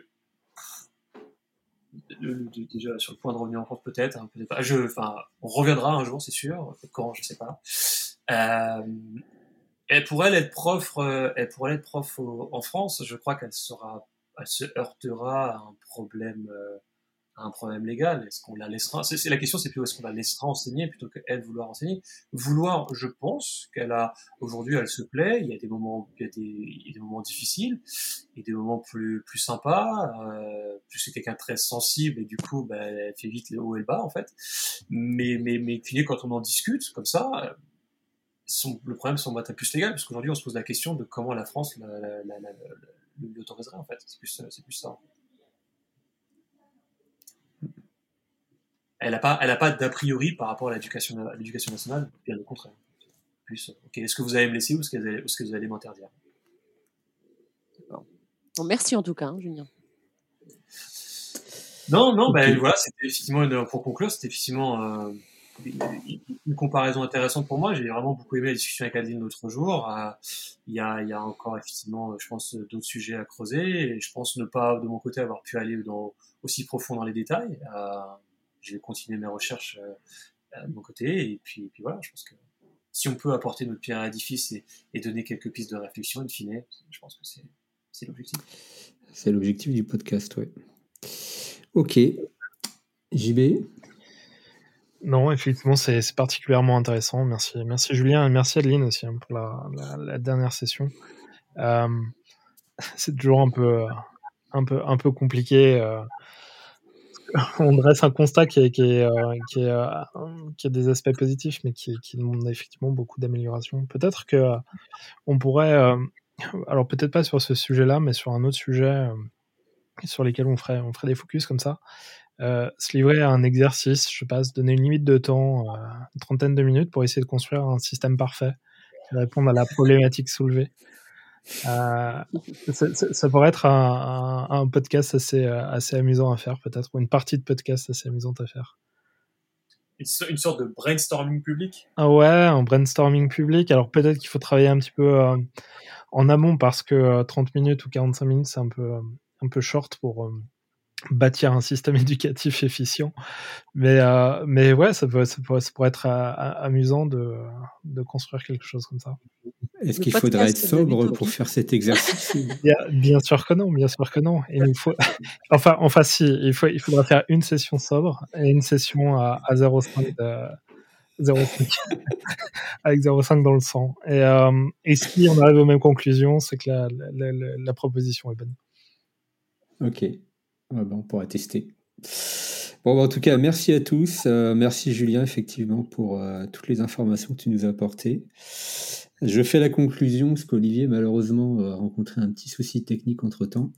déjà sur le point de revenir en France peut-être, hein, peut Je, enfin, on reviendra un jour, c'est sûr. Quand, je sais pas. Euh, elle pourrait être prof, euh, elle pourrait être prof en France. Je crois qu'elle sera, elle se heurtera à un problème, euh, un problème légal. Est-ce qu'on la laissera C'est la question, c'est plus est-ce qu'on la laissera enseigner plutôt qu'elle vouloir enseigner? Vouloir, je pense qu'elle a aujourd'hui, elle se plaît. Il y a des moments, il y a des, il y a des moments difficiles, et des moments plus plus sympas. Euh, plus c'est quelqu'un très sensible et du coup, bah, elle fait vite le haut et le bas en fait. Mais mais mais quand on en discute comme ça le problème semble être plus légal, parce qu'aujourd'hui on se pose la question de comment la France l'autoriserait en fait. C'est plus, plus, ça. Elle n'a pas, elle a pas d'a priori par rapport à l'éducation nationale, bien au contraire. Plus, ok, est-ce que vous allez me laisser ou est-ce que, vous allez m'interdire? Bon, Merci en tout cas, hein, Julien. Non, non, ben voilà, c'était effectivement, pour conclure, c'était effectivement. Euh, une comparaison intéressante pour moi. J'ai vraiment beaucoup aimé la discussion avec Adeline l'autre jour. Euh, il y, a, il y a encore effectivement, je pense, d'autres sujets à creuser. Et je pense ne pas, de mon côté, avoir pu aller dans, aussi profond dans les détails. Euh, je vais continuer mes recherches euh, de mon côté. Et puis, puis voilà, je pense que si on peut apporter notre pierre à l'édifice et, et, donner quelques pistes de réflexion, in fine, je pense que c'est l'objectif. C'est l'objectif du podcast, oui. Ok. JB non, effectivement, c'est particulièrement intéressant. Merci, merci Julien et merci Adeline aussi hein, pour la, dernière session. Euh, (laughs) c'est toujours un peu, un peu, un peu compliqué. Euh, on dresse un constat qui, est, euh, a des aspects positifs, mais qui, demande effectivement beaucoup d'amélioration. Peut-être que on pourrait, alors peut-être pas sur ce sujet-là, mais sur un autre sujet sur lesquels on ferait, des focus comme ça. Euh, se livrer à un exercice, je passe, donner une limite de temps, euh, une trentaine de minutes pour essayer de construire un système parfait qui répond à la problématique soulevée. Euh, ça, pourrait être un, podcast assez, assez amusant à faire, peut-être, ou une partie de podcast assez amusante à faire. Une sorte de brainstorming public? Ah ouais, un brainstorming public. Alors peut-être qu'il faut travailler un petit peu en amont parce que 30 minutes ou 45 minutes, c'est un peu, un peu short pour bâtir un système (laughs) éducatif efficient. Mais, euh, mais ouais, ça, peut, ça, pourrait, ça pourrait être euh, amusant de, de, construire quelque chose comme ça. Est-ce qu'il faudrait être sobre pour faire cet exercice bien, sûr que non, bien sûr que non. il faut... (laughs) enfin, enfin, si, il, faut, il faudra faire une session sobre et une session à, à 0,5 (laughs) avec 0,5 dans le sang. Et, euh, et si on arrive aux mêmes conclusions, c'est que la, la, la, proposition est bonne. Ok. Ben, on pourra tester. Bon, ben, en tout cas, merci à tous. Euh, merci Julien, effectivement, pour euh, toutes les informations que tu nous as apportées. Je fais la conclusion, parce qu'Olivier, malheureusement, a rencontré un petit souci technique entre-temps.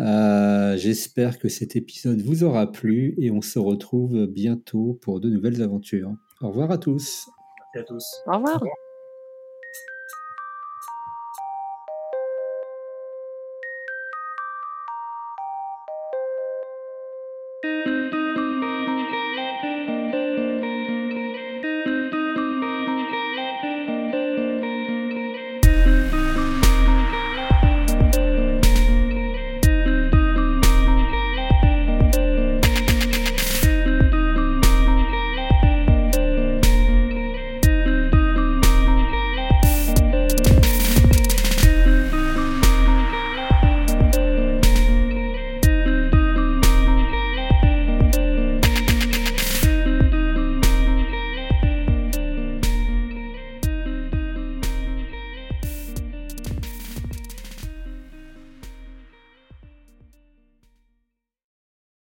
Euh, j'espère que cet épisode vous aura plu et on se retrouve bientôt pour de nouvelles aventures. Au revoir à tous. Merci à tous. Au revoir.